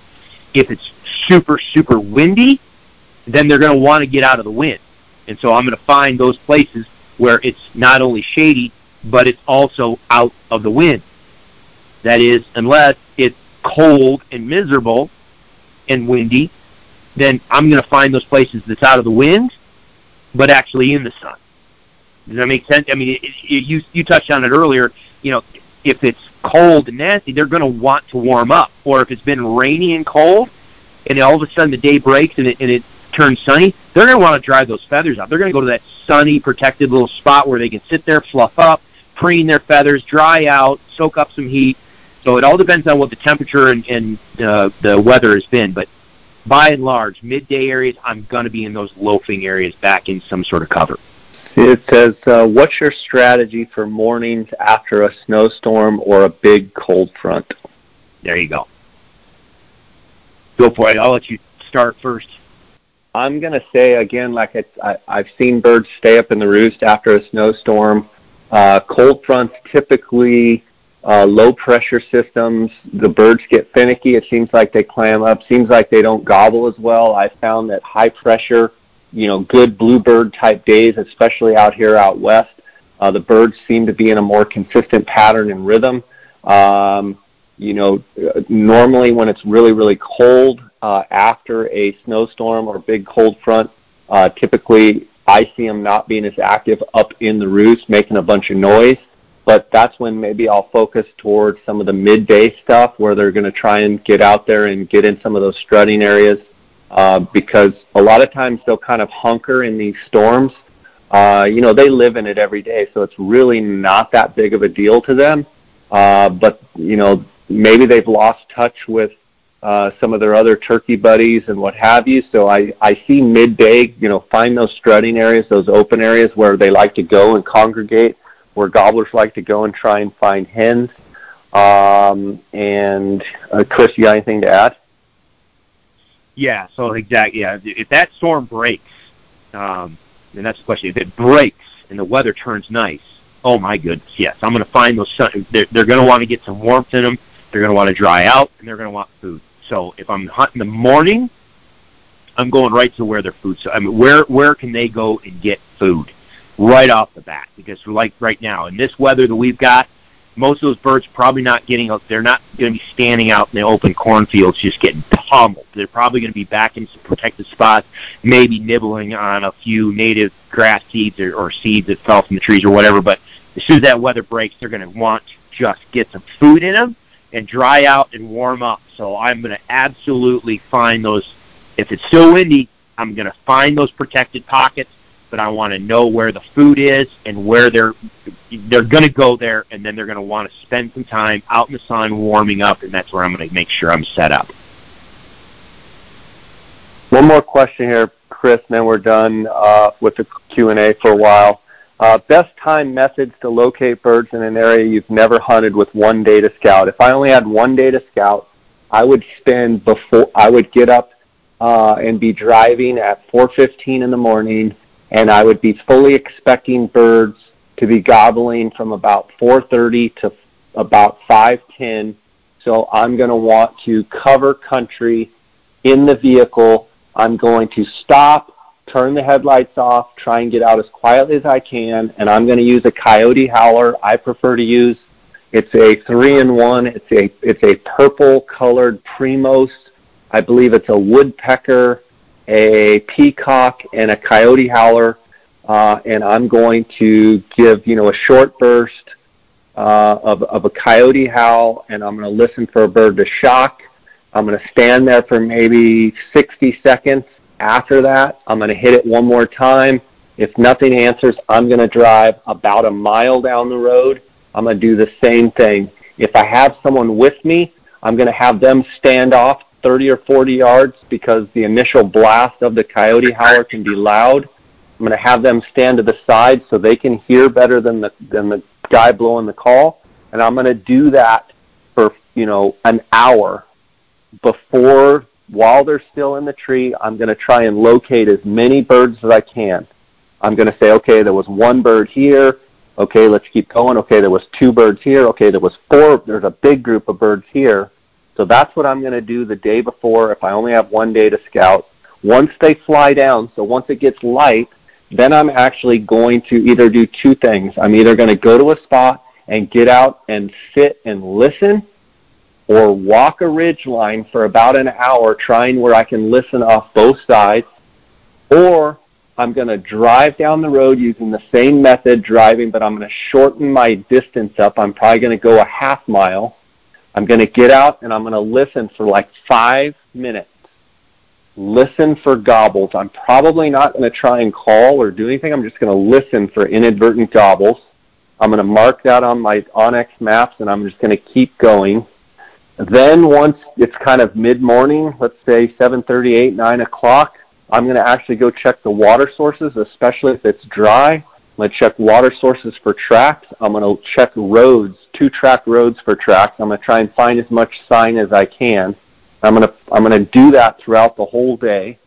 B: If it's super, super windy, then they're going to want to get out of the wind. And so I'm going to find those places where it's not only shady, but it's also out of the wind. That is, unless it's cold and miserable and windy, then I'm going to find those places that's out of the wind, but actually in the sun. Does that make sense? I mean, it, it, you you touched on it earlier. You know, if it's cold and nasty, they're going to want to warm up. Or if it's been rainy and cold, and all of a sudden the day breaks and it, and it turns sunny, they're going to want to dry those feathers out. They're going to go to that sunny, protected little spot where they can sit there, fluff up, preen their feathers, dry out, soak up some heat. So it all depends on what the temperature and, and uh, the weather has been. But by and large, midday areas, I'm going to be in those loafing areas back in some sort of cover.
A: It says, uh, what's your strategy for mornings after a snowstorm or a big cold front?
B: There you go. Go for it. I'll let you start first.
A: I'm going to say again, like I, I've seen birds stay up in the roost after a snowstorm. Uh, cold fronts typically uh, low pressure systems. The birds get finicky. It seems like they clam up. Seems like they don't gobble as well. I found that high pressure you know, good bluebird type days, especially out here out west. Uh, the birds seem to be in a more consistent pattern and rhythm. Um, you know, normally when it's really, really cold uh, after a snowstorm or big cold front, uh, typically I see them not being as active up in the roost, making a bunch of noise. But that's when maybe I'll focus towards some of the midday stuff where they're going to try and get out there and get in some of those strutting areas uh, because a lot of times they'll kind of hunker in these storms. Uh, you know, they live in it every day, so it's really not that big of a deal to them. Uh, but you know, maybe they've lost touch with uh, some of their other turkey buddies and what have you. So I, I see midday, you know, find those strutting areas, those open areas where they like to go and congregate, where gobblers like to go and try and find hens. Um, and uh, Chris, you got anything to add?
B: Yeah, so exactly. Yeah, if that storm breaks, um, and that's the question. If it breaks and the weather turns nice, oh my goodness, yes, I'm going to find those. Sun- they're, they're going to want to get some warmth in them. They're going to want to dry out, and they're going to want food. So if I'm hunting in the morning, I'm going right to where their food. So I mean, where where can they go and get food right off the bat? Because like right now in this weather that we've got, most of those birds probably not getting they're not going to be standing out in the open cornfields just getting pummeled. They're probably going to be back in some protected spots, maybe nibbling on a few native grass seeds or, or seeds that fell from the trees or whatever. But as soon as that weather breaks, they're going to want to just get some food in them and dry out and warm up. So I'm going to absolutely find those. If it's still windy, I'm going to find those protected pockets but I want to know where the food is and where they're they're going to go there, and then they're going to want to spend some time out in the sun warming up, and that's where I'm going to make sure I'm set up.
A: One more question here, Chris, and then we're done uh, with the Q&A for a while. Uh, best time methods to locate birds in an area you've never hunted with one day to scout. If I only had one day to scout, I would spend before I would get up uh, and be driving at 4:15 in the morning and I would be fully expecting birds to be gobbling from about 4:30 to about 5:10. So I'm going to want to cover country in the vehicle. I'm going to stop, turn the headlights off, try and get out as quietly as I can, and I'm going to use a coyote howler. I prefer to use it's a three-in-one. It's a it's a purple-colored Primos. I believe it's a woodpecker a peacock, and a coyote howler, uh, and I'm going to give you know a short burst uh, of, of a coyote howl, and I'm going to listen for a bird to shock. I'm going to stand there for maybe 60 seconds. After that, I'm going to hit it one more time. If nothing answers, I'm going to drive about a mile down the road. I'm going to do the same thing. If I have someone with me, I'm going to have them stand off 30 or 40 yards because the initial blast of the coyote howler can be loud. I'm going to have them stand to the side so they can hear better than the than the guy blowing the call, and I'm going to do that for you know an hour before while they're still in the tree. I'm going to try and locate as many birds as I can. I'm going to say, okay, there was one bird here. Okay, let's keep going. Okay, there was two birds here. Okay, there was four. There's a big group of birds here. So that's what I'm going to do the day before if I only have one day to scout. Once they fly down, so once it gets light, then I'm actually going to either do two things. I'm either going to go to a spot and get out and sit and listen or walk a ridge line for about an hour trying where I can listen off both sides or I'm going to drive down the road using the same method driving, but I'm going to shorten my distance up. I'm probably going to go a half mile. I'm going to get out and I'm going to listen for like five minutes. Listen for gobbles. I'm probably not going to try and call or do anything. I'm just going to listen for inadvertent gobbles. I'm going to mark that on my onX maps and I'm just going to keep going. Then once it's kind of mid-morning, let's say 7.38, 9 o'clock, I'm going to actually go check the water sources, especially if it's dry. I'm going to check water sources for tracks. I'm going to check roads, two track roads for tracks. I'm going to try and find as much sign as I can. I'm going to I'm going to do that throughout the whole day.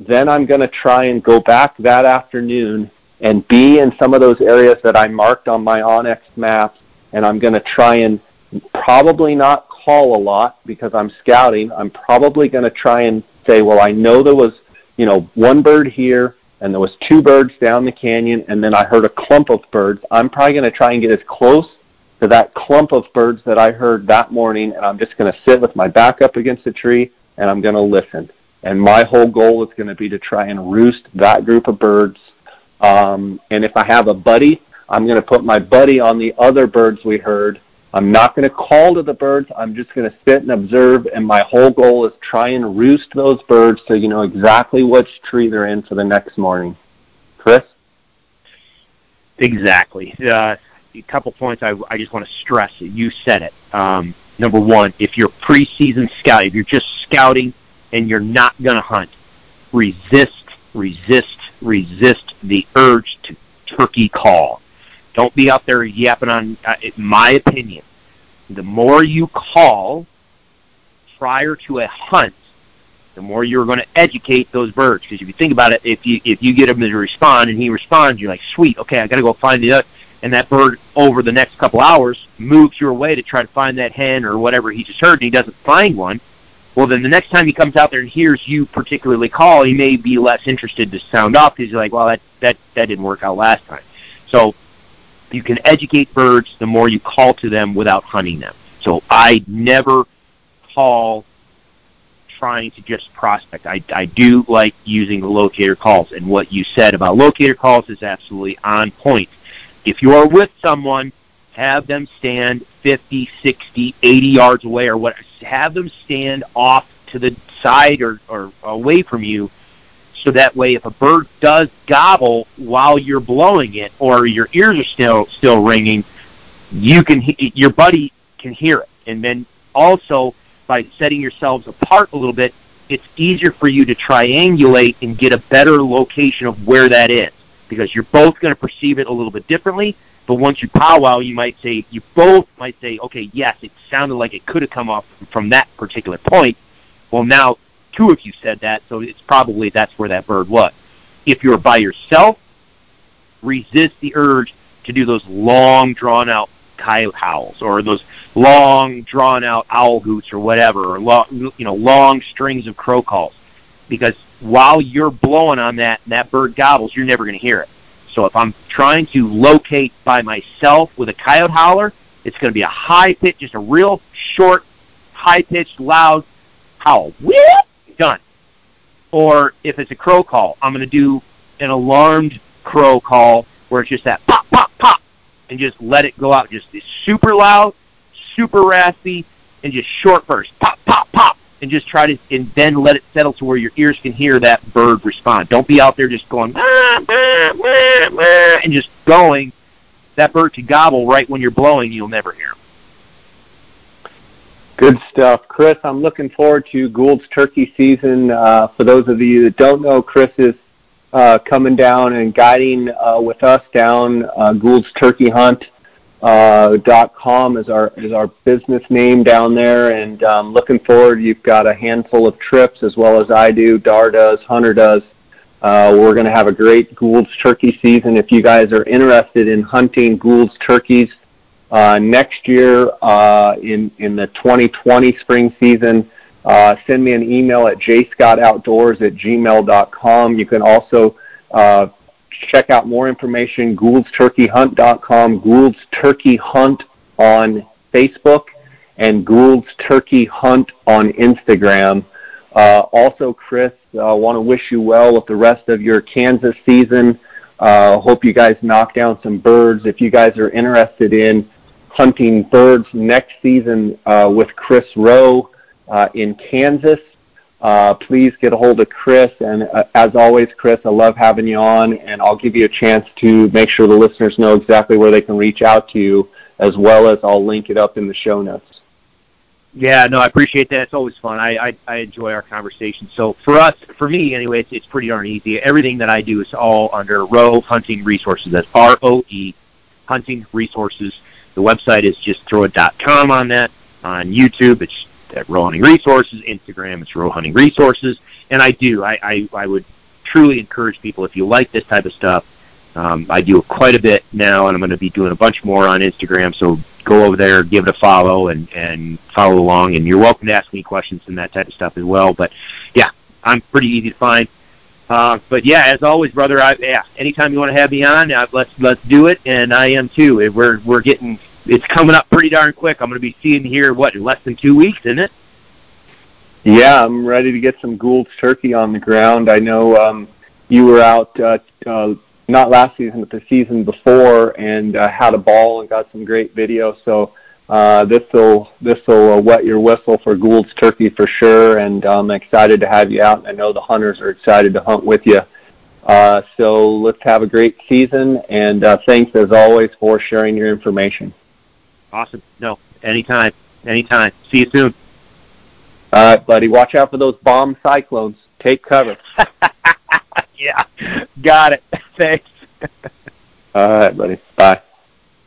A: Then I'm going to try and go back that afternoon and be in some of those areas that I marked on my onX maps and I'm going to try and probably not call a lot because I'm scouting. I'm probably going to try and say, well, I know there was you know, one bird here, and there was two birds down the canyon, and then I heard a clump of birds. I'm probably going to try and get as close to that clump of birds that I heard that morning, and I'm just going to sit with my back up against a tree, and I'm going to listen. And my whole goal is going to be to try and roost that group of birds. Um, and if I have a buddy, I'm going to put my buddy on the other birds we heard, I'm not going to call to the birds. I'm just going to sit and observe, and my whole goal is try and roost those birds so you know exactly which tree they're in for the next morning. Chris?
B: Exactly. Uh, a couple points I, I just want to stress. You said it. Um, number one, if you're preseason scout, if you're just scouting and you're not going to hunt, resist, resist, resist the urge to turkey call. Don't be out there yapping on. Uh, my opinion, the more you call prior to a hunt, the more you're going to educate those birds. Because if you think about it, if you if you get him to respond and he responds, you're like, sweet, okay, I got to go find the other. And that bird over the next couple hours moves your way to try to find that hen or whatever he just heard, and he doesn't find one. Well, then the next time he comes out there and hears you particularly call, he may be less interested to sound off because you're like, well, that that that didn't work out last time. So you can educate birds the more you call to them without hunting them. So I never call trying to just prospect. I, I do like using the locator calls, and what you said about locator calls is absolutely on point. If you are with someone, have them stand 50, 60, 80 yards away or what, have them stand off to the side or, or away from you so that way if a bird does gobble while you're blowing it or your ears are still still ringing you can your buddy can hear it. And then also by setting yourselves apart a little bit it's easier for you to triangulate and get a better location of where that is because you're both going to perceive it a little bit differently. But once you powwow you might say you both might say okay yes it sounded like it could have come off from that particular point. Well now two of you said that, so it's probably that's where that bird was. If you're by yourself, resist the urge to do those long, drawn-out coyote howls or those long, drawn-out owl hoots or whatever, or long, you know, long strings of crow calls, because while you're blowing on that that bird gobbles, you're never going to hear it. So if I'm trying to locate by myself with a coyote howler, it's going to be a high pitch, just a real short, high pitched, loud howl. Whoop! Done. Or if it's a crow call, I'm going to do an alarmed crow call where it's just that pop, pop, pop, and just let it go out. Just super loud, super raspy, and just short burst, pop, pop, pop, and just try to, and then let it settle to where your ears can hear that bird respond. Don't be out there just going, ah, ah, ah, and just going. That bird could gobble right when you're blowing. You'll never hear him.
A: Good stuff. Chris, I'm looking forward to Gould's turkey season. Uh, for those of you that don't know, Chris is uh, coming down and guiding uh, with us down uh, Gould's Turkey Hunt. Uh, dot com is our is our business name down there, and um, looking forward. You've got a handful of trips as well as I do. Dar does, Hunter does. Uh, we're going to have a great Gould's turkey season. If you guys are interested in hunting Gould's turkeys next year uh, in the 2020 spring season, uh, send me an email at jscottoutdoors at gmail.com. You can also uh, check out more information, gouldsturkeyhunt.com, Gould's Turkey Hunt on Facebook, and Gould's Turkey Hunt on Instagram. Uh, also, Chris, I uh, want to wish you well with the rest of your Kansas season. Uh, hope you guys knock down some birds. If you guys are interested in hunting birds next season uh, with Chris Roe uh, in Kansas, uh, please get a hold of Chris. And uh, as always, Chris, I love having you on, and I'll give you a chance to make sure the listeners know exactly where they can reach out to you, as well as I'll link it up in the show notes.
B: Yeah, no, I appreciate that. It's always fun. I, I I enjoy our conversation. So for us, for me anyway, it's, it's pretty darn easy. Everything that I do is all under Roe Hunting Resources. That's R O E Hunting Resources. The website is just throw dot com on that. On YouTube, it's at Roe Hunting Resources. Instagram, it's Roe Hunting Resources. And I do. I, I, I would truly encourage people if you like this type of stuff. Um, I do quite a bit now, and I'm going to be doing a bunch more on Instagram. So go over there, give it a follow, and and follow along. And you're welcome to ask me questions and that type of stuff as well. But yeah, I'm pretty easy to find. Uh, but yeah, as always, brother. I, yeah, anytime you want to have me on, uh, let's let's do it. And I am too. We're we're getting it's coming up pretty darn quick. I'm going to be seeing here what in less than two weeks, isn't it?
A: Yeah, I'm ready to get some Gould's turkey on the ground. I know um, you were out uh, uh, not last season, but the season before, and uh, had a ball and got some great video. So uh, this will this will uh, wet your whistle for Gould's turkey for sure. And I'm excited to have you out. I know the hunters are excited to hunt with you. Uh, so let's have a great season, and uh, thanks as always for sharing your information.
B: Awesome. No, anytime. Anytime. See you soon.
A: All right, buddy. Watch out for those bomb cyclones. Take cover.
B: yeah. Got it. Thanks.
A: All right, buddy. Bye.